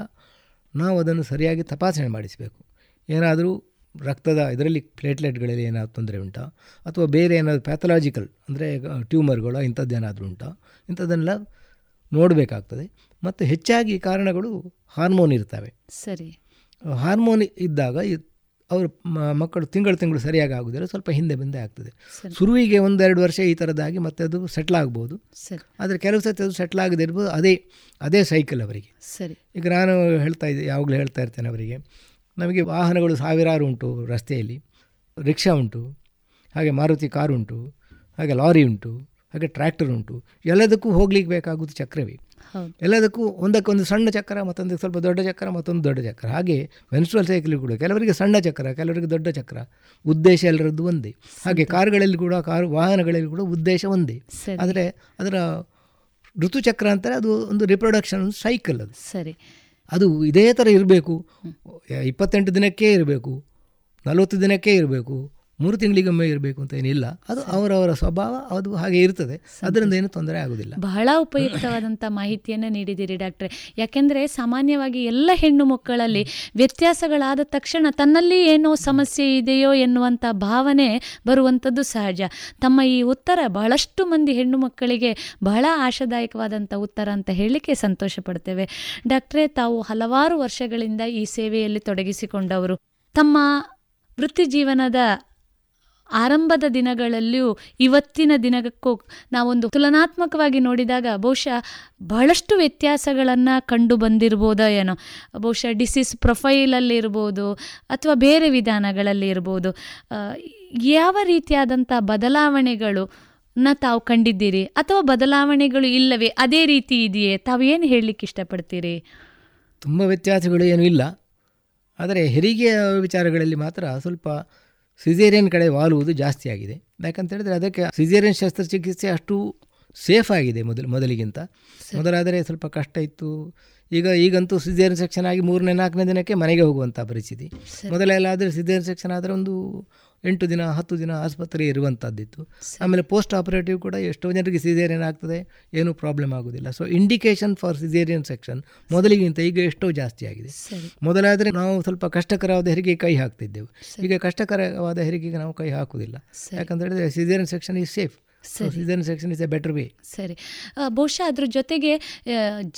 P: ನಾವು ಅದನ್ನು ಸರಿಯಾಗಿ ತಪಾಸಣೆ ಮಾಡಿಸಬೇಕು. ಏನಾದರೂ ರಕ್ತದ ಇದರಲ್ಲಿ ಪ್ಲೇಟ್ಲೆಟ್ಗಳಲ್ಲಿ ಏನಾದರೂ ತೊಂದರೆ ಉಂಟಾ? ಅಥವಾ ಬೇರೆ ಏನಾದರೂ ಪ್ಯಾಥಲಾಜಿಕಲ್ ಅಂದರೆ ಟ್ಯೂಮರ್ಗಳು ಇಂಥದ್ದೇನಾದರೂ ಉಂಟಾ? ಇಂಥದ್ದನ್ನೆಲ್ಲ ನೋಡಬೇಕಾಗ್ತದೆ. ಮತ್ತು ಹೆಚ್ಚಾಗಿ ಕಾರಣಗಳು ಹಾರ್ಮೋನ್ ಇರ್ತವೆ.
O: ಸರಿ.
P: ಹಾರ್ಮೋನ್ ಇದ್ದಾಗ ಅವರು ಮಕ್ಕಳು ತಿಂಗಳು ತಿಂಗಳು ಸರಿಯಾಗಿ ಆಗೋದಿಲ್ಲ ಸ್ವಲ್ಪ ಹಿಂದೆ ಮುಂದೆ ಆಗ್ತದೆ. ಶುರುವಿಗೆ ಒಂದೆರಡು ವರ್ಷ ಈ ಥರದಾಗಿ ಮತ್ತೆ ಅದು ಸೆಟ್ಲ್ ಆಗ್ಬೋದು.
O: ಸರಿ.
P: ಆದರೆ ಕೆಲವು ಸತಿ ಅದು ಸೆಟ್ಲ್ ಆಗದೇ ಇರ್ಬೋದು ಅದೇ ಅದೇ ಸೈಕಲ್ ಅವರಿಗೆ.
O: ಸರಿ.
P: ಈಗ ನಾನು ಹೇಳ್ತಾ ಇದ್ದೆ ಯಾವಾಗಲೂ ಹೇಳ್ತಾ ಇರ್ತೇನೆ ಅವರಿಗೆ ನಮಗೆ ವಾಹನಗಳು ಸಾವಿರಾರು ಉಂಟು ರಸ್ತೆಯಲ್ಲಿ ರಿಕ್ಷಾ ಉಂಟು ಹಾಗೆ ಮಾರುತಿ ಕಾರು ಉಂಟು ಹಾಗೆ ಲಾರಿ ಉಂಟು. ಹಾಗೆ ಟ್ರ್ಯಾಕ್ಟರ್ ಉಂಟು. ಎಲ್ಲದಕ್ಕೂ ಹೋಗ್ಲಿಕ್ಕೆ ಬೇಕಾಗುವುದು ಚಕ್ರವೇ. ಎಲ್ಲದಕ್ಕೂ ಒಂದಕ್ಕೊಂದು ಸಣ್ಣ ಚಕ್ರ ಮತ್ತೊಂದು ಸ್ವಲ್ಪ ದೊಡ್ಡ ಚಕ್ರ ಮತ್ತೊಂದು ದೊಡ್ಡ ಚಕ್ರ. ಹಾಗೆ ಮೆನ್ಸ್ಟ್ರಲ್ ಸೈಕಲ್ ಕೂಡ. ಕೆಲವರಿಗೆ ಸಣ್ಣ ಚಕ್ರ ಕೆಲವರಿಗೆ ದೊಡ್ಡ ಚಕ್ರ. ಉದ್ದೇಶ ಎಲ್ಲರದ್ದು ಒಂದೇ. ಹಾಗೆ ಕಾರುಗಳಲ್ಲಿ ಕೂಡ ಕಾರು ವಾಹನಗಳಲ್ಲಿ ಕೂಡ ಉದ್ದೇಶ ಒಂದೇ. ಆದರೆ ಅದರ ಋತುಚಕ್ರ ಅಂತಾರೆ ಅದು ಒಂದು ರಿಪ್ರೊಡಕ್ಷನ್ ಸೈಕಲ್ ಅದು.
O: ಸರಿ.
P: ಅದು ಇದೇ ಥರ ಇರಬೇಕು. ಇಪ್ಪತ್ತೆಂಟು ದಿನಕ್ಕೆ ಇರಬೇಕು. ನಲವತ್ತು ದಿನಕ್ಕೆ ಇರಬೇಕು. ಮೂರು ತಿಂಗಳಿಗೊಮ್ಮೆ ಇರಬೇಕು ಅಂತ ಏನಿಲ್ಲ. ಅದು ಅವರವರ ಸ್ವಭಾವ ಅದು ಹಾಗೆ ಇರ್ತದೆ. ಅದರಿಂದ ಏನು ತೊಂದರೆ ಆಗೋದಿಲ್ಲ.
O: ಬಹಳ ಉಪಯುಕ್ತವಾದಂಥ ಮಾಹಿತಿಯನ್ನು ನೀಡಿದ್ದೀರಿ ಡಾಕ್ಟ್ರೆ. ಯಾಕೆಂದರೆ ಸಾಮಾನ್ಯವಾಗಿ ಎಲ್ಲ ಹೆಣ್ಣು ಮಕ್ಕಳಲ್ಲಿ ವ್ಯತ್ಯಾಸಗಳಾದ ತಕ್ಷಣ ತನ್ನಲ್ಲಿ ಏನೋ ಸಮಸ್ಯೆ ಇದೆಯೋ ಎನ್ನುವಂಥ ಭಾವನೆ ಬರುವಂಥದ್ದು ಸಹಜ. ತಮ್ಮ ಈ ಉತ್ತರ ಬಹಳಷ್ಟು ಮಂದಿ ಹೆಣ್ಣು ಮಕ್ಕಳಿಗೆ ಬಹಳ ಆಶಾದಾಯಕವಾದಂಥ ಉತ್ತರ ಅಂತ ಹೇಳಲಿಕ್ಕೆ ಸಂತೋಷ ಪಡ್ತೇವೆ ಡಾಕ್ಟ್ರೇ ತಾವು ಹಲವಾರು ವರ್ಷಗಳಿಂದ ಈ ಸೇವೆಯಲ್ಲಿ ತೊಡಗಿಸಿಕೊಂಡವರು. ತಮ್ಮ ವೃತ್ತಿ ಜೀವನದ ಆರಂಭದ ದಿನಗಳಲ್ಲೂ ಇವತ್ತಿನ ದಿನಕ್ಕೂ ನಾವೊಂದು ತುಲನಾತ್ಮಕವಾಗಿ ನೋಡಿದಾಗ ಬಹುಶಃ ಬಹಳಷ್ಟು ವ್ಯತ್ಯಾಸಗಳನ್ನು ಕಂಡು ಬಂದಿರ್ಬೋದೋ ಏನೋ. ಬಹುಶಃ ಡಿಸೀಸ್ ಪ್ರೊಫೈಲಲ್ಲಿ ಇರ್ಬೋದು ಅಥವಾ ಬೇರೆ ವಿಧಾನಗಳಲ್ಲಿ ಇರ್ಬೋದು ಯಾವ ರೀತಿಯಾದಂಥ ಬದಲಾವಣೆಗಳು ನ ತಾವು ಕಂಡಿದ್ದೀರಿ ಅಥವಾ ಬದಲಾವಣೆಗಳು ಇಲ್ಲವೇ ಅದೇ ರೀತಿ ಇದೆಯೇ? ತಾವು ಏನು ಹೇಳಲಿಕ್ಕೆ ಇಷ್ಟಪಡ್ತೀರಿ?
P: ತುಂಬ ವ್ಯತ್ಯಾಸಗಳು ಏನೂ ಇಲ್ಲ. ಆದರೆ ಹೆರಿಗೆ ವಿಚಾರಗಳಲ್ಲಿ ಮಾತ್ರ ಸ್ವಲ್ಪ ಸಿಸೇರಿಯನ್ ಕಡೆ ವಾಲುವುದು ಜಾಸ್ತಿ ಆಗಿದೆ. ಯಾಕಂತ ಹೇಳಿದ್ರೆ ಅದಕ್ಕೆ ಸಿಸೇರಿಯನ್ ಶಸ್ತ್ರಚಿಕಿತ್ಸೆ ಅಷ್ಟು ಸೇಫ್ ಆಗಿದೆ ಮೊದಲು ಮೊದಲಿಗಿಂತ. ಮೊದಲಾದರೆ ಸ್ವಲ್ಪ ಕಷ್ಟ ಇತ್ತು. ಈಗ ಈಗಂತೂ ಸಿಸೇರಿಯನ್ ಸೆಕ್ಷನ್ ಆಗಿ ಮೂರನೇ ನಾಲ್ಕನೇ ದಿನಕ್ಕೆ ಮನೆಗೆ ಹೋಗುವಂಥ ಪರಿಸ್ಥಿತಿ. ಮೊದಲೆಲ್ಲ ಆದರೆ ಸಿಸೇರಿಯನ್ ಸೆಕ್ಷನ್ ಆದರೆ ಒಂದು ಎಂಟು ದಿನ ಹತ್ತು ದಿನ ಆಸ್ಪತ್ರೆ ಇರುವಂಥದ್ದಿತ್ತು ಆಮೇಲೆ ಪೋಸ್ಟ್ ಆಪರೇಟಿವ್ ಕೂಡ ಎಷ್ಟೋ ಜನರಿಗೆ ಸಿಜೇರಿಯನ್ ಆಗ್ತದೆ ಏನೂ ಪ್ರಾಬ್ಲಮ್ ಆಗೋದಿಲ್ಲ. So indication for caesarean section ಮೊದಲಿಗಿಂತ ಈಗ ಎಷ್ಟೋ ಜಾಸ್ತಿ ಆಗಿದೆ. ಮೊದಲಾದರೆ ನಾವು ಸ್ವಲ್ಪ ಕಷ್ಟಕರವಾದ ಹೆರಿಗೆ ಕೈ ಹಾಕ್ತಿದ್ದೆವು. ಈಗ ಕಷ್ಟಕರವಾದ ಹೆರಿಗೆಗೆ ನಾವು ಕೈ ಹಾಕುವುದಿಲ್ಲ ಯಾಕಂತ ಹೇಳಿದ್ರೆ caesarean section is safe section is a better way
O: ಸರಿ. ಬಹುಶಃ ಅದ್ರ ಜೊತೆಗೆ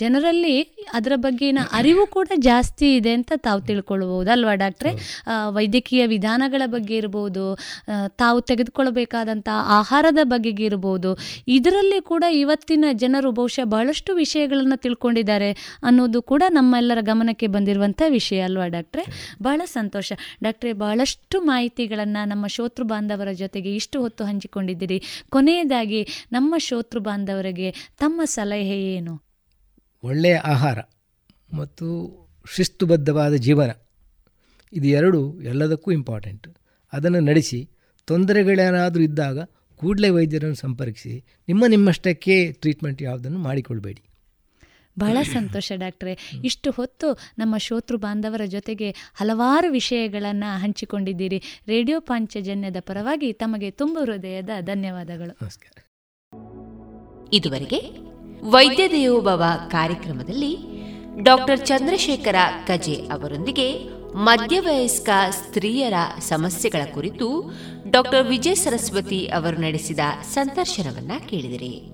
O: ಜನರಲ್ಲಿ ಅದರ ಬಗ್ಗೆನ ಅರಿವು ಕೂಡ ಜಾಸ್ತಿ ಇದೆ ಅಂತ ತಾವು ತಿಳ್ಕೊಳ್ಬೋದು ಅಲ್ವಾ ಡಾಕ್ಟ್ರೆ? ವೈದ್ಯಕೀಯ ವಿಧಾನಗಳ ಬಗ್ಗೆ ಇರ್ಬೋದು ತಾವು ತೆಗೆದುಕೊಳ್ಳಬೇಕಾದಂಥ ಆಹಾರದ ಬಗೆಗೆ ಇರ್ಬೋದು ಇದರಲ್ಲಿ ಕೂಡ ಇವತ್ತಿನ ಜನರು ಬಹುಶಃ ಬಹಳಷ್ಟು ವಿಷಯಗಳನ್ನು ತಿಳ್ಕೊಂಡಿದ್ದಾರೆ ಅನ್ನೋದು ಕೂಡ ನಮ್ಮೆಲ್ಲರ ಗಮನಕ್ಕೆ ಬಂದಿರುವಂಥ ವಿಷಯ ಅಲ್ವಾ ಡಾಕ್ಟ್ರೆ? ಬಹಳ ಸಂತೋಷ. ಡಾಕ್ಟ್ರೆ ಬಹಳಷ್ಟು ಮಾಹಿತಿಗಳನ್ನು ನಮ್ಮ ಶೋತೃ ಬಾಂಧವರ ಜೊತೆಗೆ ಇಷ್ಟು ಹೊತ್ತು ಹಂಚಿಕೊಂಡಿದ್ದೀರಿ. ಕೊನೆಯದಾಗಿ ನಮ್ಮ ಶೋತೃ ಬಾಂಧವರಿಗೆ ತಮ್ಮ ಸಲಹೆ ಏನು?
P: ಒಳ್ಳೆಯ ಆಹಾರ ಮತ್ತು ಶಿಸ್ತುಬದ್ಧವಾದ ಜೀವನ. ಇದು ಎರಡು ಎಲ್ಲದಕ್ಕೂ ಇಂಪಾರ್ಟೆಂಟ್ ಅದನ್ನು ನಡೆಸಿ, ತೊಂದರೆಗಳೇನಾದರೂ ಇದ್ದಾಗ ಕೂಡಲೇ ವೈದ್ಯರನ್ನು ಸಂಪರ್ಕಿಸಿ, ನಿಮ್ಮ ನಿಮ್ಮಷ್ಟಕ್ಕೆ ಟ್ರೀಟ್ಮೆಂಟ್ ಯಾವುದನ್ನು ಮಾಡಿಕೊಳ್ಬೇಡಿ.
O: ಬಹಳ ಸಂತೋಷ ಡಾಕ್ಟ್ರೆ. ಇಷ್ಟು ಹೊತ್ತು ನಮ್ಮ ಶೋತೃ ಬಾಂಧವರ ಜೊತೆಗೆ ಹಲವಾರು ವಿಷಯಗಳನ್ನು ಹಂಚಿಕೊಂಡಿದ್ದೀರಿ. ರೇಡಿಯೋ ಪಾಂಚಜನ್ಯದ ಪರವಾಗಿ ತಮಗೆ ತುಂಬ ಹೃದಯದ ಧನ್ಯವಾದಗಳು.
P: ನಮಸ್ಕಾರ.
Q: ಇದುವರೆಗೆ ವೈದ್ಯ ದೇವೋಭವ ಕಾರ್ಯಕ್ರಮದಲ್ಲಿ ಡಾಕ್ಟರ್ ಚಂದ್ರಶೇಖರ ಕಜೆ ಅವರೊಂದಿಗೆ ಮಧ್ಯವಯಸ್ಕ ಸ್ತ್ರೀಯರ ಸಮಸ್ಯೆಗಳ ಕುರಿತು ಡಾಕ್ಟರ್ ವಿಜಯ ಸರಸ್ವತಿ ಅವರು ನಡೆಸಿದ ಸಂದರ್ಶನವನ್ನ ಕೇಳಿದಿರಿ.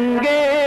R: रंगे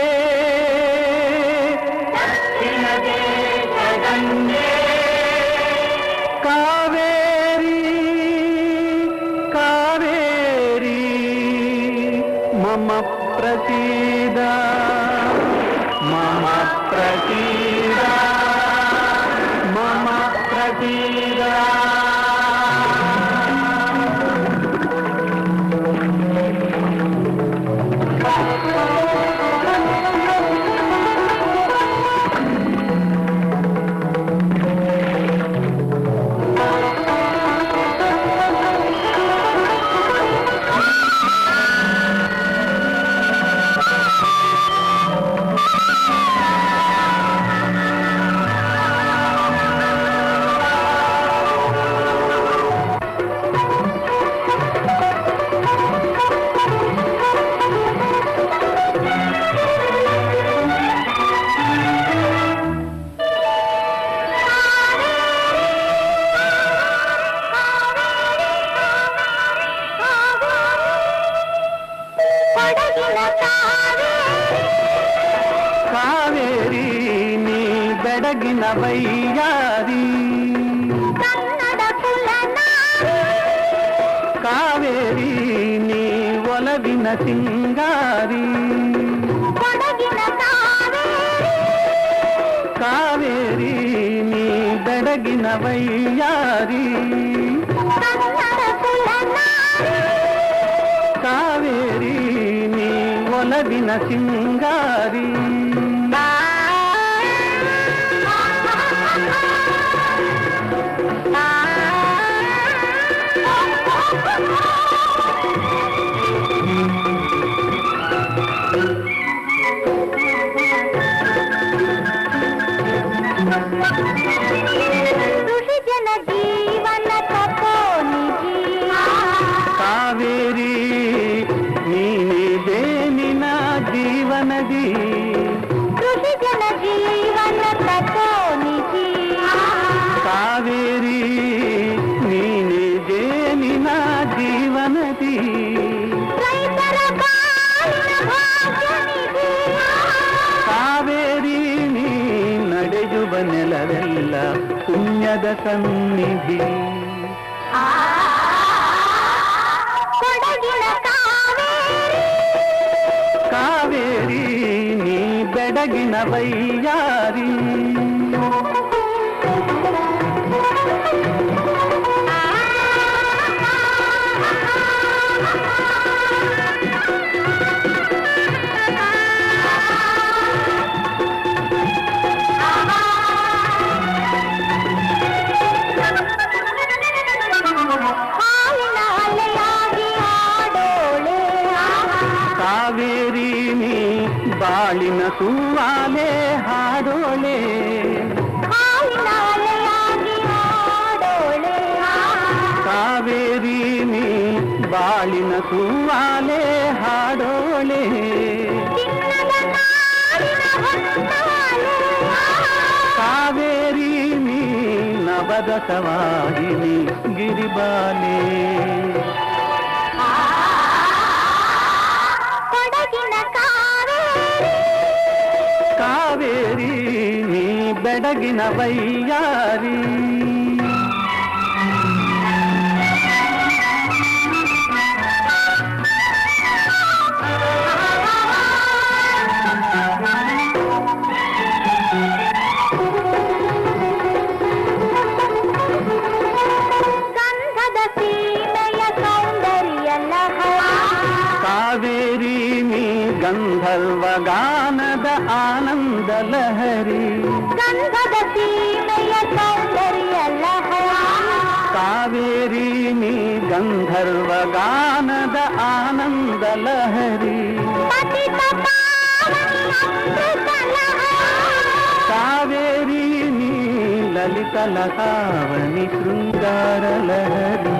R: నరసింగా
Q: సన్నిధి కావేరి. నీ బెడగిన
R: వై ಬಾಳಿನ
Q: ಸೂವಾಲೆ ಹಾಡೋಳೆ. ಕಾವೇರಿ ನೀ ಬಾಳಿನ ಸೂವಾಲೆ ಹಾಡೋಳೆ. ಕಾವೇರಿ ನೀ ನವದ ಸವಾಹಿನಿ ಗಿರಿಬಾಲೇ.
R: చేరి
Q: నీ బెడగిన వయ్యారీ. ಗಂಧರ್ವಗಾನದ ಆನಂದ ಲಹರಿ ಕಾವೇರಿ ನೀ ಲಲಿತ ಲತಾವಣಿ ಶೃಂಗಾರ ಲಹರಿ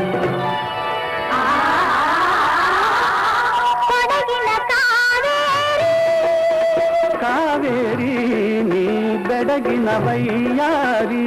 Q: ಕಾವೇರಿ ನೀ ಬೆಡಗಿನ ವೈಯಾರಿ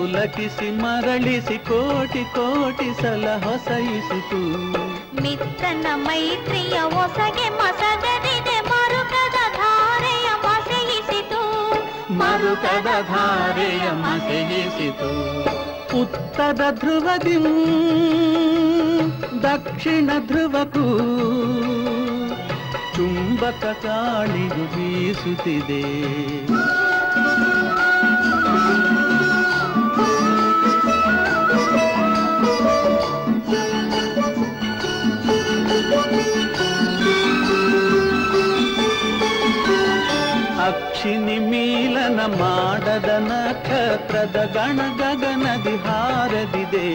Q: ಪುಲಕಿಸಿ ಮರಳಿಸಿ ಕೋಟಿ ಕೋಟಿ ಸಲ ಹೊಸಯಿಸಿತು. ಮಿತ್ರನ ಮೈತ್ರಿಯ ಹೊಸಗೆ ಮಸಗದಿದೆ ಮರುಕದ ಧಾರೆಯ ಮಸೆಯಿಸಿತು.
S: ಮರುಕದ ಧಾರೆಯ ಮಸೆಯಿಸಿತು. ಉತ್ತರ ಧ್ರುವದಿ ದಕ್ಷಿಣ ಧ್ರುವಕ್ಕೂ ಚುಂಬಕ ಕಾಳಿಗು ಬೀಸುತ್ತಿದೆ. ಅಕ್ಷಿನಿ ಮೀಲನ ಮಾಡದ ನಕ್ಷತ್ರದ ಗಣ ಗಗನದಿ ಹಾರದಿದೆ.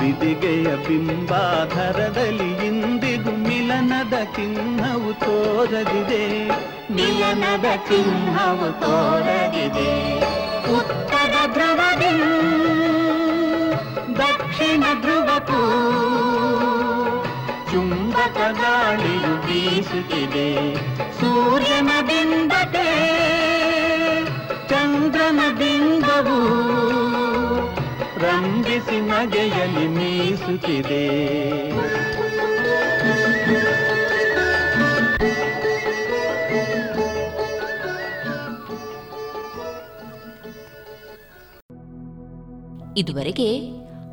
S: ಬಿದಿಗೆಯ ಬಿಂಬಾಧರದಲ್ಲಿ ಇಂದಿಗೂ ಮಿಲನದ ಚಿಹ್ನವು ತೋರದಿದೆ. ಮಿಲನದ ಚಿಹ್ನವು ತೋರದಿದೆ. ಉತ್ತರ ಧ್ರುವದಿ ದಕ್ಷಿಣ ಧ್ರುವಕ್ಕೂ ಚುಂಬಕ ಗಾಳಿಯು ಬೀಸುತ್ತಿದೆ. ಸೂರ್ಯನ ಬಿಂಬತೆ ಚಂದ್ರನ ಬಿಂಬವು ರಂಗಿಸಿ ನಗೆಯಲ್ಲಿ ಮೀಸುತ್ತಿದೆ.
A: ಇದುವರೆಗೆ